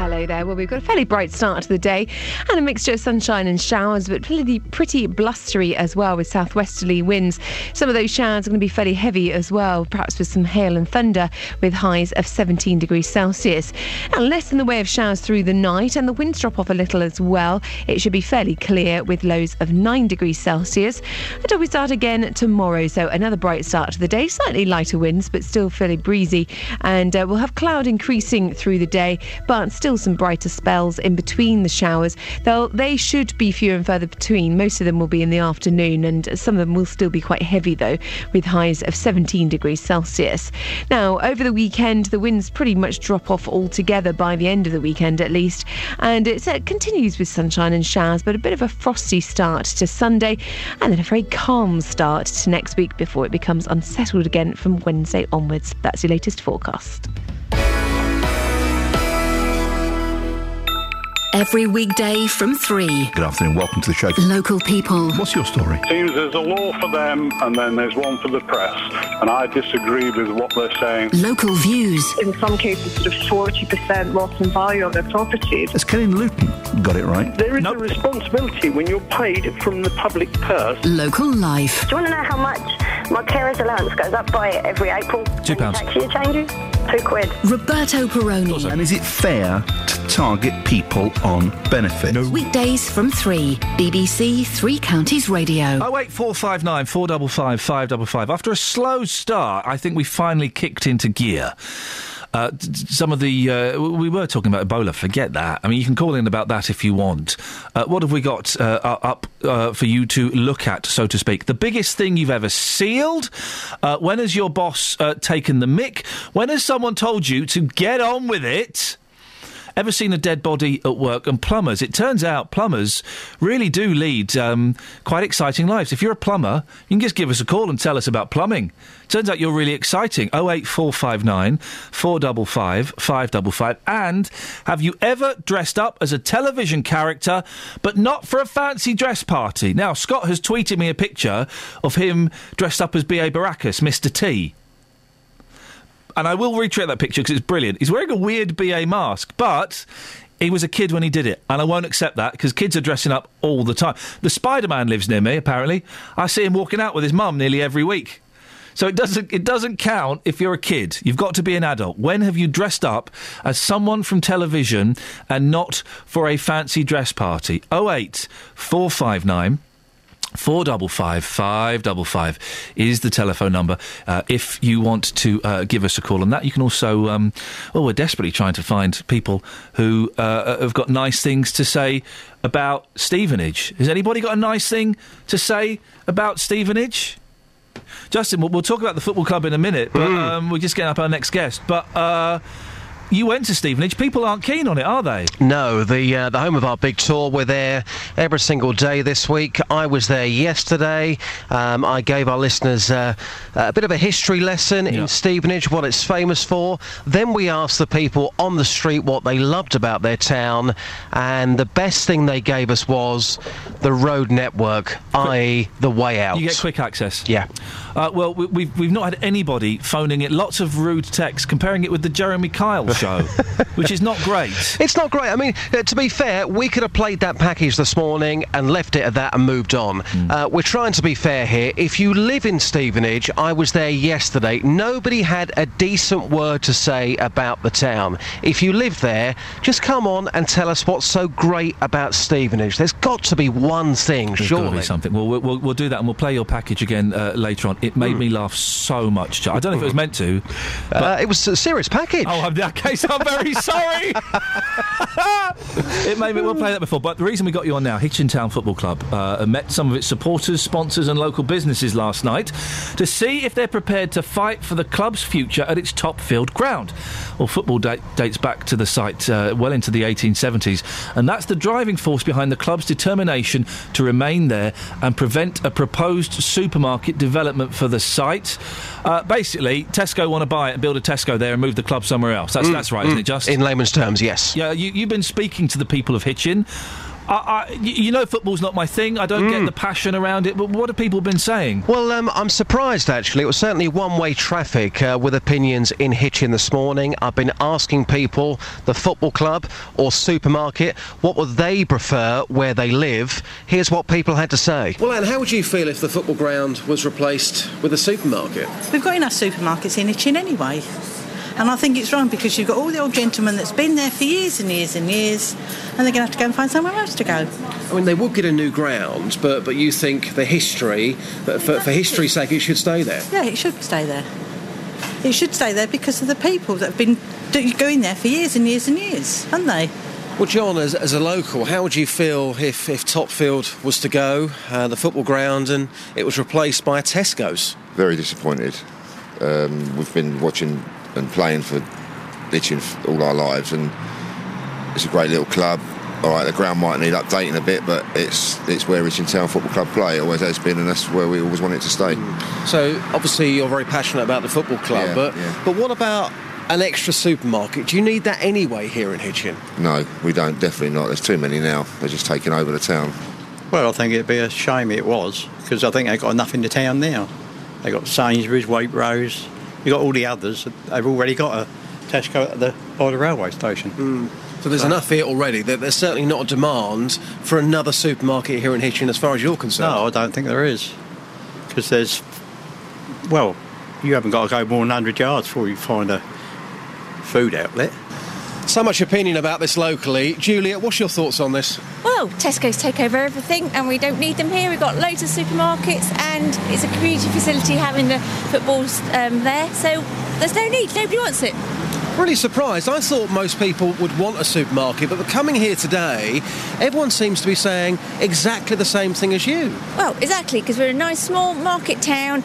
Hello there. Well, we've got a fairly bright start to the day and a mixture of sunshine and showers, but pretty, pretty blustery as well with southwesterly winds. Some of those showers are going to be fairly heavy as well, perhaps with some hail and thunder with highs of 17 degrees Celsius. And less in the way of showers through the night, and the winds drop off a little as well. It should be fairly clear with lows of 9 degrees Celsius until we start again tomorrow. So another bright start to the day, slightly lighter winds, but still fairly breezy. And uh, we'll have cloud increasing through the day, but still some brighter spells in between the showers. They'll, they should be fewer and further between. Most of them will be in the afternoon, and some of them will still be quite heavy, though, with highs of 17 degrees Celsius. Now, over the weekend, the winds pretty much drop off altogether by the end of the weekend, at least, and it uh, continues with sunshine and showers, but a bit of a frosty start to Sunday, and then a very calm start to next week before it becomes unsettled again from Wednesday onwards. That's your latest forecast. Every weekday from 3. Good afternoon, welcome to the show. Local people. What's your story? Seems there's a law for them and then there's one for the press, and I disagree with what they're saying. Local views. In some cases, sort of 40% loss in value on their properties. Has Kelly Luton got it right? There is a responsibility when you're paid from the public purse. Local life. Do you want to know how much my carer's allowance goes up by every April? Two pounds. Tax year changes? Two quid. Roberto Perrone. And is it fair to target people on benefits? No. Weekdays from 3. BBC Three Counties Radio. Oh wait, four five nine four double five five double five. After a slow start, I think we finally kicked into gear. Uh, some of the uh, we were talking about Ebola. Forget that. I mean, you can call in about that if you want. Uh, what have we got uh, up uh, for you to look at, so to speak? The biggest thing you've ever sealed. Uh, when has your boss taken the mick? When has someone told you to get on with it? Ever seen a dead body at work? And plumbers, it turns out plumbers really do lead um, quite exciting lives. If you're a plumber, you can just give us a call and tell us about plumbing. Turns out you're really exciting. 08459 455 555. And have you ever dressed up as a television character, but not for a fancy dress party? Now, Scott has tweeted me a picture of him dressed up as B.A. Baracus, Mr. T and I will retweet that picture because it's brilliant. He's wearing a weird BA mask, but he was a kid when he did it, and I won't accept that because kids are dressing up all the time. The Spider Man lives near me, apparently. I see him walking out with his mum nearly every week. So it doesn't it doesn't count if you're a kid. You've got to be an adult. When have you dressed up as someone from television and not for a fancy dress party? 08 459 Four double five five double five is the telephone number. Uh, if you want to uh, give us a call on that, you can also. Um, well, we're desperately trying to find people who uh, have got nice things to say about Stevenage. Has anybody got a nice thing to say about Stevenage? Justin, we'll, we'll talk about the football club in a minute, but um, we're just getting up our next guest. But uh, you went to Stevenage. People aren't keen on it, are they? No, the uh, the home of our big tour. We're there every single day this week. I was there yesterday. Um, I gave our listeners uh, a bit of a history lesson in Stevenage, what it's famous for. Then we asked the people on the street what they loved about their town, and the best thing they gave us was the road network, i.e., the way out. You get quick access. Yeah. Uh, well, we, we've we've not had anybody phoning it. Lots of rude texts comparing it with the Jeremy Kyle <laughs> show, which is not great. It's not great. I mean, uh, to be fair, we could have played that package this morning and left it at that and moved on. Hmm. Uh, we're trying to be fair here. If you live in Stevenage, I was there yesterday. Nobody had a decent word to say about the town. If you live there, just come on and tell us what's so great about Stevenage. There's got to be one thing, There's got to surely. be something. Well, we'll, we'll, we'll do that and we'll play your package again uh, later on. It made me laugh so much. I don't know if it was meant to. Uh, it was a serious package. Oh, in that case, I'm very <laughs> sorry. it made me. We'll play that before. But the reason we got you on now, Hitchin Town Football Club uh, met some of its supporters, sponsors, and local businesses last night to see if they're prepared to fight for the club's future at its Topfield ground. Well, football date, dates back to the site uh, well into the 1870s, and that's the driving force behind the club's determination to remain there and prevent a proposed supermarket development for the site. Uh, basically, Tesco want to buy it and build a Tesco there and move the club somewhere else. That's Mm, that's right, isn't mm. it? Just In layman's terms, yes. Yeah, you, you've been speaking to the people of Hitchin. I, I, y- you know, football's not my thing. I don't Mm. get the passion around it. But what have people been saying? Well, um, I'm surprised actually. It was certainly one-way traffic uh, with opinions in Hitchin this morning. I've been asking people, the football club or supermarket, what would they prefer where they live. Here's what people had to say. Well, Anne, how would you feel if the football ground was replaced with a supermarket? We've got enough supermarkets in Hitchin anyway. And I think it's wrong because you've got all the old gentlemen that's been there for years and years and years, and they're going to have to go and find somewhere else to go. I mean, they would get a new ground, but but you think the history, that for, for history's sake, it should stay there. Yeah, it should stay there. It should stay there because of the people that have been do- going there for years and years and years, haven't they? Well, John, as, as a local, how would you feel if, if Topfield was to go, uh, the football ground, and it was replaced by a Tesco's? very disappointed. Um, we've been watching and playing for Itching f- all our lives, and it's a great little club. All right, the ground might need updating a bit, but it's it's where Itching Town Football Club play. It always has been, and that's where we always want it to stay. So, obviously, you're very passionate about the football club, Yeah, but, yeah. but what about an extra supermarket? Do you need that anyway here in Hitchin? No, we don't. Definitely not. There's too many now. They're just taking over the town. Well, I think it'd be a shame it was because I think they've got enough in the town now. They've got Sainsbury's, Waitrose, you've got all the others. They've already got a Tesco at the, by the railway station. Hmm. So there's So- enough here already. There, there's certainly not a demand for another supermarket here in Hitchin as far as you're concerned. No, I don't think there is. Because there's, well, you haven't got to go more than 100 yards before you find a food outlet. So much opinion about this locally. Juliet, what's your thoughts on this? Well, Tesco's take over everything and we don't need them here. We've got loads of supermarkets and it's a community facility having the footballs um, there. So there's no need, nobody wants it. Really surprised. I thought most people would want a supermarket, but coming here today, everyone seems to be saying exactly the same thing as you. Well, exactly, because we're a nice small market town.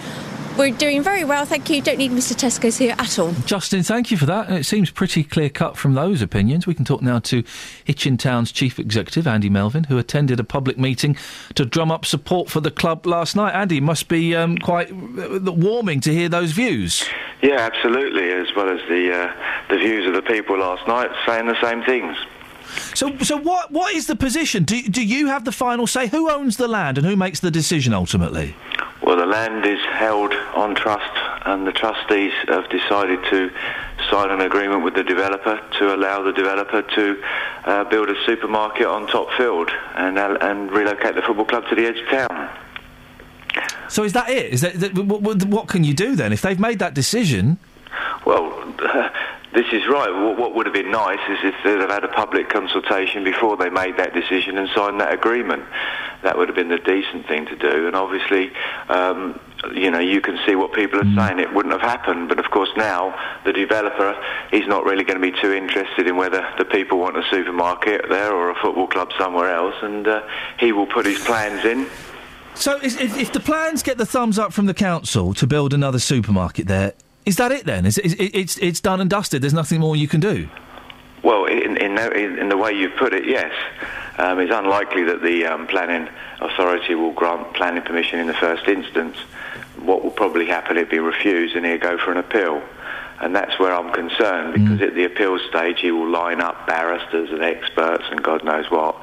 We're doing very well, thank you. Don't need Mr. Tesco's here at all. Justin, thank you for that. It seems pretty clear cut from those opinions. We can talk now to Hitchin Town's chief executive, Andy Melvin, who attended a public meeting to drum up support for the club last night. Andy, must be um, quite uh, warming to hear those views. Yeah, absolutely. As well as the uh, the views of the people last night saying the same things. So, so what what is the position? Do, do you have the final say? Who owns the land and who makes the decision ultimately? Well, the land is held on trust, and the trustees have decided to sign an agreement with the developer to allow the developer to uh, build a supermarket on Topfield and uh, and relocate the football club to the edge of town. So is that it? Is that, that what, what, what can you do then if they've made that decision? Well, <laughs> this is right. What, what would have been nice is if they'd have had a public consultation before they made that decision and signed that agreement. That would have been the decent thing to do. And obviously, um, you know, you can see what people are saying. It wouldn't have happened. But of course, now the developer is not really going to be too interested in whether the people want a supermarket there or a football club somewhere else. And uh, he will put his plans in. So if, if the plans get the thumbs up from the council to build another supermarket there, is that it then? Is, it- is it, it's it's done and dusted? There's nothing more you can do. Well, in, in, the- in the way you've put it, yes. Um, it's unlikely that the um, planning authority will grant planning permission in the first instance. What will probably happen, it'll be refused and he'll go for an appeal. And that's where I'm concerned because at the appeal stage he will line up barristers and experts and God knows what.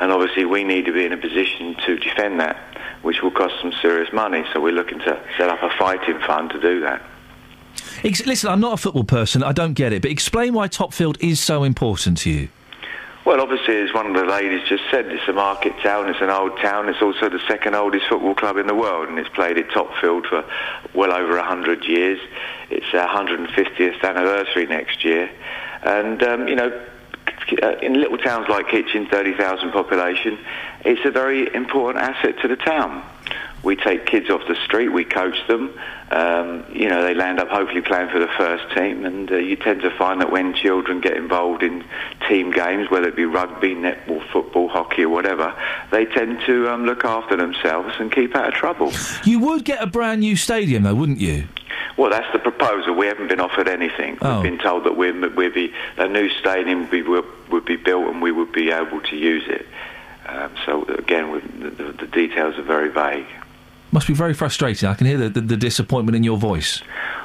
And obviously we need to be in a position to defend that, which will cost some serious money. So we're looking to set up a fighting fund to do that. Ex- listen, I'm not a football person. I don't get it. But explain why Topfield is so important to you. Well, obviously, as one of the ladies just said, it's a market town, it's an old town, it's also the second oldest football club in the world, and it's played at Topfield for well over 100 years. It's our 150th anniversary next year. And, um, you know, uh, in little towns like Hitchin, 30,000 population, it's a very important asset to the town. We take kids off the street, we coach them. Um, you know, they land up hopefully playing for the first team, and uh, you tend to find that when children get involved in team games, whether it be rugby, netball, football, hockey, or whatever, they tend to um, look after themselves and keep out of trouble. You would get a brand new stadium, though, wouldn't you? Well, that's the proposal. We haven't been offered anything. Oh. We've been told that we're, we'd be, a new stadium would be, would be built and we would be able to use it. Um, so again, the, the, the details are very vague. Must be very frustrating. I can hear the, the, the disappointment in your voice.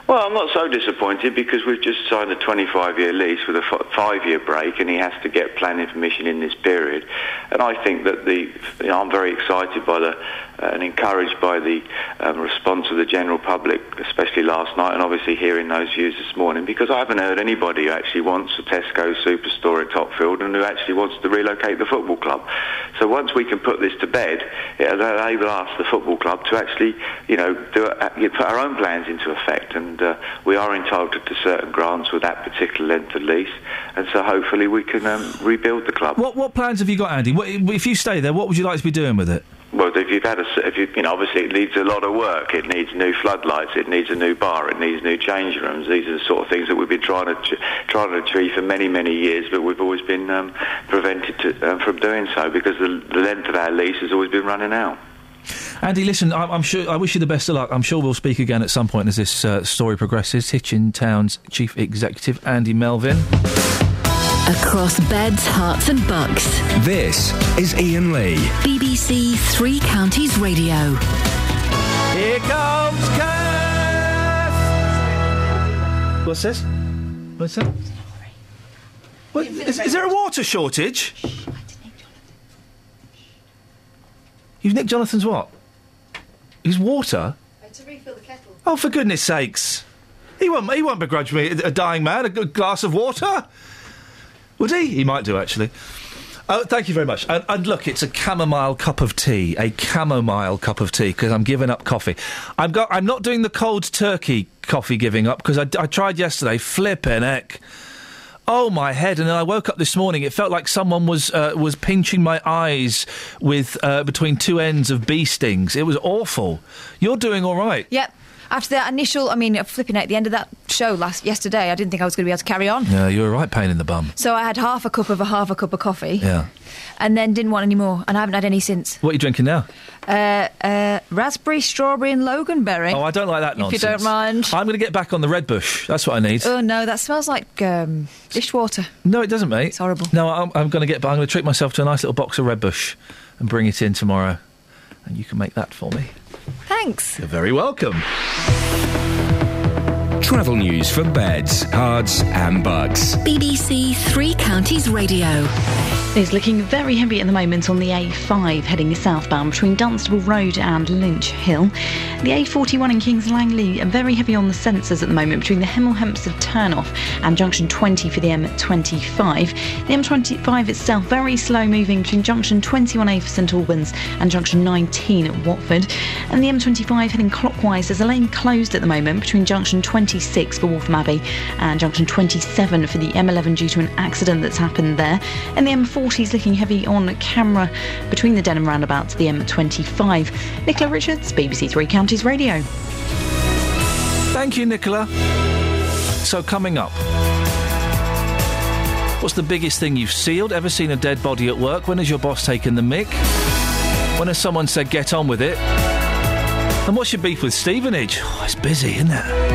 Well, I'm not so disappointed because we've just signed a 25-year lease with a five-year break, and he has to get planning permission in this period. And I think that the, you know, I'm very excited by the uh, and encouraged by the um, response of the general public, especially last night, and obviously hearing those views this morning, because I haven't heard anybody who actually wants a Tesco superstore at Topfield and who actually wants to relocate the football club. So once we can put this to bed, it'll enable us, the football club, to actually, you know, do a, put our own plans into effect. And uh, we are entitled to certain grants with that particular length of lease. And so hopefully we can um, rebuild the club. What what plans have you got, Andy? What, if you stay there, what would you like to be doing with it? Well, if you've had a, if you, you know, obviously it needs a lot of work. It needs new floodlights. It needs a new bar. It needs new change rooms. These are the sort of things that we've been trying to ch- trying to achieve for many, many years, but we've always been um, prevented to, um, from doing so because the, the length of our lease has always been running out. Andy, listen, I, I'm sure. I wish you the best of luck. I'm sure we'll speak again at some point as this uh, story progresses. Hitchin Town's chief executive, Andy Melvin. Across beds, Herts, and bucks. This is Iain Lee. BBC Three Counties Radio. Here comes Kath. What's this? What's that? What, is, is there a water shortage? You've nicked Jonathan's what? His water? Uh, to refill the kettle. Oh, for goodness sakes! He won't. He won't begrudge me a dying man a good glass of water. Would he? He might do actually. Oh, thank you very much. And, and look, it's a chamomile cup of tea, a chamomile cup of tea, because I'm giving up coffee. I'm got. I'm not doing the cold turkey coffee giving up because I, I tried yesterday. Flipping heck. Oh my head! And then I woke up this morning. It felt like someone was uh, was pinching my eyes with uh, between two ends of bee stings. It was awful. You're doing all right. Yep. After that initial, I mean, flipping at the end of that show last yesterday, I didn't think I was going to be able to carry on. Yeah, you were right pain in the bum. So I had half a cup of a half a cup of coffee, Yeah. and then didn't want any more, and I haven't had any since. What are you drinking now? Uh, uh, raspberry, strawberry, and loganberry. Oh, I don't like that If nonsense. you don't mind. I'm going to get back on the Red Bush. That's what I need. Oh no, that smells like um, dishwater. no, it doesn't, mate. It's horrible. No, I'm, I'm going to get. I'm going to treat myself to a nice little box of Red Bush and bring it in tomorrow, and you can make that for me. Thanks. You're very welcome. Travel news for beds, cards, and Bucks. BBC Three Counties Radio is looking very heavy at the moment on the A5 heading southbound between Dunstable Road and Lynch Hill. The A41 in Kings Langley are very heavy on the sensors at the moment between the Hemel Hempstead turnoff and junction 20 for the M25. The M25 itself very slow moving between junction 21A for St Albans and junction 19 at Watford. And the M25 heading clockwise there's a lane closed at the moment between junction 26 for Waltham Abbey and junction 27 for the M11 due to an accident that's happened there. And the M4 40s looking heavy on camera between the Denham roundabout to the M25. Nicola Richards, BBC Three Counties Radio. Thank you, Nicola. So, coming up. What's the biggest thing you've sealed? Ever seen a dead body at work? When has your boss taken the mic? When has someone said, get on with it? And what's your beef with Stevenage? Oh, it's busy, isn't it?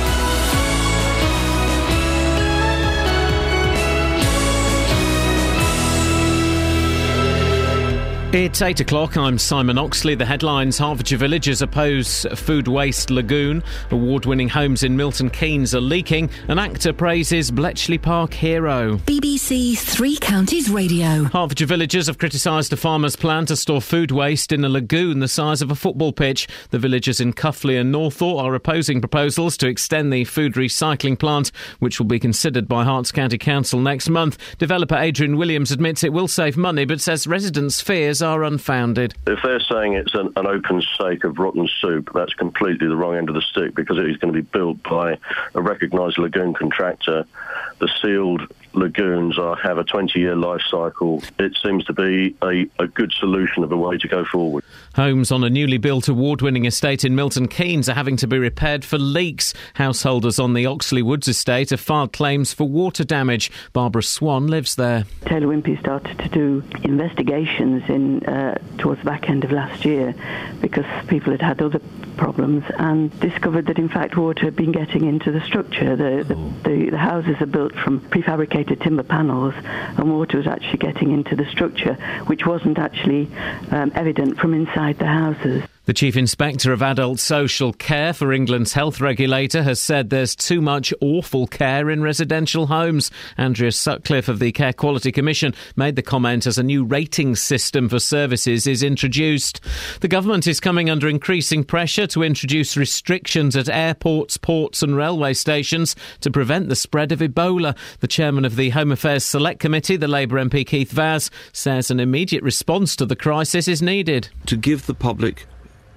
It's 8 o'clock. I'm Simon Oxley. The headlines Hertfordshire villagers oppose food waste lagoon. Award winning homes in Milton Keynes are leaking. An actor praises Bletchley Park hero. BBC Three Counties Radio. Hertfordshire villagers have criticised a farmer's plan to store food waste in a lagoon the size of a football pitch. The villagers in Cuffley and Northaw are opposing proposals to extend the food recycling plant, which will be considered by Herts County Council next month. Developer Adrian Williams admits it will save money, but says residents' fears are unfounded. If they're saying it's an, an open stake of rotten soup, that's completely the wrong end of the stick because it is going to be built by a recognised lagoon contractor. The sealed lagoons are, have a 20 year life cycle. It seems to be a, a good solution of a way to go forward. Homes on a newly built award winning estate in Milton Keynes are having to be repaired for leaks. Householders on the Oxley Woods estate have filed claims for water damage. Barbara Swan lives there. Taylor Wimpey started to do investigations in uh, towards the back end of last year because people had had other problems and discovered that in fact water had been getting into the structure. The, the, the, the houses are built from prefabricated timber panels and water was actually getting into the structure, which wasn't actually um, evident from inside the houses. The Chief Inspector of Adult Social Care for England's health regulator has said there's too much awful care in residential homes. Andrea Sutcliffe of the Care Quality Commission made the comment as a new rating system for services is introduced. The government is coming under increasing pressure to introduce restrictions at airports, ports, and railway stations to prevent the spread of Ebola. The chairman of the Home Affairs Select Committee, the Labour MP Keith Vaz, says an immediate response to the crisis is needed. To give the public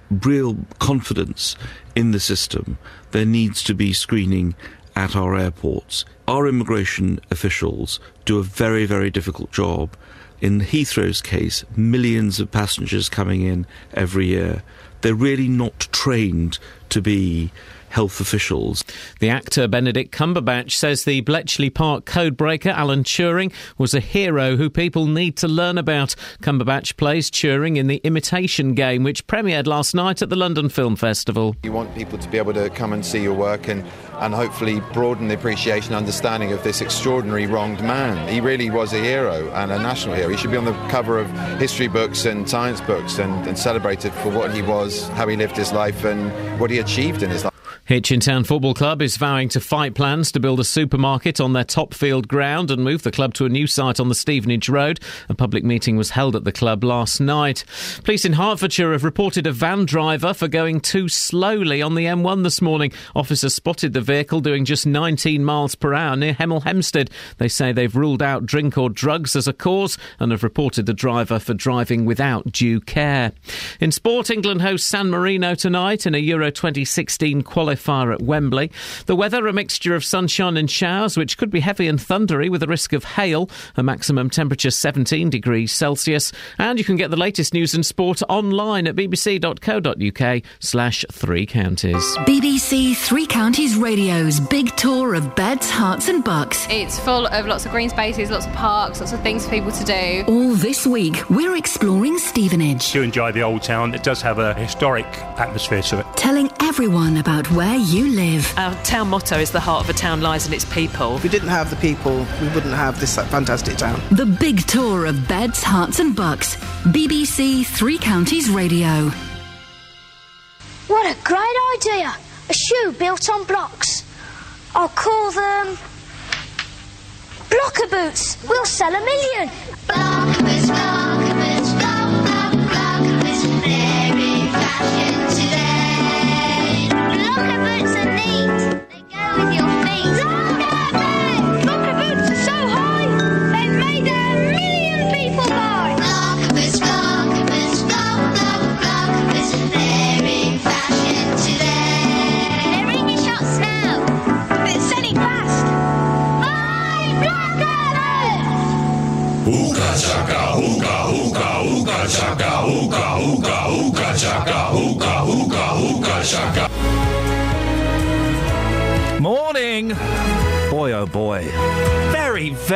real confidence in the system, there needs to be screening at our airports. Our immigration officials do a very, very difficult job. In Heathrow's case, millions of passengers coming in every year. They're really not trained to be health officials. The actor Benedict Cumberbatch says the Bletchley Park codebreaker Alan Turing was a hero who people need to learn about. Cumberbatch plays Turing in The Imitation Game, which premiered last night at the London Film Festival. You want people to be able to come and see your work and, and hopefully broaden the appreciation and understanding of this extraordinary wronged man. He really was a hero and a national hero. He should be on the cover of history books and science books and, and celebrated for what he was, how he lived his life, and what he achieved in his life. Hitchin Town Football Club is vowing to fight plans to build a supermarket on their Topfield ground and move the club to a new site on the Stevenage Road. A public meeting was held at the club last night. Police in Hertfordshire have reported a van driver for going too slowly on the M1 this morning. Officers spotted the vehicle doing just 19 miles per hour near Hemel Hempstead. They say they've ruled out drink or drugs as a cause and have reported the driver for driving without due care. In sport, England hosts San Marino tonight in a Euro 2016 qualifier fire at Wembley. The weather, a mixture of sunshine and showers, which could be heavy and thundery with a risk of hail, a maximum temperature 17 degrees Celsius. And you can get the latest news and sport online at bbc.co.uk slash three counties. BBC Three Counties Radio's big tour of beds, Herts and bucks. It's full of lots of green spaces, lots of parks, lots of things for people to do. All this week, we're exploring Stevenage. Do enjoy the old town. It does have a historic atmosphere to it. Telling everyone about where you live. Our town motto is the heart of a town lies in its people. If we didn't have the people, we wouldn't have this fantastic town. The big tour of beds, Herts, and bucks. BBC Three Counties Radio. What a great idea! A shoe built on blocks. I'll call them Blocker Boots. We'll sell a million. Blocker Boots, Blocker Boots,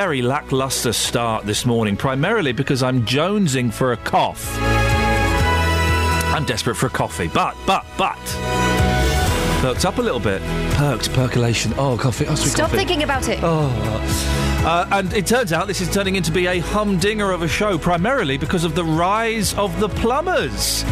Very, very lackluster start this morning, primarily because I'm jonesing for a cough. I'm desperate for a coffee, but, but, but. Perked up a little bit. Perked, percolation. Oh, coffee. Oh, sweet Stop coffee. thinking about it. Oh. Uh, and it turns out this is turning into be a humdinger of a show, primarily because of the rise of the plumbers.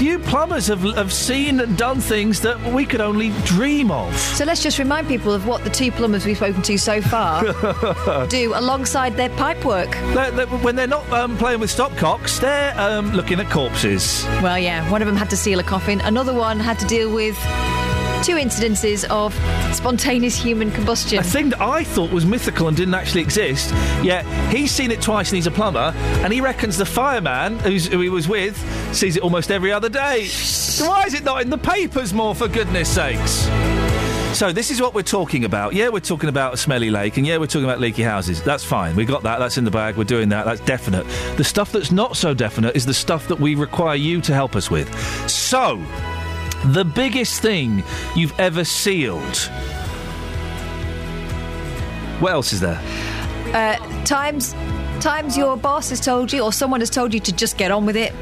You plumbers have, have seen and done things that we could only dream of. So let's just remind people of what the two plumbers we've spoken to so far <laughs> do alongside their pipe work. They're- they're- when they're not um, playing with stopcocks, they're um, looking at corpses. Well, yeah, one of them had to seal a coffin, another one had to deal with two incidences of spontaneous human combustion. A thing that I thought was mythical and didn't actually exist, yet he's seen it twice and he's a plumber, and he reckons the fireman who he was with sees it almost every other day. So why is it not in the papers more, for goodness sakes? So this is what we're talking about. Yeah, we're talking about a smelly lake, and yeah, we're talking about leaky houses. That's fine. We got that. That's in the bag. We're doing that. That's definite. The stuff that's not so definite is the stuff that we require you to help us with. So, the biggest thing you've ever sealed. What else is there? Uh, times, times your boss has told you, or someone has told you to just get on with it.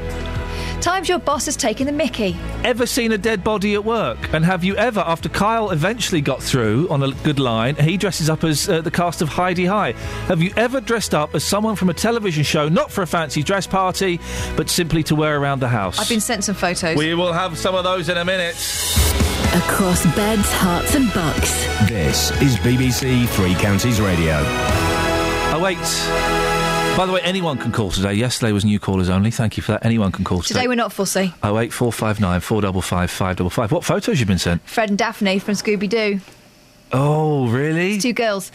Times your boss has taken the Mickey. Ever seen a dead body at work? And have you ever, after Kyle eventually got through on a good line, he dresses up as uh, the cast of Hi-de-Hi. Have you ever dressed up as someone from a television show, not for a fancy dress party, but simply to wear around the house? I've been sent some photos. We will have some of those in a minute. Across beds, Herts, and bucks. This is BBC Three Counties Radio. Oh, wait. By the way, anyone can call today. Yesterday was new callers only. Thank you for that. Anyone can call today. Today we're not fussy. Oh eight four five nine four double five five double five. What photos you've been sent? Fred and Daphne from Scooby Doo. Oh, really? Two girls.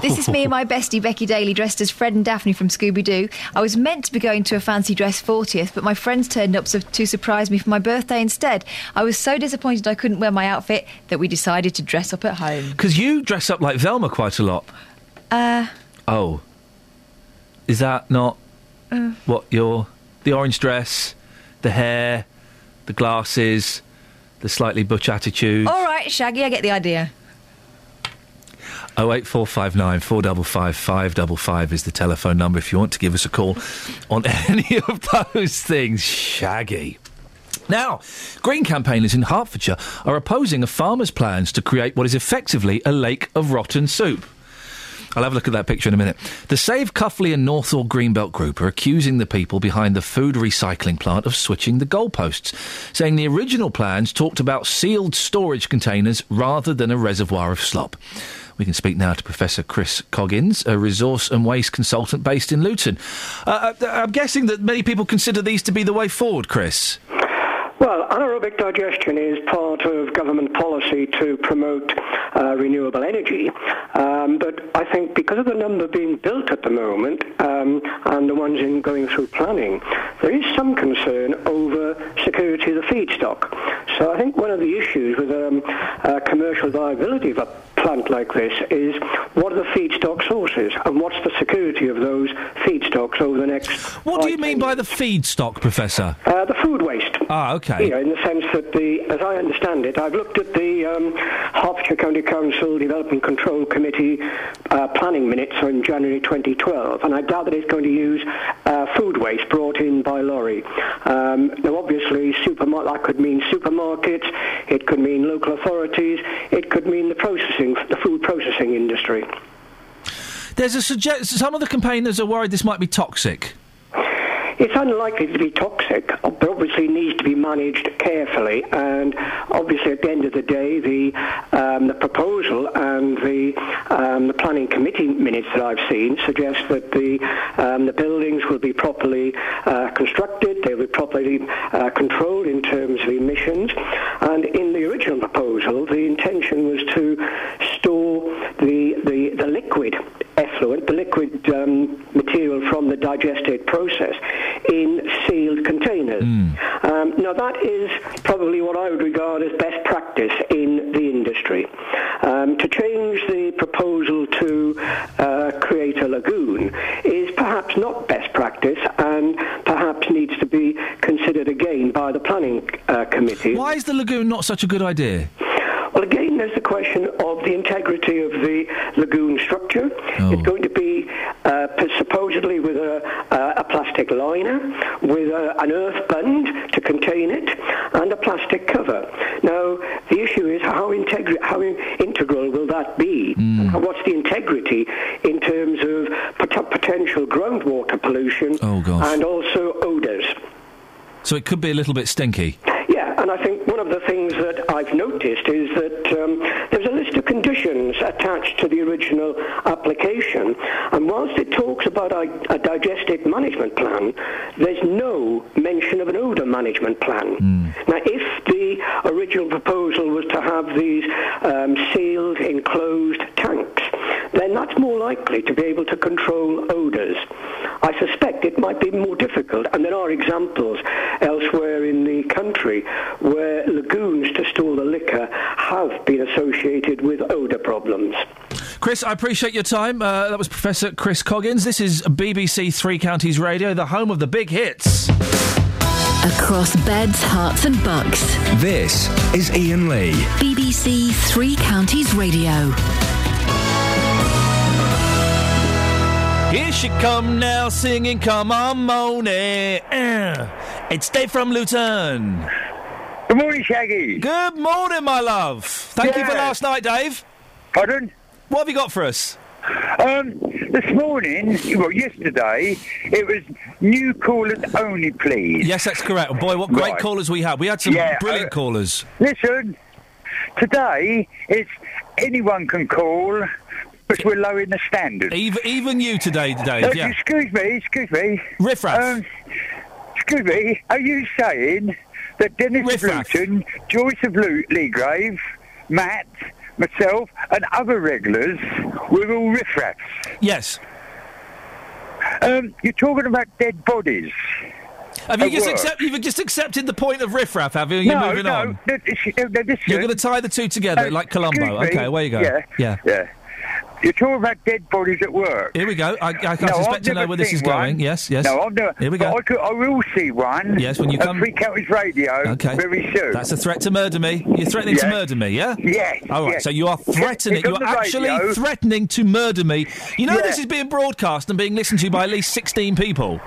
This is me and my bestie Becky Daly dressed as Fred and Daphne from Scooby Doo. I was meant to be going to a fancy dress 40th, but my friends turned up to surprise me for my birthday instead. I was so disappointed I couldn't wear my outfit that we decided to dress up at home. Because you dress up like Velma quite a lot. Uh, Oh, is that not uh, what your the orange dress, the hair, the glasses, the slightly butch attitude? all right, Shaggy, I get the idea. Oh eight four five nine four double five five double five is the telephone number if you want to give us a call <laughs> on any of those things. Shaggy. Now, Green campaigners in Hertfordshire are opposing a farmer's plans to create what is effectively a lake of rotten soup. I'll have a look at that picture in a minute. The Save Cuffley and Northaw Greenbelt Group are accusing the people behind the food recycling plant of switching the goalposts, saying the original plans talked about sealed storage containers rather than a reservoir of slop. We can speak now to Professor Chris Coggins, a resource and waste consultant based in Luton. Uh, uh, I'm guessing that many people consider these to be the way forward, Chris. Well, anaerobic digestion is part of government policy to promote uh, renewable energy. Um, but I think because of the number being built at the moment um, and the ones in going through planning, there is some concern over security of the feedstock. So I think one of the issues with um, uh, commercial viability of a plant like this is what are the feedstock sources and what's the security of those feedstocks over the next. What do you mean by the feedstock, Professor? Uh, the food waste. Ah, okay. Yeah, in the sense that the, as I understand it, I've looked at the um, Hertfordshire County Council Development Control Committee uh, planning minutes from January 2012, and I doubt that it's going to use uh, food waste brought in by lorry. Um, now, obviously, supermar- that could mean supermarkets, it could mean local authorities, it could mean the processing, the food processing industry. There's a suggest. Some of the campaigners are worried this might be toxic. It's unlikely to be toxic, but obviously needs to be managed carefully. And obviously, at the end of the day, the um, the proposal and the um, the planning committee minutes that I've seen suggest that the um, the buildings will be properly uh, constructed, they'll be properly uh, controlled in terms of emissions. And in the original proposal, the intention was to store the the, the liquid effluent, the liquid um, material from the digestate process, in sealed containers. Um, now, that is probably what I would regard as best practice in the industry. Um, to change the proposal to uh, create a lagoon is perhaps not best practice and perhaps needs to be considered again by the planning uh, committee. Why is the lagoon not such a good idea? Well, again, there's the question of the integrity of the lagoon structure. It's going to be uh, supposedly with a, uh, a plastic liner, with a, an earth bund to contain it, and a plastic cover. Now, the issue is how how integral will that be? Hmm. And what's the integrity in terms of pot- potential groundwater pollution Oh, and also odours? So it could be a little bit stinky. Yeah, and I think one of the things that I've noticed is that um, there's a list of conditions attached to the original application, and whilst it talks about a, a digestate management plan, there's no mention of an odour management plan. Now, if the original proposal was to have these um, sealed, enclosed tanks, then that's more likely to be able to control odours. I suspect it might be more difficult, and there are examples elsewhere in the country where lagoons to store the liquor have been associated with odour problems. Chris, I appreciate your time. Uh, that was Professor Chris Coggins. This is BBC Three Counties Radio, the home of the big hits. Across beds, Herts, and bucks. This is Iain Lee. BBC Three Counties Radio. Here she come now, singing "Come on, Moni." Uh, it's Dave from Luton. Good morning, Shaggy. Good morning, my love. Thank you for last night, Dave. Pardon? What have you got for us? Um, this morning, well, yesterday, it was new callers only, please. Yes, that's correct. Boy, what great Right. callers we had. We had some Yeah, brilliant uh, callers. Listen, today it's anyone can call, but we're lowering the standard. Even even you today, Dave. Yeah. Excuse me, excuse me. Riffraff. Um, excuse me, are you saying that Dennis of Luton, Joyce of Leagrave, Matt, myself, and other regulars were all riffraffs? Yes. Um, you're talking about dead bodies. Have you just accept, you've just accepted the point of riffraff, have you? You're no, moving no, on. No, this- no. You're going to tie the two together Uh, like Columbo. Okay, away you go. Yeah, yeah. yeah. You're talking about dead bodies at work. Here we go. I, I, No, suspect to know where this is going. one. Yes, yes. No, I've never. Here we go. I, could, I will see one. Yes, when you come- Free Counties Radio. Okay. Very soon. That's a threat to murder me. You're threatening to murder me, yeah? Yes, All right, yes. so you are threatening. It's You're actually radio. threatening to murder me. You know Yeah. this is being broadcast and being listened to by at least 16 people.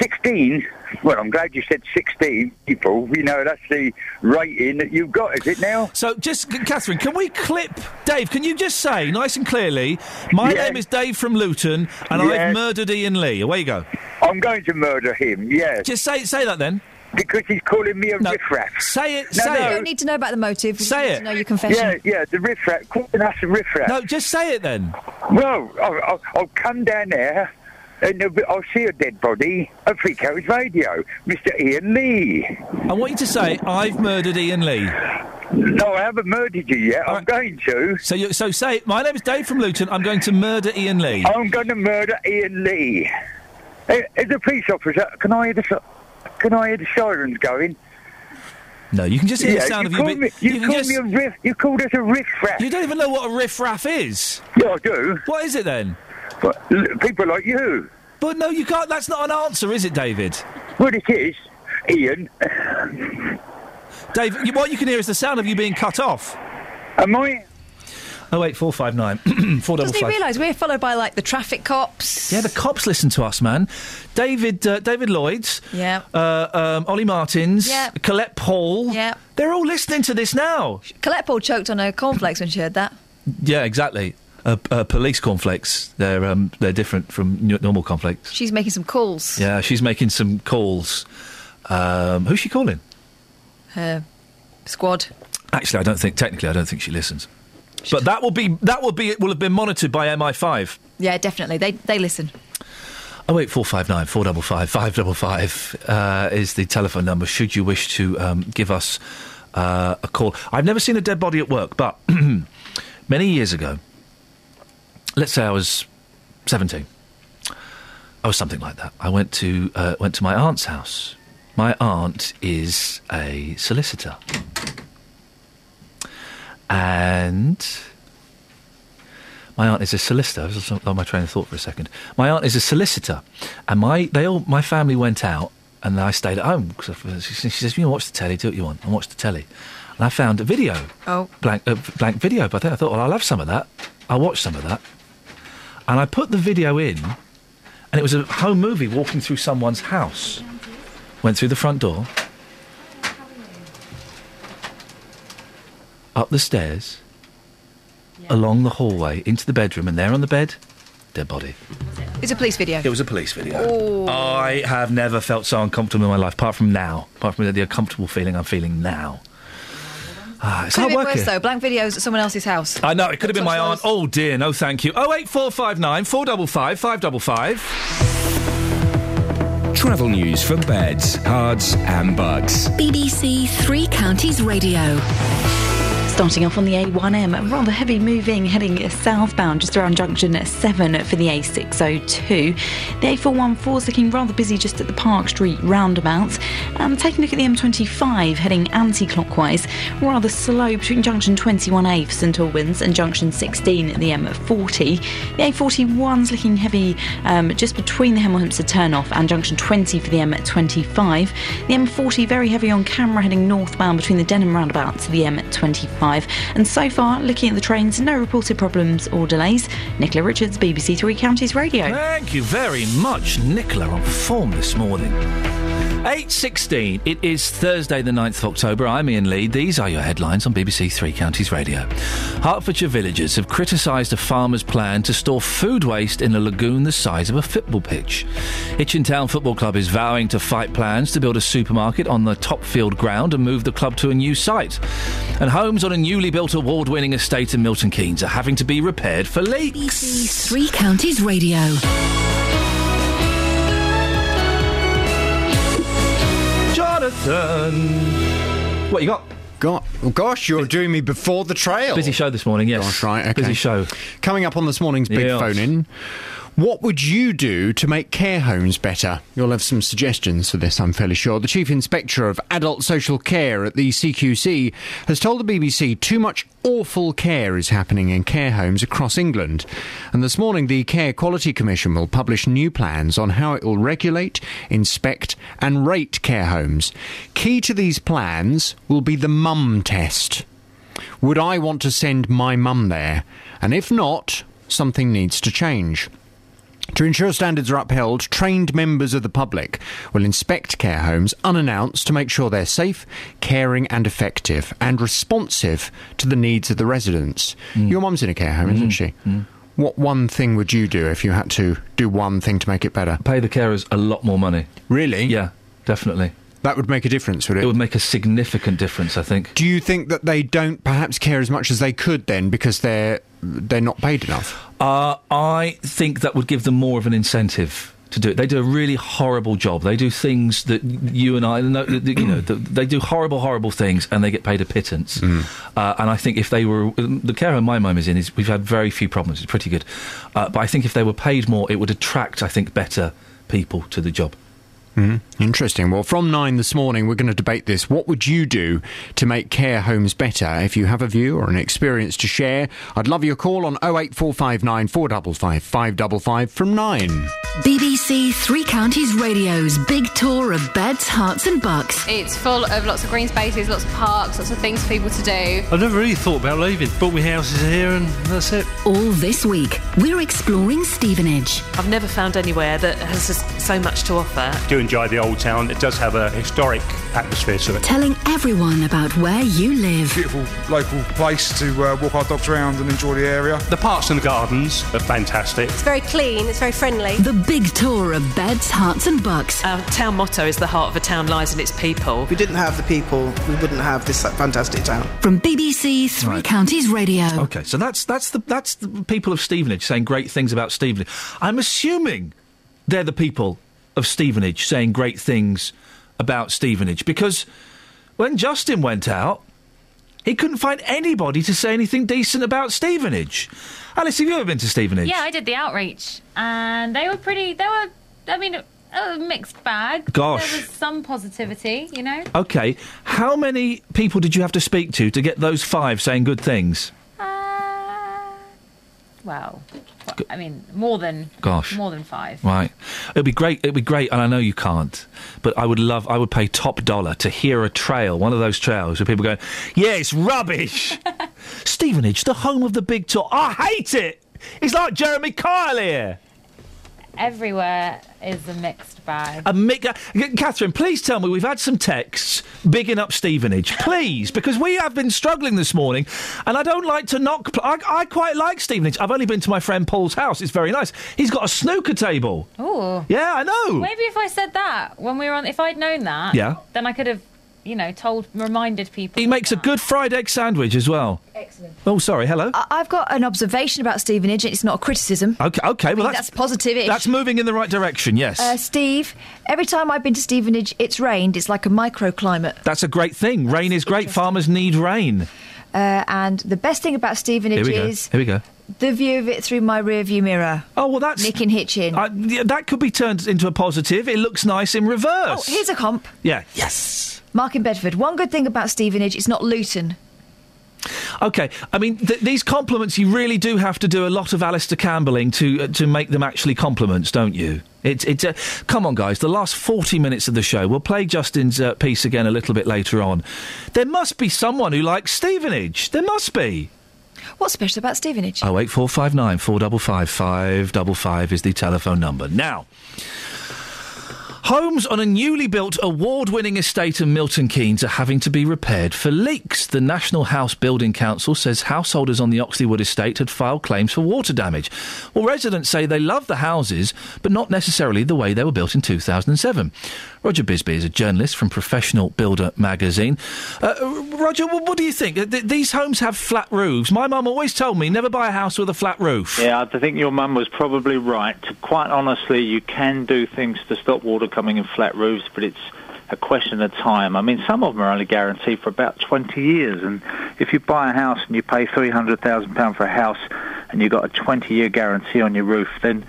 16? Well, I'm glad you said 16 people. You know, that's the rating that you've got, is it now? So, just, Catherine, can we clip. Dave, can you just say, nice and clearly, my Yeah. name is Dave from Luton and Yeah. I've murdered Iain Lee. Away you go. I'm going to murder him, yes. Just say say that then. Because he's calling me a riffraff. Say it, No, say no. You it. don't need to know about the motive. We Say need it. To know your confession. Yeah, yeah, the riffraff. Calling us a riffraff. No, just say it then. Well, I'll, I'll, I'll come down there and uh, I'll see a dead body at Free Counties Radio, Mr. Iain Lee. I want you to say, I've murdered Iain Lee. No, I haven't murdered you yet. I'm going to. So, you, so say, my name is Dave from Luton. I'm going to murder Iain Lee. I'm going to murder Iain Lee. As a police officer, can I hear the can I hear the sirens going? No, you can just hear yeah, the sound you of you. be- Me, you, can called just- me a riff. You called us a riff-raff. You don't even know what a riff-raff is. Yeah, I do. What is it then? But l- people like you. But no, you can't. That's not an answer, is it, David? Well, it is, Iain. Dave, you, what you can hear is the sound of you being cut off. Am I? Oh eight four five nine <clears throat> four double Doesn't he five. realise we're followed by like the traffic cops? Yeah, the cops listen to us, man. David, uh, David Lloyd's, Yeah. uh, um, Olly Martins, Yeah. Colette Paull. Yeah. They're all listening to this now. Colette Paull choked on her cornflakes when she heard that. Yeah, exactly. Uh, uh, police cornflakes. They're um, they're different from n- normal cornflakes. She's making some calls. Yeah, she's making some calls. Um, who's she calling? Her squad. Actually, I don't think technically, I don't think she listens. But that will be that will be it will have been monitored by MI5. Yeah, definitely. They they listen. Oh wait, four five nine four double five five double five uh, is the telephone number. Should you wish to um, give us uh, a call, I've never seen a dead body at work, but <clears throat> many years ago, let's say I was seventeen, I was something like that. I went to uh, went to my aunt's house. My aunt is a solicitor, and my aunt is a solicitor. I was on my train of thought for a second. My aunt is a solicitor, and my they all my family went out, and I stayed at home because she, says, "You watch the telly, do what you want." and watch the telly, and I found a video, Oh. blank uh, blank video. But then I thought, well, I'll have some of that. I'll watch some of that, and I put the video in, and it was a home movie walking through someone's house. Went through the front door. up the stairs, along the hallway, into the bedroom, and there on the bed, dead body. It's a police video. It was a police video. Oh. I have never felt so uncomfortable in my life, apart from now. Apart from the uncomfortable feeling I'm feeling now. Ah, it's Could have been working. worse though. Blank videos at someone else's house. I know, it could have been my Touch aunt. Oh dear, no thank you. Oh eight four five nine four double five five double five. Travel news for beds, cards, and bugs. BBC Three Counties Radio. Starting off on the A1M, rather heavy moving heading southbound just around junction 7 for the A602. The A414 is looking rather busy just at the Park Street roundabout. Um, taking a look at the M25 heading anti clockwise, rather slow between junction 21A for St Albans and junction 16 at the M40. The A41 is looking heavy um, just between the Hemel Hempstead turnoff and junction 20 for the M25. The M40 very heavy on camera heading northbound between the Denham roundabout to the M25. And so far, looking at the trains, no reported problems or delays. Nicola Richards, BBC Three Counties Radio. Thank you very much, Nicola, on form this morning. 8.16. It is Thursday, the 9th of October. I'm Iain Lee. These are your headlines on BBC Three Counties Radio. Hertfordshire villagers have criticised a farmer's plan to store food waste in a lagoon the size of a football pitch. Hitchin Town Football Club is vowing to fight plans to build a supermarket on the Topfield ground and move the club to a new site. And homes on a newly built award-winning estate in Milton Keynes are having to be repaired for leaks. BBC Three Counties Radio. Jonathan. What you got? Got, oh gosh, you're doing me before the trail. Busy show this morning, yes. Gosh, right, okay. Busy show. Coming up on this morning's big Yes. phone in. What would you do to make care homes better? You'll have some suggestions for this, I'm fairly sure. The Chief Inspector of Adult Social Care at the CQC has told the BBC too much awful care is happening in care homes across England. And this morning, the Care Quality Commission will publish new plans on how it will regulate, inspect, and rate care homes. Key to these plans will be the mum test. Would I want to send my mum there? And if not, something needs to change. To ensure standards are upheld, trained members of the public will inspect care homes unannounced to make sure they're safe, caring, and effective, and responsive to the needs of the residents. Mm. Your mum's in a care home, isn't mm-hmm. she? Mm. What one thing would you do if you had to do one thing to make it better? Pay the carers a lot more money. Really? Yeah, definitely. That would make a difference, would it? It would make a significant difference, I think. Do you think that they don't perhaps care as much as they could then because they're they're not paid enough? Uh, I think that would give them more of an incentive to do it. They do a really horrible job. They do things that you and I know. that, You know, <clears throat> they do horrible, horrible things, and they get paid a pittance. Uh, and I think if they were the care home my mum is in, is we've had very few problems. It's pretty good. Uh, but I think if they were paid more, it would attract, I think, better people to the job. Mhm. Interesting. Well, from nine this morning, we're going to debate this. What would you do to make care homes better? If you have a view or an experience to share, I'd love your call on 08459 455 555 from nine. BBC Three Counties Radio's big tour of beds, Herts, and bucks. It's full of lots of green spaces, lots of parks, lots of things for people to do. I've never really thought about leaving. Bought me houses here and that's it. All this week, we're exploring Stevenage. I've never found anywhere that has just so much to offer. do enjoy the old town. It does have a historic atmosphere to it. Telling everyone about where you live. Beautiful local place to uh, walk our dogs around and enjoy the area. The parks and the gardens are fantastic. It's very clean, it's very friendly. The big tour of beds, Herts, and bucks. Our town motto is the heart of a town lies in its people. If we didn't have the people, we wouldn't have this fantastic town. From BBC Three Counties Radio. Okay, so that's that's the that's the people of Stevenage saying great things about Stevenage. I'm assuming they're the people of Stevenage saying great things about Stevenage because when Justin went out, he couldn't find anybody to say anything decent about Stevenage. Alice, have you ever been to Stevenage? Yeah, I did the outreach, and they were pretty. They were, I mean, a mixed bag. Gosh. there was some positivity, you know. Okay, how many people did you have to speak to to get those five saying good things? Well, I mean, more than Gosh. more than five. Right. It'd be great. It'd be great, and I know you can't, but I would love. I would pay top dollar to hear a trail, one of those trails where people go, "Yeah, it's rubbish." <laughs> Stevenage, the home of the big tour. I hate it. It's like Jeremy Kyle here. Everywhere is a mixed bag. A mi- Catherine, please tell me we've had some texts bigging up Stevenage, please, because we have been struggling this morning, and I don't like to knock. pl- I, I quite like Stevenage. I've only been to my friend Paul's house; it's very nice. He's got a snooker table. Oh. Yeah, I know. Maybe if I said that when we were on, if I'd known that, Yeah. then I could have, you know, told, reminded people. He makes a good fried egg sandwich as well. Excellent. Oh, sorry. Hello. I- I've got an observation about Stevenage. It's not a criticism. Okay. Okay. Well, I think that's that's positive-ish. That's moving in the right direction. Yes. Uh, Steve, every time I've been to Stevenage, it's rained. It's like a microclimate. that's a great thing. Rain is great. Farmers need rain. Uh, and the best thing about Stevenage Here we go. Here we go. The view of it through my rear view mirror. Oh well, that's Nick and Hitchin. Uh, yeah, that could be turned into a positive. It looks nice in reverse. oh, here's a comp. yeah. Yes. Mark in Bedford. One good thing about Stevenage, it's not Luton. Okay. I mean, th- these compliments, you really do have to do a lot of Alastair Campbelling to uh, to make them actually compliments, don't you? It's it's. Uh, come on, guys. The last forty minutes of the show. We'll play Justin's uh, piece again a little bit later on. There must be someone who likes Stevenage. There must be. What's special about Stevenage? Oh eight four five nine four double five five double five is the telephone number. Now, homes on a newly built award-winning estate in Milton Keynes are having to be repaired for leaks. The National House Building Council says householders on the Oxleywood estate had filed claims for water damage. Well, residents say they love the houses, but not necessarily the way they were built in 2007. Roger Bisbee is a journalist from Professional Builder magazine. Uh, Roger, what do you think? Uh, th- these homes have flat roofs. My mum always told me never buy a house with a flat roof. Yeah, I think your mum was probably right. Quite honestly, you can do things to stop water coming in flat roofs, but it's a question of time. I mean, some of them are only guaranteed for about 20 years, and if you buy a house and you pay £300,000 for a house and you've got a 20-year guarantee on your roof, then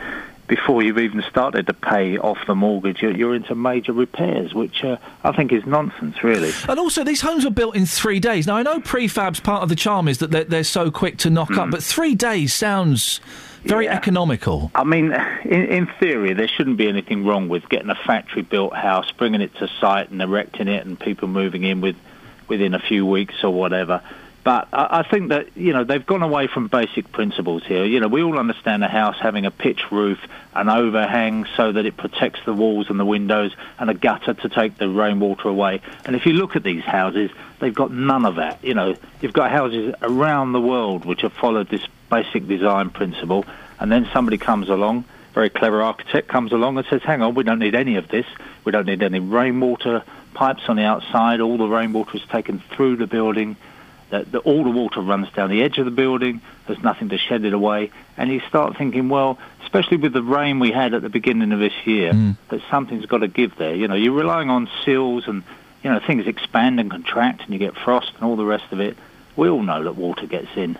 before you've even started to pay off the mortgage, you're, you're into major repairs, which uh, I think is nonsense, really. And also, these homes were built in three days. Now, I know prefab's part of the charm is that they're, they're so quick to knock up, but three days sounds very economical. I mean, in, in theory, there shouldn't be anything wrong with getting a factory-built house, bringing it to site and erecting it, and people moving in with within a few weeks or whatever. But I, I think that you know they've gone away from basic principles here. You know, we all understand a house having a pitch roof, an overhang so that it protects the walls and the windows, and a gutter to take the rainwater away. And if you look at these houses, they've got none of that. You know, you've got houses around the world which have followed this basic design principle, and then somebody comes along, very clever architect comes along and says, "Hang on, we don't need any of this. We don't need any rainwater pipes on the outside. All the rainwater is taken through the building." that the, all the water runs down the edge of the building. There's nothing to shed it away, and you start thinking, well, especially with the rain we had at the beginning of this year, hmm. that something's got to give there. You know, you're relying on seals and you know things expand and contract, and you get frost and all the rest of it. We all know that water gets in.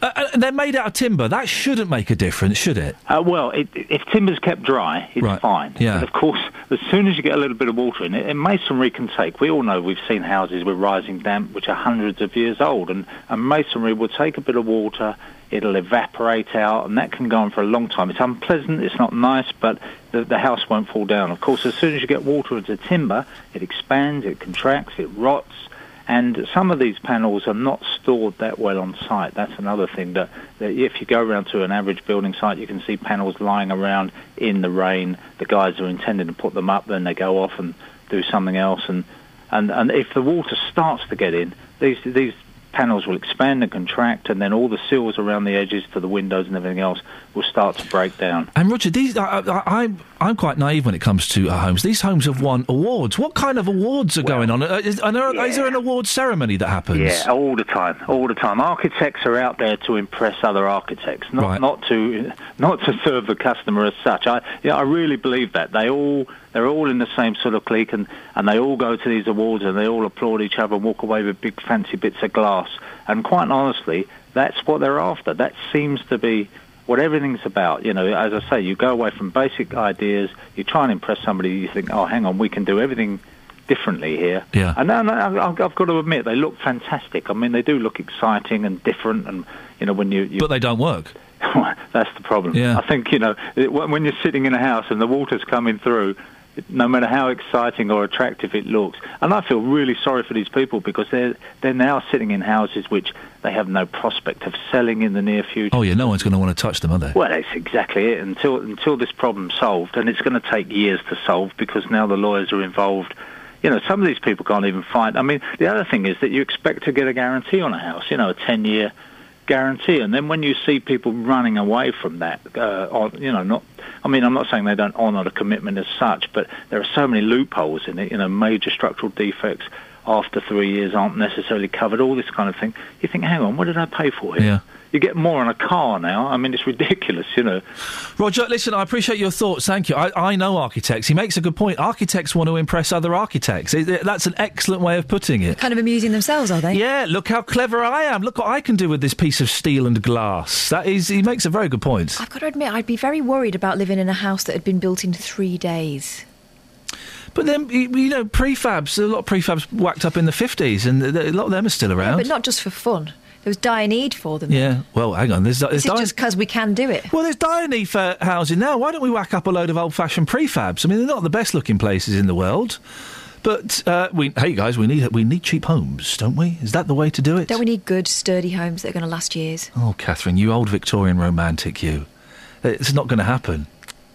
Uh, uh, they're made out of timber. That shouldn't make a difference, should it? Uh, well, it, if timber's kept dry, it's Right. fine. Yeah. But of course, as soon as you get a little bit of water in it, and masonry can take. We all know we've seen houses with rising damp which are hundreds of years old, and, and masonry will take a bit of water. It'll evaporate out, and that can go on for a long time. It's unpleasant. It's not nice, but the, the house won't fall down. Of course, as soon as you get water into timber, it expands, it contracts, it rots. And some of these panels are not stored that well on site. That's another thing that, that if you go around to an average building site, you can see panels lying around in the rain. The guys are intending to put them up, then they go off and do something else. And, and, and if the water starts to get in, these, these panels will expand and contract, and then all the sills around the edges to the windows and everything else will start to break down. And Roger, these I, I, I'm I'm quite naive when it comes to uh, homes. These homes have won awards. What kind of awards are going on? Uh, is, are there, is there an award ceremony that happens? Yeah, all the time, all the time. Architects are out there to impress other architects, not Right. not to not to serve the customer as such. I yeah, I really believe that they all they're all in the same sort of clique, and and they all go to these awards and they all applaud each other and walk away with big fancy bits of glass. And quite honestly, that's what they're after. That seems to be what everything's about. You know, as I say, you go away from basic ideas, you try and impress somebody, you think, oh, hang on, we can do everything differently here. Yeah. And then I- I've got to admit, they look fantastic. I mean, they do look exciting and different, and you know, when you, you But they don't work. <laughs> that's the problem. Yeah. I think you know it, when you're sitting in a house and the water's coming through, no matter how exciting or attractive it looks. And I feel really sorry for these people because they're they're now sitting in houses which they have no prospect of selling in the near future. Oh yeah, no one's going to want to touch them, are they? Well, that's exactly it. Until until this problem's solved, and it's going to take years to solve because now the lawyers are involved. You know, some of these people can't even find. I mean, the other thing is that you expect to get a guarantee on a house. You know, a ten-year guarantee, and then when you see people running away from that, uh, you know, not. I mean, I'm not saying they don't honour the commitment as such, but there are so many loopholes in it. You know, major structural defects after three years aren't necessarily covered. All this kind of thing. You think, hang on, what did I pay for here? Yeah. You get more on a car now. I mean, it's ridiculous, you know. Roger, listen, I appreciate your thoughts. Thank you. I, I know architects. He makes a good point. Architects want to impress other architects. It- it- that's an excellent way of putting it. Kind of amusing themselves, are they? Yeah, look how clever I am. Look what I can do with this piece of steel and glass. That is, he makes a very good point. I've got to admit, I'd be very worried about living in a house that had been built in three days. But then, you you know, prefabs, a lot of prefabs whacked up in the 50s, and a lot of them are still Yeah, around. but not just for fun. There was dire need for them. Yeah, well, hang on. There's, there's dire- just because we can do it. well, there's dire need for housing now. Why don't we whack up a load of old-fashioned prefabs? I mean, they're not the best-looking places in the world, but uh, we, hey guys, we need we need cheap homes, don't we? Is that the way to do it? Don't we need good, sturdy homes that are going to last years? Oh, Catherine, you old Victorian romantic, you. It's not going to happen.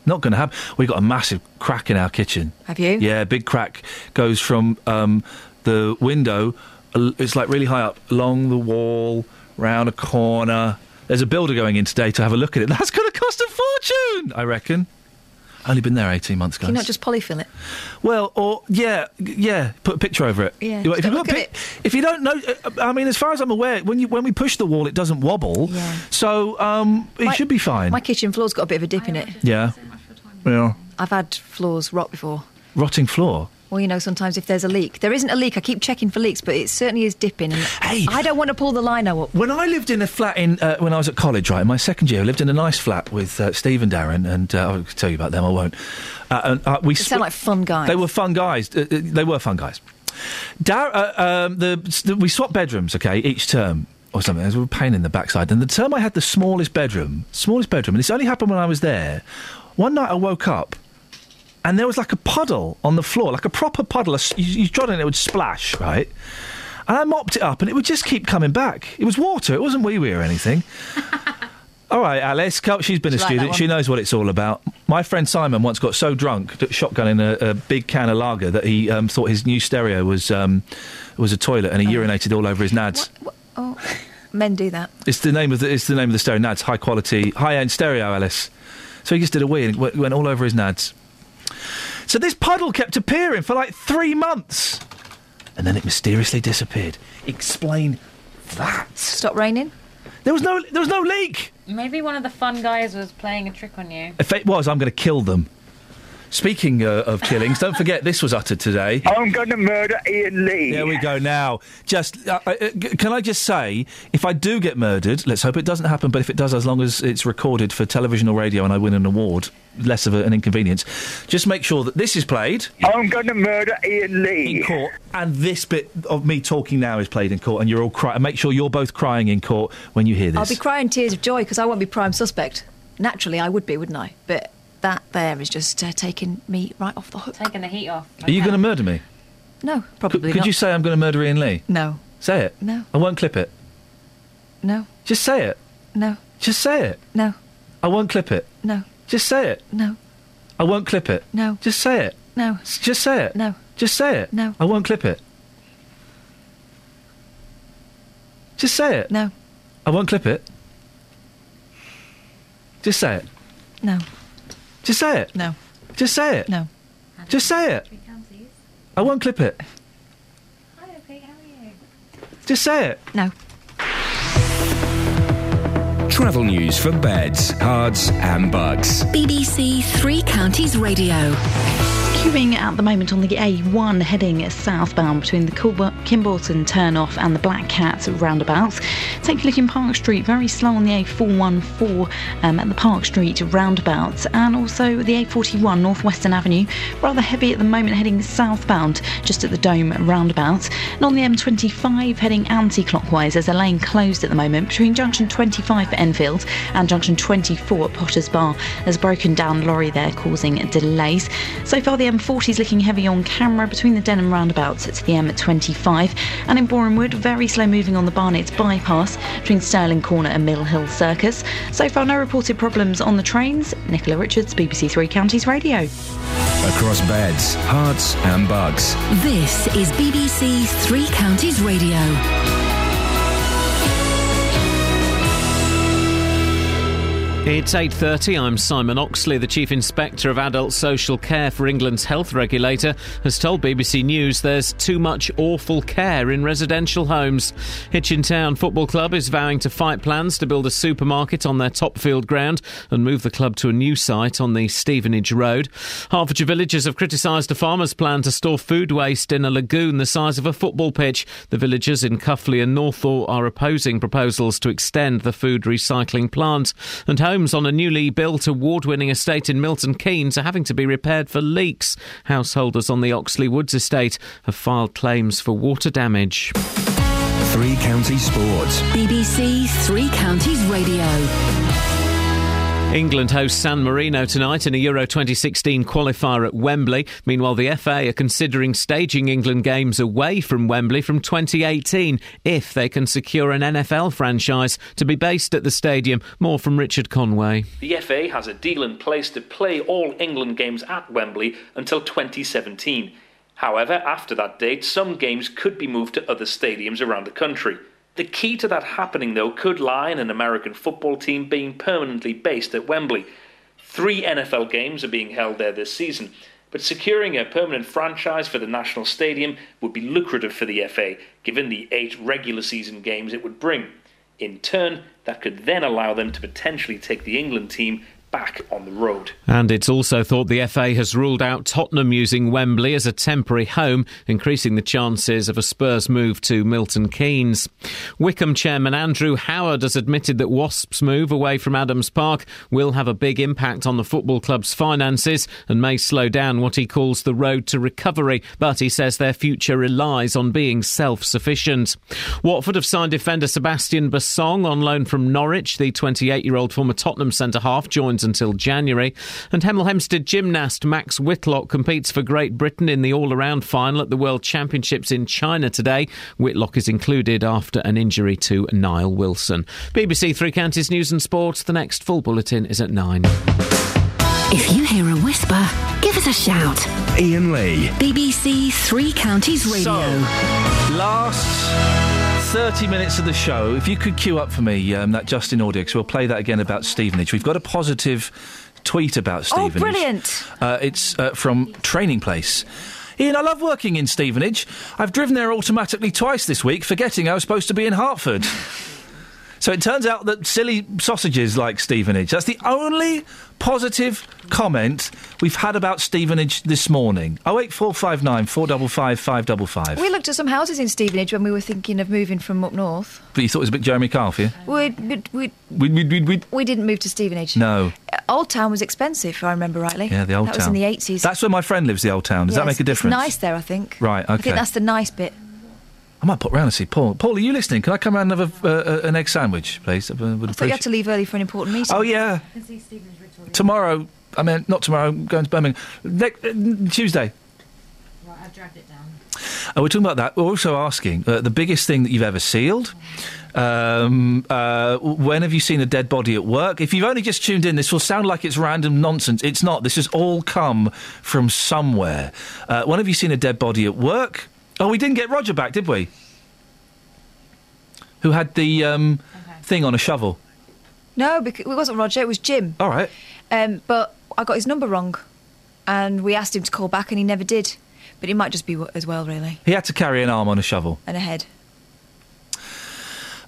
Not going to happen. We've got a massive crack in our kitchen. Have you? Yeah, big crack goes from um, the window. Uh, It's like really high up, along the wall, round a corner. There's a builder going in today to have a look at it. <laughs> That's going to cost a fortune, I reckon. Only been there 18 months, guys. Can you not just polyfill it? Well, or yeah, yeah, put a picture over it. Yeah, if, you don't put a look at pic- if you don't know, uh, I mean, as far as I'm aware, when you when we push the wall, it doesn't wobble. Yeah. So um, it My- should be fine. My kitchen floor's got a bit of a dip in it. yeah. Yeah. I've had floors rot before. Rotting floor. Well, you know, sometimes if there's a leak, there isn't a leak. I keep checking for leaks, but it certainly is dipping. And I don't want to pull the lino up. When I lived in a flat in uh, when I was at college, right, in my second year, I lived in a nice flat with uh, Steve and Darren, and uh, I'll tell you about them. I won't. Uh, and, uh, we They sound like fun guys. They were fun guys. Uh, they were fun guys. Dar- uh, um, the, the, we swapped bedrooms, okay, each term or something. It was a pain in the backside. And the term I had the smallest bedroom, smallest bedroom, and this only happened when I was there. One night I woke up. And there was like a puddle on the floor, like a proper puddle. A You, you trod on it, it would splash, right? And I mopped it up, and it would just keep coming back. It was water. It wasn't wee wee or anything. <laughs> All right, Alice. co- She's been a She that student. She knows what it's all about. My friend Simon once got so drunk, shotgunning a, a big can of lager, that he um, thought his new stereo was um, was a toilet, and he urinated all over his nads. Oh, men do that. It's the name of the it's the name of the stereo. Nads, high quality, high end stereo, Alice. So he just did a wee and went all over his nads. So this puddle kept appearing for like three months, and then it mysteriously disappeared. Explain that. Stop raining. There was no there was no leak. Maybe one of the fun guys was playing a trick on you. If it was, I'm going to kill them. Speaking uh, of killings, don't forget this was uttered today. <laughs> I'm going to murder Iain Lee. There we go. Now, just uh, uh, can I just say, if I do get murdered, let's hope it doesn't happen. But if it does, as long as it's recorded for television or radio and I win an award, less of a, an inconvenience. Just make sure that this is played I'm going to murder Iain Lee. in court, and this bit of me talking now is played in court, and you're all crying. Make sure you're both crying in court when you hear this. I'll be crying tears of joy because I won't be prime suspect. Naturally, I would be, wouldn't I? But that there is just uh, taking me right off the hook. Taking the heat off. Are you going to murder me? No, probably not. Could not. you say I'm going to murder Iain Lee? No, Say it. No. I won't clip it. no, Just say it. no, Just say it. no, I won't clip it. no, Just say it. no, I won't clip it. no, Just say it. no, Just say it. no. Just say it. No. I won't clip it. Just say it. No. I won't clip it. Just say it. No. Just say it. No. Just say it. No. Just say it. I won't clip it. Hi, okay, how are you? Just say it. No. Travel news for beds, cards, and bugs. BBC Three Counties Radio. Moving at the moment on the A1 heading southbound between the Kimbolton turnoff and the Black Cat roundabouts. Take a look in Park Street, very slow on the A414 um, at the Park Street roundabouts, and also the A41 Northwestern Avenue, rather heavy at the moment heading southbound just at the Dome roundabout. And on the M25 heading anti clockwise, there's a lane closed at the moment between junction 25 for Enfield and junction 24 at Potters Bar. There's a broken down lorry there causing delays. So far, the M M40's looking heavy on camera between the Denham roundabouts at the M25, and in Borehamwood, very slow moving on the Barnet's bypass between Stirling Corner and Mill Hill Circus. So far, no reported problems on the trains. Nicola Richards, BBC Three Counties Radio. Across beds, Herts, and bugs. This is BBC Three Counties Radio. It's 8:30. I'm Simon Oxley. The Chief Inspector of Adult Social Care for England's health regulator has told BBC News there's too much awful care in residential homes. Hitchin Town Football Club is vowing to fight plans to build a supermarket on their Topfield ground and move the club to a new site on the Stevenage Road. Hertfordshire villagers have criticised a farmer's plan to store food waste in a lagoon the size of a football pitch. The villagers in Cuffley and Northaw are opposing proposals to extend the food recycling plant and homes on a newly built award winning estate in Milton Keynes are having to be repaired for leaks. Householders on the Oxley Woods estate have filed claims for water damage. Three Counties Sports. BBC Three Counties Radio. England hosts San Marino tonight in a Euro 2016 qualifier at Wembley. Meanwhile, the FA are considering staging England games away from Wembley from 2018 if they can secure an NFL franchise to be based at the stadium. More from Richard Conway. The FA has a deal in place to play all England games at Wembley until 2017. However, after that date, some games could be moved to other stadiums around the country. The key to that happening, though, could lie in an American football team being permanently based at Wembley. Three NFL games are being held there this season, but securing a permanent franchise for the national stadium would be lucrative for the FA, given the eight regular season games it would bring. In turn, that could then allow them to potentially take the England team back on the road. And it's also thought the FA has ruled out Tottenham using Wembley as a temporary home, increasing the chances of a Spurs move to Milton Keynes. Wycombe chairman Andrew Howard has admitted that Wasps' move away from Adams Park will have a big impact on the football club's finances and may slow down what he calls the road to recovery, but he says their future relies on being self sufficient. Watford have signed defender Sebastian Bassong on loan from Norwich. The 28 year old former Tottenham centre half joins until January. And Hemel Hempstead gymnast Max Whitlock competes for Great Britain in the all around final at the World Championships in China today. Whitlock is included after an injury to Nile Wilson. BBC Three Counties News and Sports. The next full bulletin is at nine. If you hear a whisper, give us a shout. Iain Lee. BBC Three Counties Radio. Last 30 minutes of the show, if you could queue up for me um, that Justin audio, because we'll play that again about Stevenage. We've got a positive tweet about Stevenage. Oh, Stevenage. brilliant. Uh, it's uh, from Training Place. Iain, I love working in Stevenage. I've driven there automatically twice this week, forgetting I was supposed to be in Hertford. <laughs> so it turns out that silly sausages like Stevenage. That's the only positive comment we've had about Stevenage this morning. Oh eight four five nine four double five five double five. We looked at some houses in Stevenage when we were thinking of moving from up north. But you thought it was a bit Jeremy Kyle, yeah? We we we, we'd, we'd- we didn't move to Stevenage. No. Uh, Old Town was expensive, if I remember rightly. Yeah, the old that town. was in the eighties. That's where my friend lives, the old town. Does that make a difference? It's nice there, I think. Right, I think that's the nice bit. I might pop round and see Paul. Paul, are you listening? Can I come round and have a, uh, uh, an egg sandwich, please? I would I thought you had to leave early for an important meeting. Oh, yeah. Tomorrow, I mean, not tomorrow, I'm going to Birmingham. Ne- uh, Tuesday. Right, I've dragged it down. Uh, we're talking about that. We're also asking uh, the biggest thing that you've ever sealed. Um, uh, when have you seen a dead body at work? If you've only just tuned in, this will sound like it's random nonsense. It's not. This has all come from somewhere. Uh, when have you seen a dead body at work? Oh, we didn't get Roger back, did we? Who had the um, thing on a shovel? No, because it wasn't Roger. It was Jim. All right. Um, but I got his number wrong, and we asked him to call back, and he never did. But it might just be as well, really, He had to carry an arm on a shovel. and a head.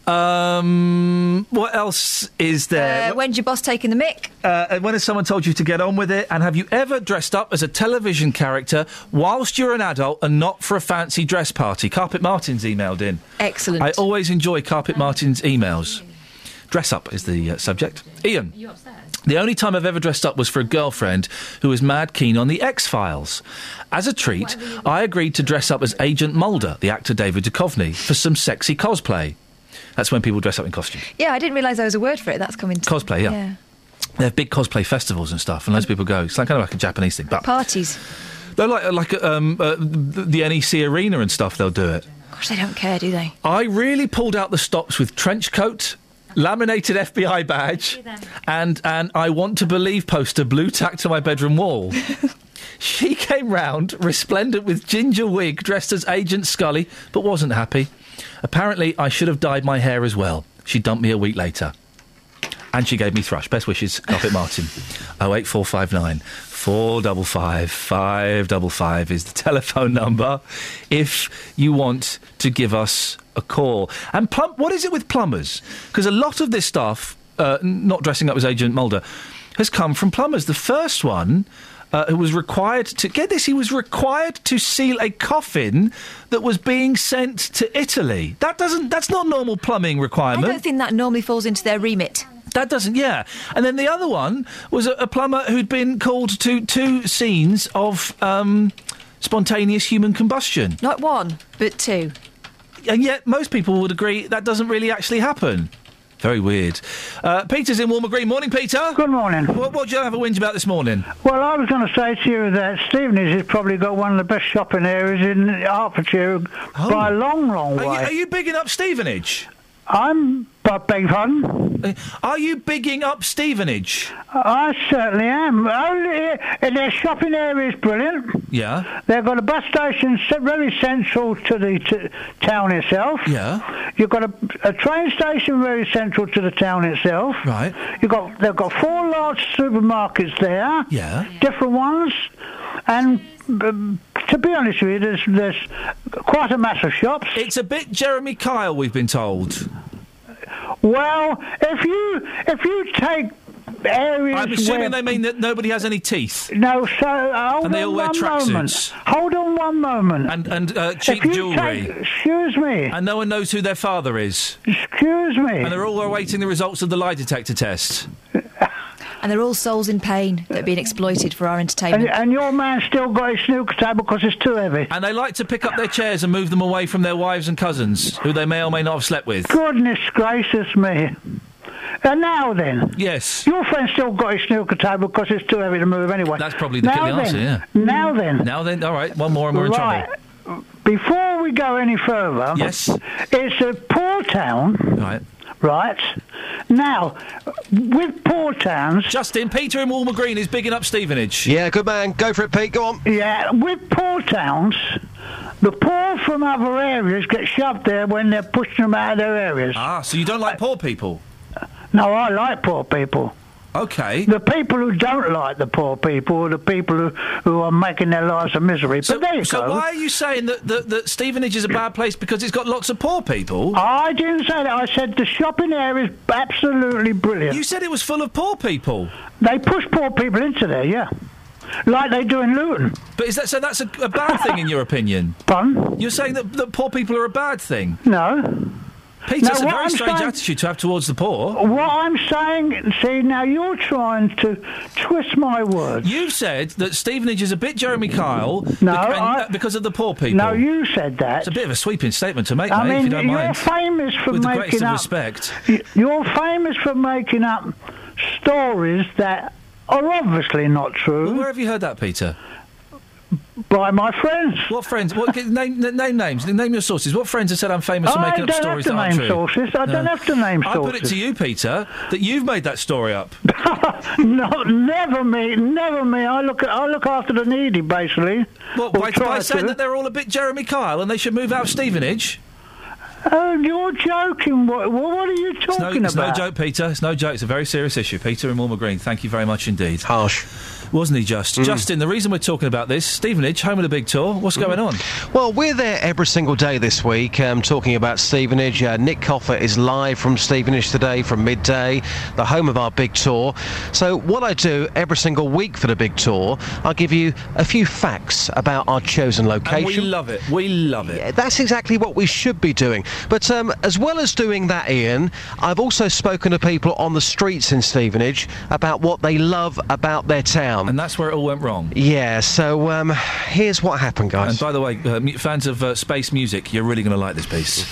Um, what else is there? Uh, when's your boss taking the mic? Uh, and when has someone told you to get on with it? And have you ever dressed up as a television character whilst you're an adult and not for a fancy dress party? Carpet Martin's emailed in. Excellent. I always enjoy Carpet Martin's emails. Dress up is the uh, subject. Iain. The only time I've ever dressed up was for a girlfriend who was mad keen on the X Files. As a treat, I agreed to dress up as Agent Mulder, the actor David Duchovny, for some sexy cosplay. That's when people dress up in costume. Yeah, I didn't realise there was a word for it. That's coming. To, Cosplay, yeah. They have big cosplay festivals and stuff, and loads of people go. It's like kind of like a Japanese thing, but Parties. they're like like um, uh, the, the NEC arena and stuff. They'll do it. Gosh, they don't care, do they? I really pulled out the stops with trench coat, laminated FBI badge, and and I want to believe poster blue tacked to my bedroom wall. <laughs> she came round, resplendent with ginger wig, dressed as Agent Scully, but wasn't happy. Apparently, I should have dyed my hair as well. She dumped me a week later. And she gave me thrush. Best wishes, Carpet Martin. <laughs> 08459 455 555 is the <laughs> telephone number if you want to give us a call. And plum- what is it with plumbers? Because a lot of this stuff, uh, not dressing up as Agent Mulder, has come from plumbers. The first one. Uh, who was required to get this? He was required to seal a coffin that was being sent to Italy. That doesn't. That's not normal plumbing requirement. I don't think that normally falls into their remit. That doesn't, yeah. And then the other one was a, a plumber who'd been called to two scenes of um, spontaneous human combustion. Not one, but two. And yet, most people would agree that doesn't really actually happen. Very weird. Uh, Peter's in Walmer Green. Morning, Peter. Good morning. What, what do you have a whinge about this morning? Well, I was going to say to you that Stevenage has probably got one of the best shopping areas in Hertfordshire by a long, long Oh. Are way. you, are you bigging up Stevenage? I'm, but beg pardon? Are you bigging up Stevenage? I certainly am. Only, their shopping area is brilliant. Yeah. They've got a bus station very central to the t- town itself. Yeah. You've got a, a train station very central to the town itself. Right. You've got they've got four large supermarkets there. Yeah. Different ones, and um, to be honest with you, there's there's quite a mass of shops. It's a bit Jeremy Kyle, we've been told. Well, if you if you take areas I'm assuming they mean that nobody has any teeth. No, so uh, hold And they on all wear tracksuits. Hold on one moment. And and uh, cheap jewellery. take- excuse me. And no one knows who their father is. Excuse me. And they're all awaiting the results of the lie detector test. And they're all souls in pain that are being exploited for our entertainment. And, and your man still got his snooker table because it's too heavy. And they like to pick up their chairs and move them away from their wives and cousins, who they may or may not have slept with. Goodness gracious me. And now then. Yes. Your friend still got his snooker table because it's too heavy to move anyway. That's probably the, now the answer, then, yeah. Now then. Now then, all right, one more and we're in right. trouble. Before we go any further, Yes. it's a poor town. Right. Right. Now, with poor towns. Justin, Peter in Walmer Green is bigging up Stevenage. Yeah, good man. Go for it, Pete. Go on. Yeah, with poor towns, the poor from other areas get shoved there when they're pushing them out of their areas. Ah, so you don't like poor people? No, I like poor people. Okay. The people who don't like the poor people are the people who, who are making their lives a misery. So, but there you so why are you saying that, that, that Stevenage is a bad place because it's got lots of poor people? I didn't say that. I said the shopping area is absolutely brilliant. You said it was full of poor people. They push poor people into there, yeah. Like they do in Luton. But is that so? That's a, a bad thing in your opinion? <laughs> Pardon? You're saying that, that poor people are a bad thing? No. Peter, No, that's a very I'm strange saying- attitude to have towards the poor. What I'm saying, see, now you're trying to twist my words. You've said that Stevenage is a bit Jeremy Kyle No, I- because of the poor people. No, you said that. It's a bit of a sweeping statement to make, I mate, if you don't mind. you're mind. famous for With the making greatest up. respect. You're famous for making up stories that are obviously not true. Where have you heard that, Peter? By my friends. What friends? What, name, name names. Name your sources. What friends have said I'm famous for I making up don't have stories to that aren't name sources. I don't have to name sources. I put it to you, Peter, that you've made that story up. <laughs> no, never me, never me. I look, I look after the needy, basically. What, Or by, by saying to. that they're all a bit Jeremy Kyle and they should move out of Stevenage? Oh, you're joking. What, what are you It's no, talking it's no joke, Peter. It's no joke. It's a very serious issue. Peter and Walmer Green, thank you very much indeed. Harsh. Wasn't he just? Mm. Justin, the reason we're talking about this, Stevenage, home of the big tour, what's going on? Well, we're there every single day this week um, talking about Stevenage. Uh, Nick Coffer is live from Stevenage today from midday, the home of our big tour. So, what I do every single week for the big tour, I'll give you a few facts about our chosen location. And we love it. We love it. Yeah, that's exactly what we should be doing. But um, as well as doing that, Iain, I've also spoken to people on the streets in Stevenage about what they love about their town. And that's where it all went wrong. Yeah, so um, here's what happened, guys. And by the way, uh, fans of uh, space music, you're really going to like this piece.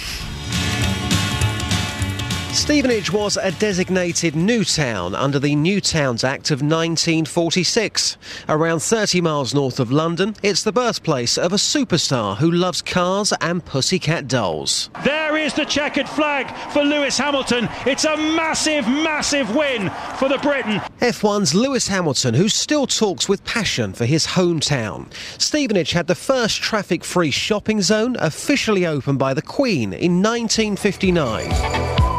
Stevenage was a designated new town under the New Towns Act of 1946. Around 30 miles north of London, it's the birthplace of a superstar who loves cars and pussycat dolls. There is the checkered flag for Lewis Hamilton. It's a massive, massive win for the Briton. F1's Lewis Hamilton, who still talks with passion for his hometown. Stevenage had the first traffic free shopping zone officially opened by the Queen in 1959.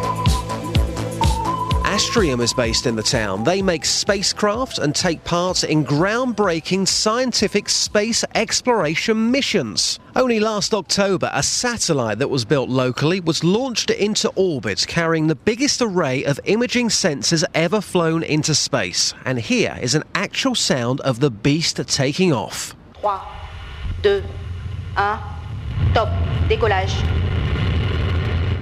Astrium is based in the town. They make spacecraft and take part in groundbreaking scientific space exploration missions. Only last October, a satellite that was built locally was launched into orbit carrying the biggest array of imaging sensors ever flown into space. And here is an actual sound of the beast taking off. 3, 2, 1, top, décollage.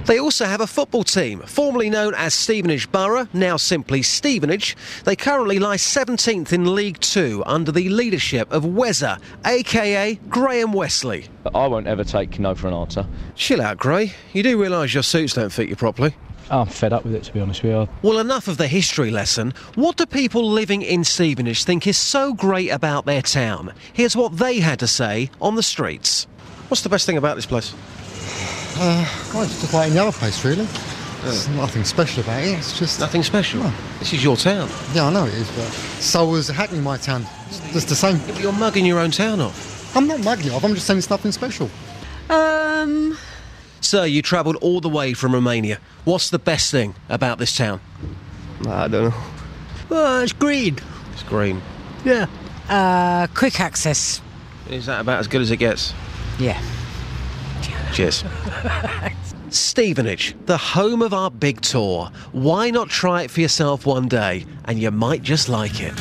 They also have a football team, formerly known as Stevenage Borough, now simply Stevenage. They currently lie 17th in League Two under the leadership of Wezza, aka Graham Westley. I won't ever take no for an answer. Chill out, Gray. You do realise your suits don't fit you properly. I'm fed up with it, to be honest with you. Well, enough of the history lesson. What do people living in Stevenage think is so great about their town? Here's what they had to say on the streets. What's the best thing about this place? Uh, well, it's just like any other place, really. There's nothing special about it. It's just nothing special. This is your town. Yeah, I know it is, but so was Hackney, my town. It's just the same. but you're mugging your own town off. I'm not mugging it off. I'm just saying it's nothing special. Um. Sir, you travelled all the way from Romania. What's the best thing about this town? I don't know. Well, it's green. It's green. Yeah. Uh, quick access. Is that about as good as it gets? Yeah. Cheers. Stevenage, the home of our big tour. Why not try it for yourself one day? And you might just like it.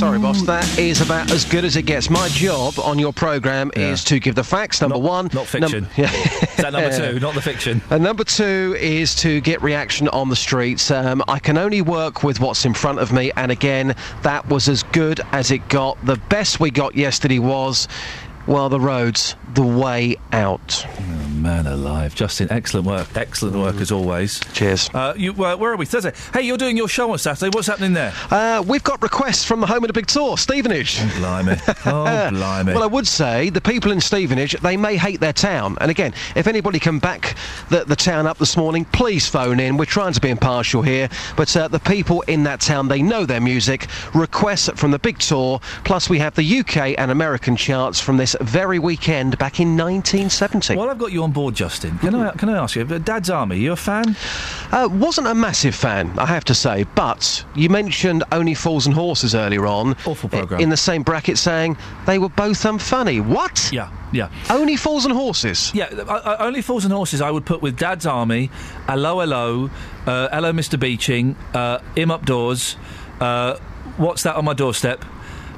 Sorry, boss. That is about as good as it gets. My job on your programme is to give the facts. Number one, Not fiction. Num- <laughs> yeah. Is that number two, not the fiction? <laughs> And number two is to get reaction on the streets. Um, I can only work with what's in front of me, and again, that was as good as it got. The best we got yesterday was, well, the roads, the way out. Oh, man alive. Justin, excellent work. Excellent work as always. Cheers. Uh, you, uh, where are we? Thursday. Hey, you're doing your show on Saturday. What's happening there? Uh, we've got requests from the home of the big tour, Stevenage. Oh, blimey. <laughs> Oh, blimey. Well, I would say the people in Stevenage, they may hate their town. And again, if anybody can back the, the town up this morning, please phone in. We're trying to be impartial here. But uh, the people in that town, they know their music. Requests from the big tour. Plus, we have the UK and American charts from this very weekend back in 1970. While I've got you on board, Justin, can I can I ask you, Dad's Army, you a fan? Uh, wasn't a massive fan, I have to say, but you mentioned Only Fools and Horses earlier on. Awful programme. In the same bracket saying they were both unfunny. What? Yeah, yeah. Only Fools and Horses? Yeah, uh, Only Fools and Horses I would put with Dad's Army, Hello Hello, uh, Hello Mr. Beeching, uh, Im Up Doors, uh, What's That on My Doorstep,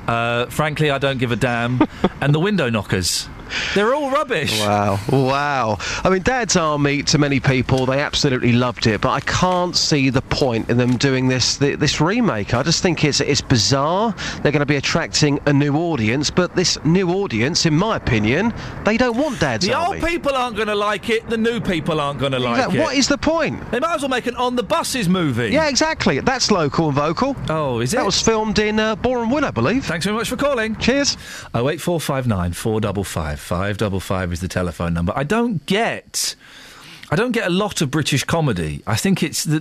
uh, Frankly I Don't Give a Damn, <laughs> and The Window Knockers. They're all rubbish. Wow, wow. I mean, Dad's Army, to many people, they absolutely loved it, but I can't see the point in them doing this this remake. I just think it's it's bizarre. They're going to be attracting a new audience, but this new audience, in my opinion, they don't want Dad's The Army. old people aren't going to like it. The new people aren't going to like Exactly. it. What is the point? They might as well make an on the buses movie. Yeah, exactly. That's local and vocal. Oh, is it? That was filmed in uh, Boreham Wood, I believe. Thanks very much for calling. Cheers. Oh eight four five double five is the telephone number. I don't get. I don't get a lot of British comedy. I think it's the,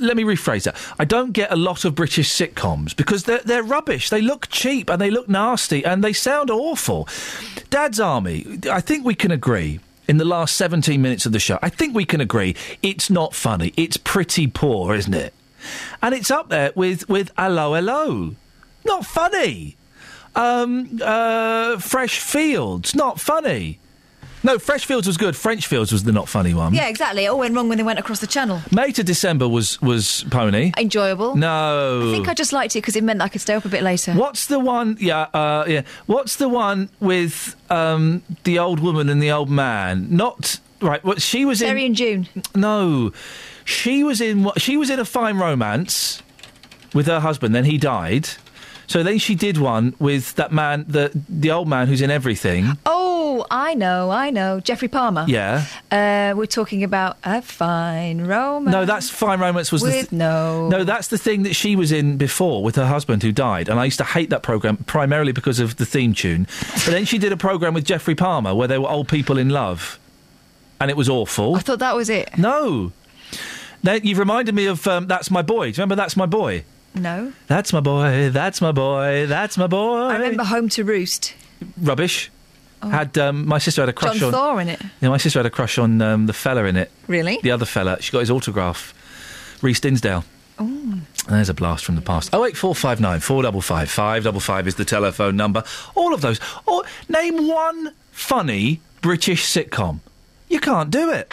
let me rephrase that. I don't get a lot of British sitcoms because they're they're rubbish. They look cheap and they look nasty and they sound awful. Dad's Army. I think we can agree. in the last 17 minutes of the show. I think we can agree it's not funny. It's pretty poor, isn't it? And it's up there with, with Hello Hello. Not funny. Um, uh, Fresh Fields. Not funny. No, Fresh Fields was good. French Fields was the not funny one. Yeah, exactly. It all went wrong when they went across the channel. May to December was, was Pony. Enjoyable. No. I think I just liked it because it meant that I could stay up a bit later. What's the one? Yeah, uh, yeah. What's the one with um, the old woman and the old man? Not right. What she was Terry in? and June. No, she was in. what- She was in a fine romance with her husband. Then he died. So then she did one with that man, the the old man who's in everything. Oh, I know, I know. Geoffrey Palmer. Yeah. Uh, we're talking about a fine romance. No, that's fine romance was the With no. No, that's the thing that she was in before with her husband who died, and I used to hate that program primarily because of the theme tune. But then she did a program with Geoffrey Palmer where they were old people in love, and it was awful. I thought that was it. No. Now, you've reminded me of um, That's My Boy. Do you remember That's My Boy? No. That's my boy, that's my boy, that's my boy. I remember Home to Roost. Rubbish. Had um, my sister had a crush on John on. Thaw in it. Yeah, my sister had a crush on um, the fella in it. Really? The other fella. She got his autograph. Reece Dinsdale. Oh. There's a blast from the past. Oh eight four five nine four double five five double five is the telephone number. All of those. Or name one funny British sitcom. You can't do it.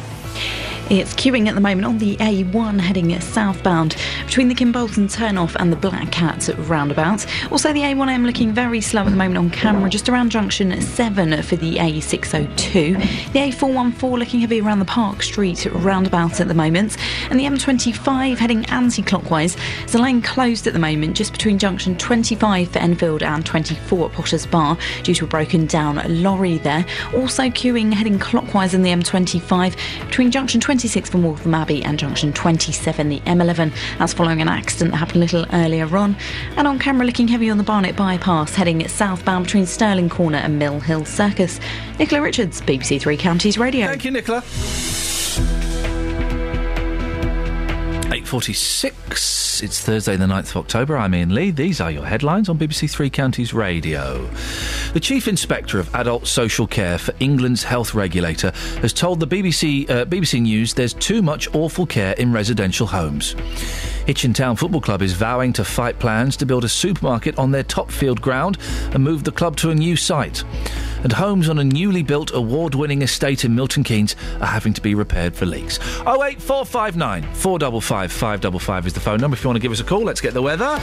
It's queuing at the moment on the A1 heading southbound between the Kimbolton turnoff and the Black Cat roundabout. Also, the A1M looking very slow at the moment on camera, just around junction 7 for the A602. The A414 looking heavy around the Park Street roundabout at the moment. And the M25 heading anti clockwise. is a lane closed at the moment just between junction 25 for Enfield and 24 at Potters Bar due to a broken down lorry there. Also, queuing heading clockwise in the M25 between junction 26 for Waltham Abbey and junction 27, the M11. That's following an accident that happened a little earlier on. And on camera, looking heavy on the Barnet bypass, heading southbound between Stirling Corner and Mill Hill Circus. Nicola Richards, BBC Three Counties Radio. Thank you, Nicola. 8.46, it's Thursday the 9th of October. I'm Iain Lee. These are your headlines on BBC Three Counties Radio. The Chief Inspector of Adult Social Care for England's health regulator has told the BBC, uh, BBC News there's too much awful care in residential homes. Hitchin Town Football Club is vowing to fight plans to build a supermarket on their Topfield ground and move the club to a new site. And homes on a newly built award winning estate in Milton Keynes are having to be repaired for leaks. 08459 455 555 is the phone number if you want to give us a call. Let's get the weather.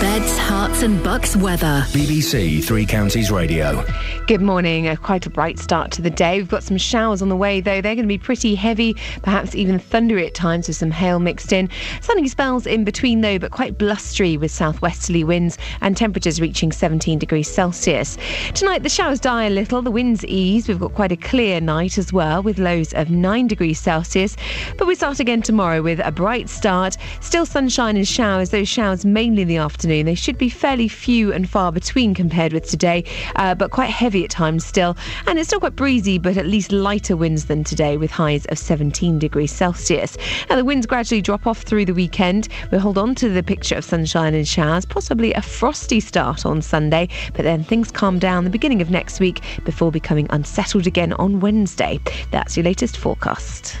Beds, Herts and Bucks weather. BBC Three Counties Radio. Good morning. Uh, quite a bright start to the day. We've got some showers on the way, though. They're going to be pretty heavy, perhaps even thundery at times with some hail mixed in. Sunny spells in between, though, but quite blustery with southwesterly winds and temperatures reaching 17 degrees Celsius. Tonight, the showers die a little, the winds ease. We've got quite a clear night as well, with lows of 9 degrees Celsius. But we start again tomorrow with a bright start. Still sunshine and showers, those showers mainly in the afternoon. They should be fairly few and far between compared with today, uh, but quite heavy at times still. And it's still quite breezy, but at least lighter winds than today, with highs of 17 degrees Celsius. And the winds gradually drop off through the weekend. We'll hold on to the picture of sunshine and showers, possibly a frosty start on Sunday, but then things calm down the beginning of next week before becoming unsettled again on Wednesday. That's your latest forecast.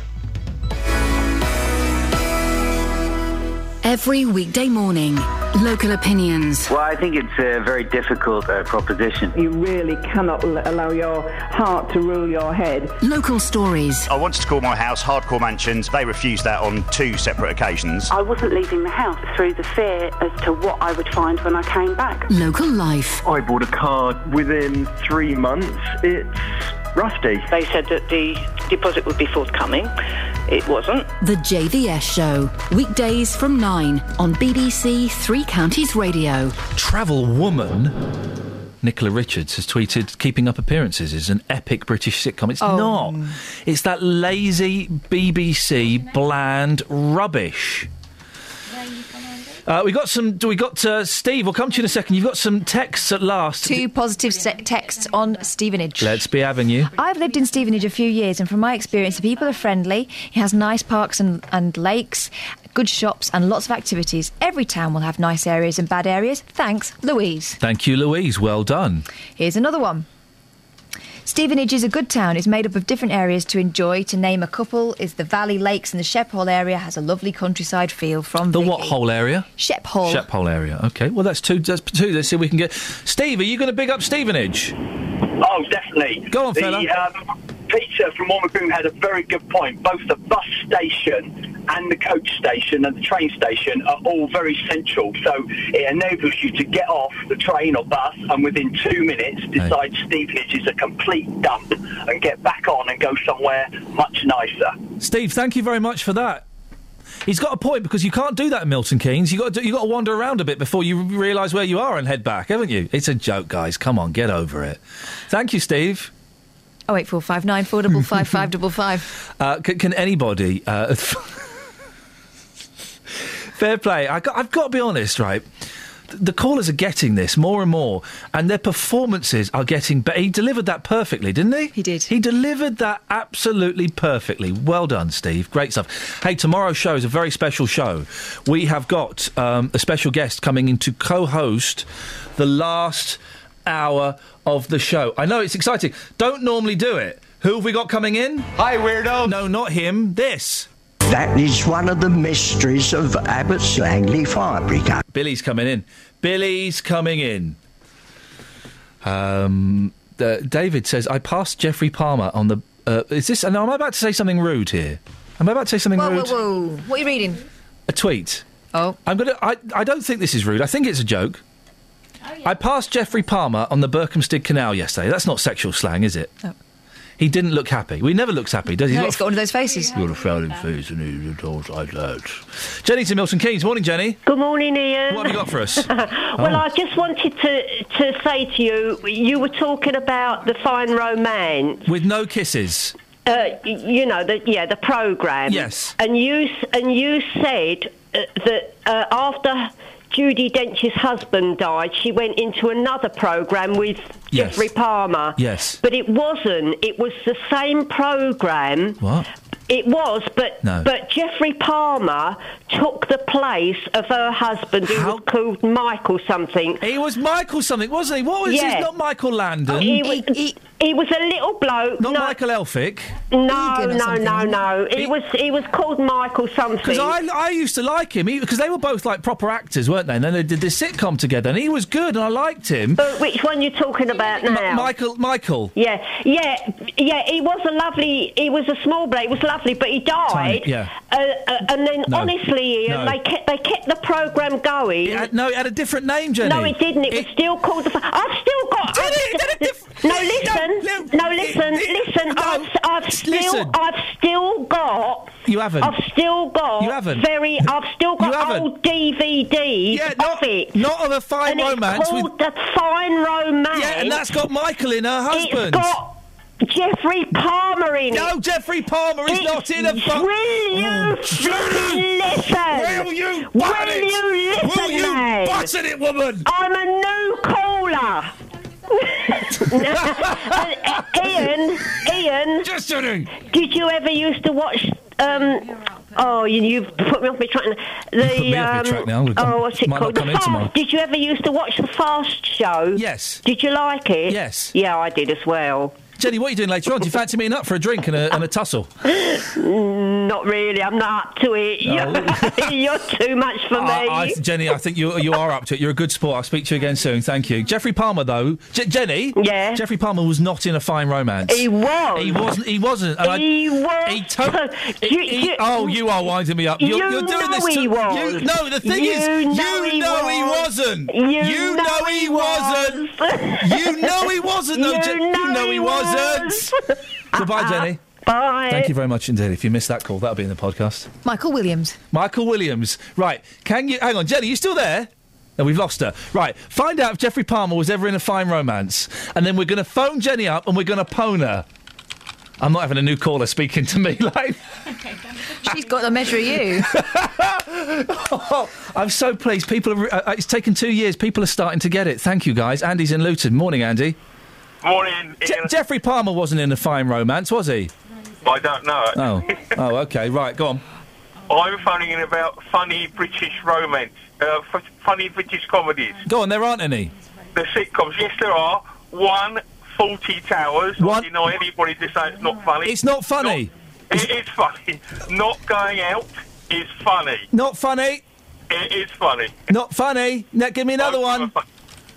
Every weekday morning, local opinions. Well, I think it's a very difficult uh, proposition. You really cannot l- allow your heart to rule your head. Local stories. I wanted to call my house Hardcore Mansions. They refused that on two separate occasions. I wasn't leaving the house through the fear as to what I would find when I came back. Local life. I bought a car within three months. It's rusty. They said that the deposit would be forthcoming. It wasn't. The JVS Show. Weekdays from 9 on BBC Three Counties Radio. Travel woman. Nicola Richards has tweeted, "Keeping Up Appearances is an epic British sitcom. It's Oh. not. It's that lazy BBC bland rubbish." Uh, we got some. We got uh, Steve. We'll come to you in a second. You've got some texts at last. Two positive se- texts on Stevenage. Let's be having you. I've lived in Stevenage a few years, and from my experience, the people are friendly. It has nice parks and, and lakes. good shops, and lots of activities. Every town will have nice areas and bad areas. Thanks, Louise. Thank you, Louise. Well done. Here's another one. Stevenage is a good town. It's made up of different areas to enjoy. To name a couple is the Valley Lakes and the Shephall area has a lovely countryside feel from The Vicky. what hole area? Shephall. Shep hole area. Okay. Well, that's two. That's two. Let's see if we can get. Steve, are you going to big up Stevenage? Oh, definitely. Go on, the, fella. Um, Peter from Warmagoon had a very good point. Both the bus station and the coach station and the train station are all very central. So it enables you to get off the train or bus and within two minutes decide Stevenage is a complete dump and get back on and go somewhere much nicer. Steve, thank you very much for that. He's got a point because you can't do that in Milton Keynes. You got to, you got to wander around a bit before you realise where you are and head back, haven't you? It's a joke, guys. Come on, get over it. Thank you, Steve. Oh eight four five nine four double five five double five. Uh, can, can anybody? Uh, fair play. I got, I've got to be honest, right? The callers are getting this more and more, and their performances are getting better. He delivered that perfectly, didn't he? He did. He delivered that absolutely perfectly. Well done, Steve. Great stuff. Hey, tomorrow's show is a very special show. We have got um, a special guest coming in to co-host the last hour of the show. I know it's exciting. Don't normally do it. Who have we got coming in? Hi, weirdo. No, not him. This. That is one of the mysteries of Abbots Langley Fire Brigade. Billy's coming in. Billy's coming in. Um, uh, David says, I passed Geoffrey Palmer on the. Uh, is this. No, am I about to say something rude here? Am I about to say something Whoa, rude? whoa, whoa! What are you reading? A tweet. Oh. I'm gonna. I, I don't think this is rude. I think it's a joke. Oh, yeah. I passed Geoffrey Palmer on the Berkhamsted Canal yesterday. That's not sexual slang, is it? No. He didn't look happy. Well, he never looks happy, does he? no, He's he's got one of those faces. You've got a frowning face and he talks like that. Jenny to Milton Keynes. Morning, Jenny. Good morning, Iain. What have you got for us? <laughs> well, Oh. I just wanted to to say to you, you were talking about the fine romance. With no kisses. Uh, you know, the yeah, the program. Yes. And you and you said uh, that uh, after. Judi Dench's husband died. She went into another program with Yes. Geoffrey Palmer. Yes. But it wasn't. It was the same program. What? It was, but No. but Geoffrey Palmer took the place of her husband, who was called Michael something. He was Michael something, wasn't he? What was yeah. his? Not Michael Landon. He, was, he, was a little bloke. Not no, Michael Elphick. No, no, no, no. He, was he was called Michael something. Because I, I used to like him because they were both like proper actors, weren't they? And then they did this sitcom together, and he was good, and I liked him. But which one you talking about now? Michael, Michael. Yeah, yeah, yeah. He was a lovely. He was a small bloke. He was lovely, but he died. Tiny, yeah. Uh, uh, and then, No. honestly, Iain, No. they kept they kept the program going. It had, no, it had a different name, Jenny. No, it didn't. It, was still called the. I've still got. I've, no, listen. No, listen. listen. I've, I've still. Listen. I've still got. You haven't. I've still got. You haven't. Very. I've still got old DVDs of it. Not of a fine and romance It's called the Fine Romance. Yeah, and that's got Michael in her husband. It's got Geoffrey Palmer in it. No, Geoffrey Palmer is It's- not in a. Fu- Will you flipping listen? Will you Will it? you listen, Will you mate? button it, woman? I'm a new caller. <laughs> Uh, Iain, Iain. Just Jenny. Did you ever used to watch? Um, oh, you, you've put me off my track. now. The put me off um, your track now. Oh, what's it called? The come in tomorrow. Fast. Did you ever used to watch the Fast show? Yes. Did you like it? Yes. Yeah, I did as well. Jenny, what are you doing later on? Do you fancy meeting up for a drink and a, and a tussle? Mm, Not really. I'm not up to it. You're, <laughs> you're too much for me. I, I, Jenny, I think you you are up to it. You're a good sport. I'll speak to you again soon. Thank you. Geoffrey Palmer, though. Je- Jenny. Yeah. Geoffrey Palmer was not in a fine romance. He was. He wasn't. He wasn't. and I- He was. He to- You- he- he- you- oh, you are winding me up. You're, You you're doing know this. he to, was. You, no, the thing You is, know you he know he was. wasn't. You know, know he he wasn't. you know he wasn't. though, <laughs> You know you know he he wasn't. <laughs> Goodbye, Jenny. Bye. Thank you very much indeed. If you missed that call, that'll be in the podcast. Michael Williams. Michael Williams. Right. Can you hang on, Jenny? You still there? No, we've lost her. Right. Find out if Geoffrey Palmer was ever in a fine romance, and then we're going to phone Jenny up and we're going to pwn her. I'm not having a new caller speaking to me <laughs> like. She's got the measure of you. <laughs> I'm so pleased. People are. Uh, it's taken two years. People are starting to get it. Thank you, guys. Andy's in Luton. Morning, Andy. Morning. Je- Geoffrey Palmer wasn't in a fine romance, was he? I don't know. Oh. Oh. Okay. Right. Go on. I'm phoning in about funny British romance, uh, f- funny British comedies. Go on, there aren't any. The sitcoms, yes, there are. One, Fawlty Towers. One- I deny anybody to say it's not funny. It's not funny. It is funny. Not going out is funny. Not funny. It is funny. Not funny. Now, give me another one.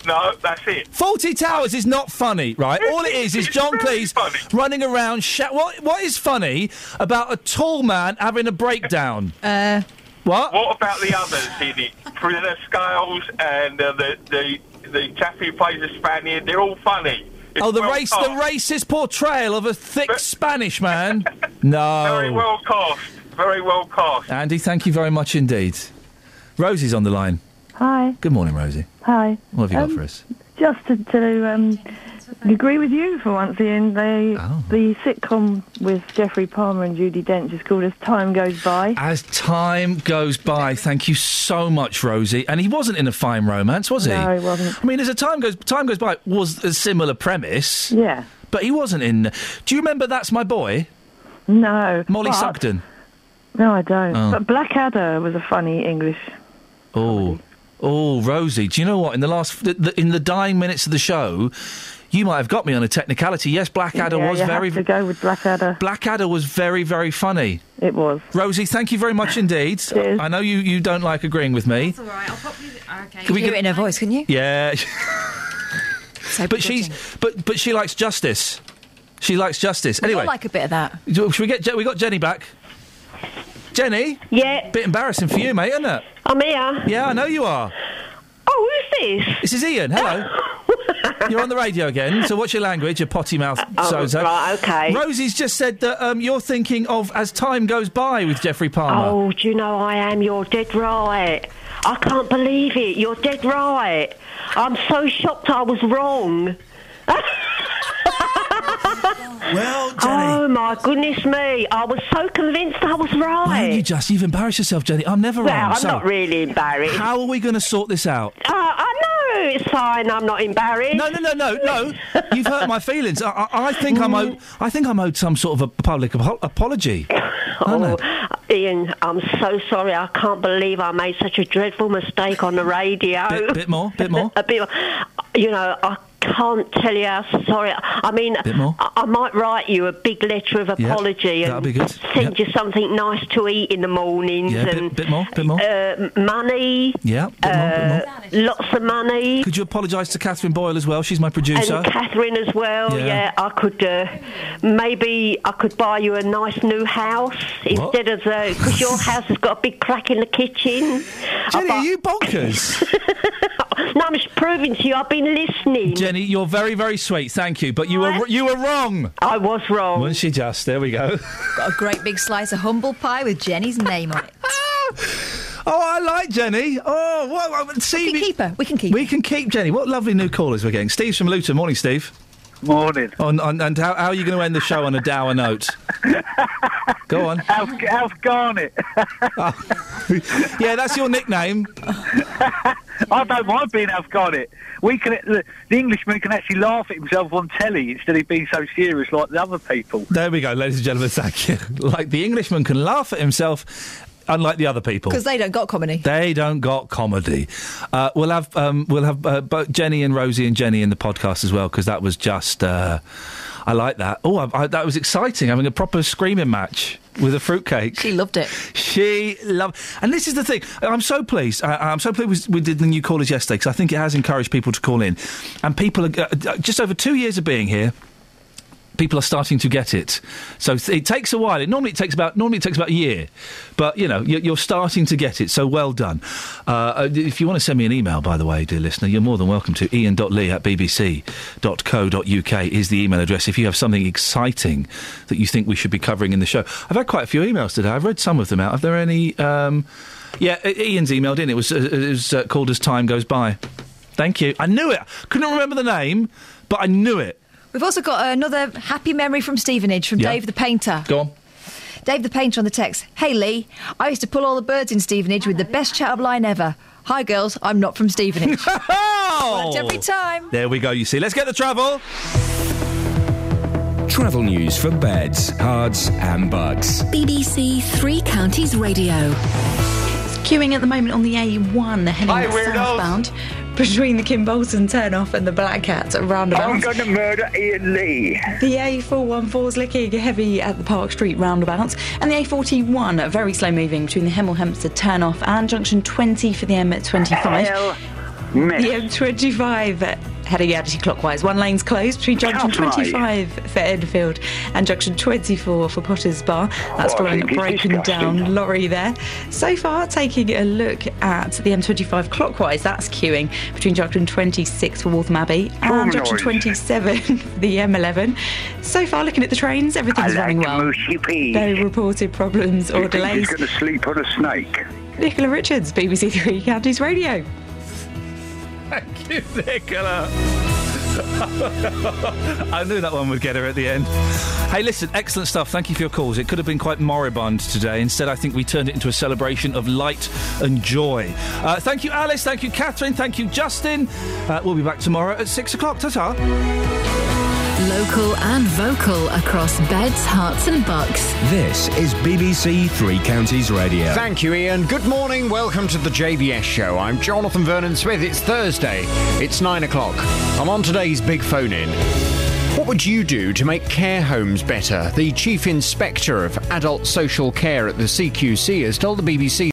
No, that's it. Fawlty Towers is not funny, right? All it is is <laughs> John Cleese running around. Sh- what What is funny about a tall man having a breakdown? <laughs> Uh, what? What about the others in it? Prunella Scales and uh, the the the chap who plays the Spaniard. They're all funny. It's oh, the well race, the racist portrayal of a thick Spanish man. <laughs> No. Very well cast. Very well cast. Andy, thank you very much indeed. Rosie's on the line. Hi. Good morning, Rosie. Hi. What have you got Um, for us? Just to, to um, agree with you for once, Iain. They, Oh. The sitcom with Geoffrey Palmer and Judi Dench is called As Time Goes By. As time goes by, thank you so much, Rosie. And he wasn't in a fine romance, was he? No, he wasn't. I mean, as a time goes time goes by, was a similar premise. Yeah. But he wasn't in. Do you remember That's My Boy? No. Molly but- Sugden. No, I don't. Oh. But Blackadder was a funny English. Oh, oh, Rosie. Do you know what? In the last, the, the, in the dying minutes of the show, you might have got me on a technicality. Yes, Blackadder yeah, was you very. have to go with Blackadder. Blackadder was very, very funny. It was. Rosie, thank you very much indeed. I know you, you don't like agreeing with me. That's all right. I'll pop you. Ah, okay. Can we hear get- it in her voice, can you? Yeah. <laughs> but she's but but she likes justice. She likes justice. We all Anyway, like a bit of that. should we get we got Jenny back? Jenny? Yeah. Bit embarrassing for you, mate, isn't it? I'm here. Yeah, I know you are. Oh, who's this? This is Iain. Hello. <laughs> you're on the radio again. So what's your language? Your potty mouth. Oh, right, okay. Rosie's just said that um, you're thinking of as time goes by with Geoffrey Palmer. Oh, do you know I am? You're dead right. I can't believe it. You're dead right. I'm so shocked I was wrong. <laughs> well, Oh my goodness me! I was so convinced I was Why right. don't you just you've embarrassed yourself, Jenny? I'm never well, wrong. I'm so not really embarrassed. How are we going to sort this out? Uh, I know it's fine. I'm not embarrassed. No, no, no, no, no. You've hurt my feelings. I, I, I think I'm owed. I think I'm owed some sort of a public apo- apology. <laughs> Oh, Iain, I'm so sorry. I can't believe I made such a dreadful mistake on the radio. Bit, bit more, bit more. <laughs> a bit. More. You know, I can't tell you how sorry. I mean, Bit. I, I might write you a big letter of apology and send you something nice to eat in the mornings Yeah, bit- and bit more, bit more. Uh, money. Yeah, bit more, bit more. Uh, lots of money. Could you apologise to Catherine Boyle as well? She's my producer. And Catherine as well. Yeah. Yeah, I could uh, maybe I could buy you a nice new house What? instead of because your <laughs> house has got a big crack in the kitchen. Jenny, are you bonkers? <laughs> no, I'm just proving to you I've been listening. Jenny, you're very, very sweet. Thank you, but you were you were wrong. I was wrong. Wasn't she just? There we go. Got a great big slice of humble pie with Jenny's name on it. <laughs> Oh, I like Jenny. Oh, what? what see, we can keep her. We can keep. We can keep Jenny. What lovely new callers we're getting. Steve's from Luton. Morning, Steve. Morning. On, on, and how, how are you going to end the show on a dour note? Go on. Alf, Alf Garnett. yeah, that's your nickname. <laughs> I don't mind being Alf Garnett. We can, the, the Englishman can actually laugh at himself on telly instead of being so serious like the other people. There we go, ladies and gentlemen. Thank you. <laughs> Like the Englishman can laugh at himself, unlike the other people. Because they don't got comedy. They don't got comedy. Uh, we'll have um, we'll have uh, both Jenny and Rosie and Jenny in the podcast as well because that was just uh, I like that. Oh, I, I, that was exciting having a proper screaming match with a fruitcake. She loved it. She loved, and this is the thing. I'm so pleased. I, I'm so pleased we did the new callers yesterday because I think it has encouraged people to call in, and people are uh, just over two years of being here people are starting to get it. So it takes a while. It normally it takes about normally it takes about a year, but you know you're, starting to get it. So well done. Uh, if you want to send me an email, by the way, dear listener, you're more than welcome to. Ian.lee at bbc.co.uk is the email address. If you have something exciting that you think we should be covering in the show, I've had quite a few emails today. I've read some of them out. Are there any? Um, yeah, Ian's emailed in. It was uh, it was uh, called as time goes by. Thank you. I knew it. Couldn't remember the name, but I knew it. We've also got another happy memory from Stevenage from Yeah. Dave the Painter. Go on. Dave the Painter on the text. Hey Lee, I used to pull all the birds in Stevenage with the best chat up line ever. Hi girls, I'm not from Stevenage. <laughs> Oh! Worked every time. There we go, you see. Let's get the travel. Travel news for beds, cards, and bugs. BBC Three Counties Radio. Queuing at the moment on the A1 heading Hi, southbound <laughs> between the Kimbolton turnoff and the Black Cat roundabout. I'm going to murder Iain Lee. The A414 is looking heavy at the Park Street roundabouts, and the A41 very slow moving between the Hemel Hempstead turnoff and junction 20 for the M25. Hell. The M25 uh, heading anti-clockwise. One lane's closed between junction Come on. 25 for Enfield and junction 24 for Potters Bar. That's Oh, following a broken down lorry there. So far, taking a look at the M25 clockwise, that's queuing between junction 26 for Waltham Abbey and junction Humanoids. 27 for the M11. So far, looking at the trains, everything's like running well. No reported problems or delays. he's going to sleep on a snake? Nicola Richards, BBC Three Counties Radio. Thank you, Nicola. <laughs> I knew that one would get her at the end. Hey, listen, excellent stuff. Thank you for your calls. It could have been quite moribund today. Instead, I think we turned it into a celebration of light and joy. Uh, thank you, Alice. Thank you, Catherine. Thank you, Justin. Uh, we'll be back tomorrow at six o'clock. Ta ta. Local and vocal across beds, Herts, and bucks. This is BBC Three Counties Radio. Thank you, Iain. Good morning. Welcome to the JVS show. I'm Jonathan Vernon Smith. It's Thursday. It's nine o'clock. I'm on today's big phone in. What would you do to make care homes better? The Chief Inspector of Adult Social Care at the CQC has told the BBC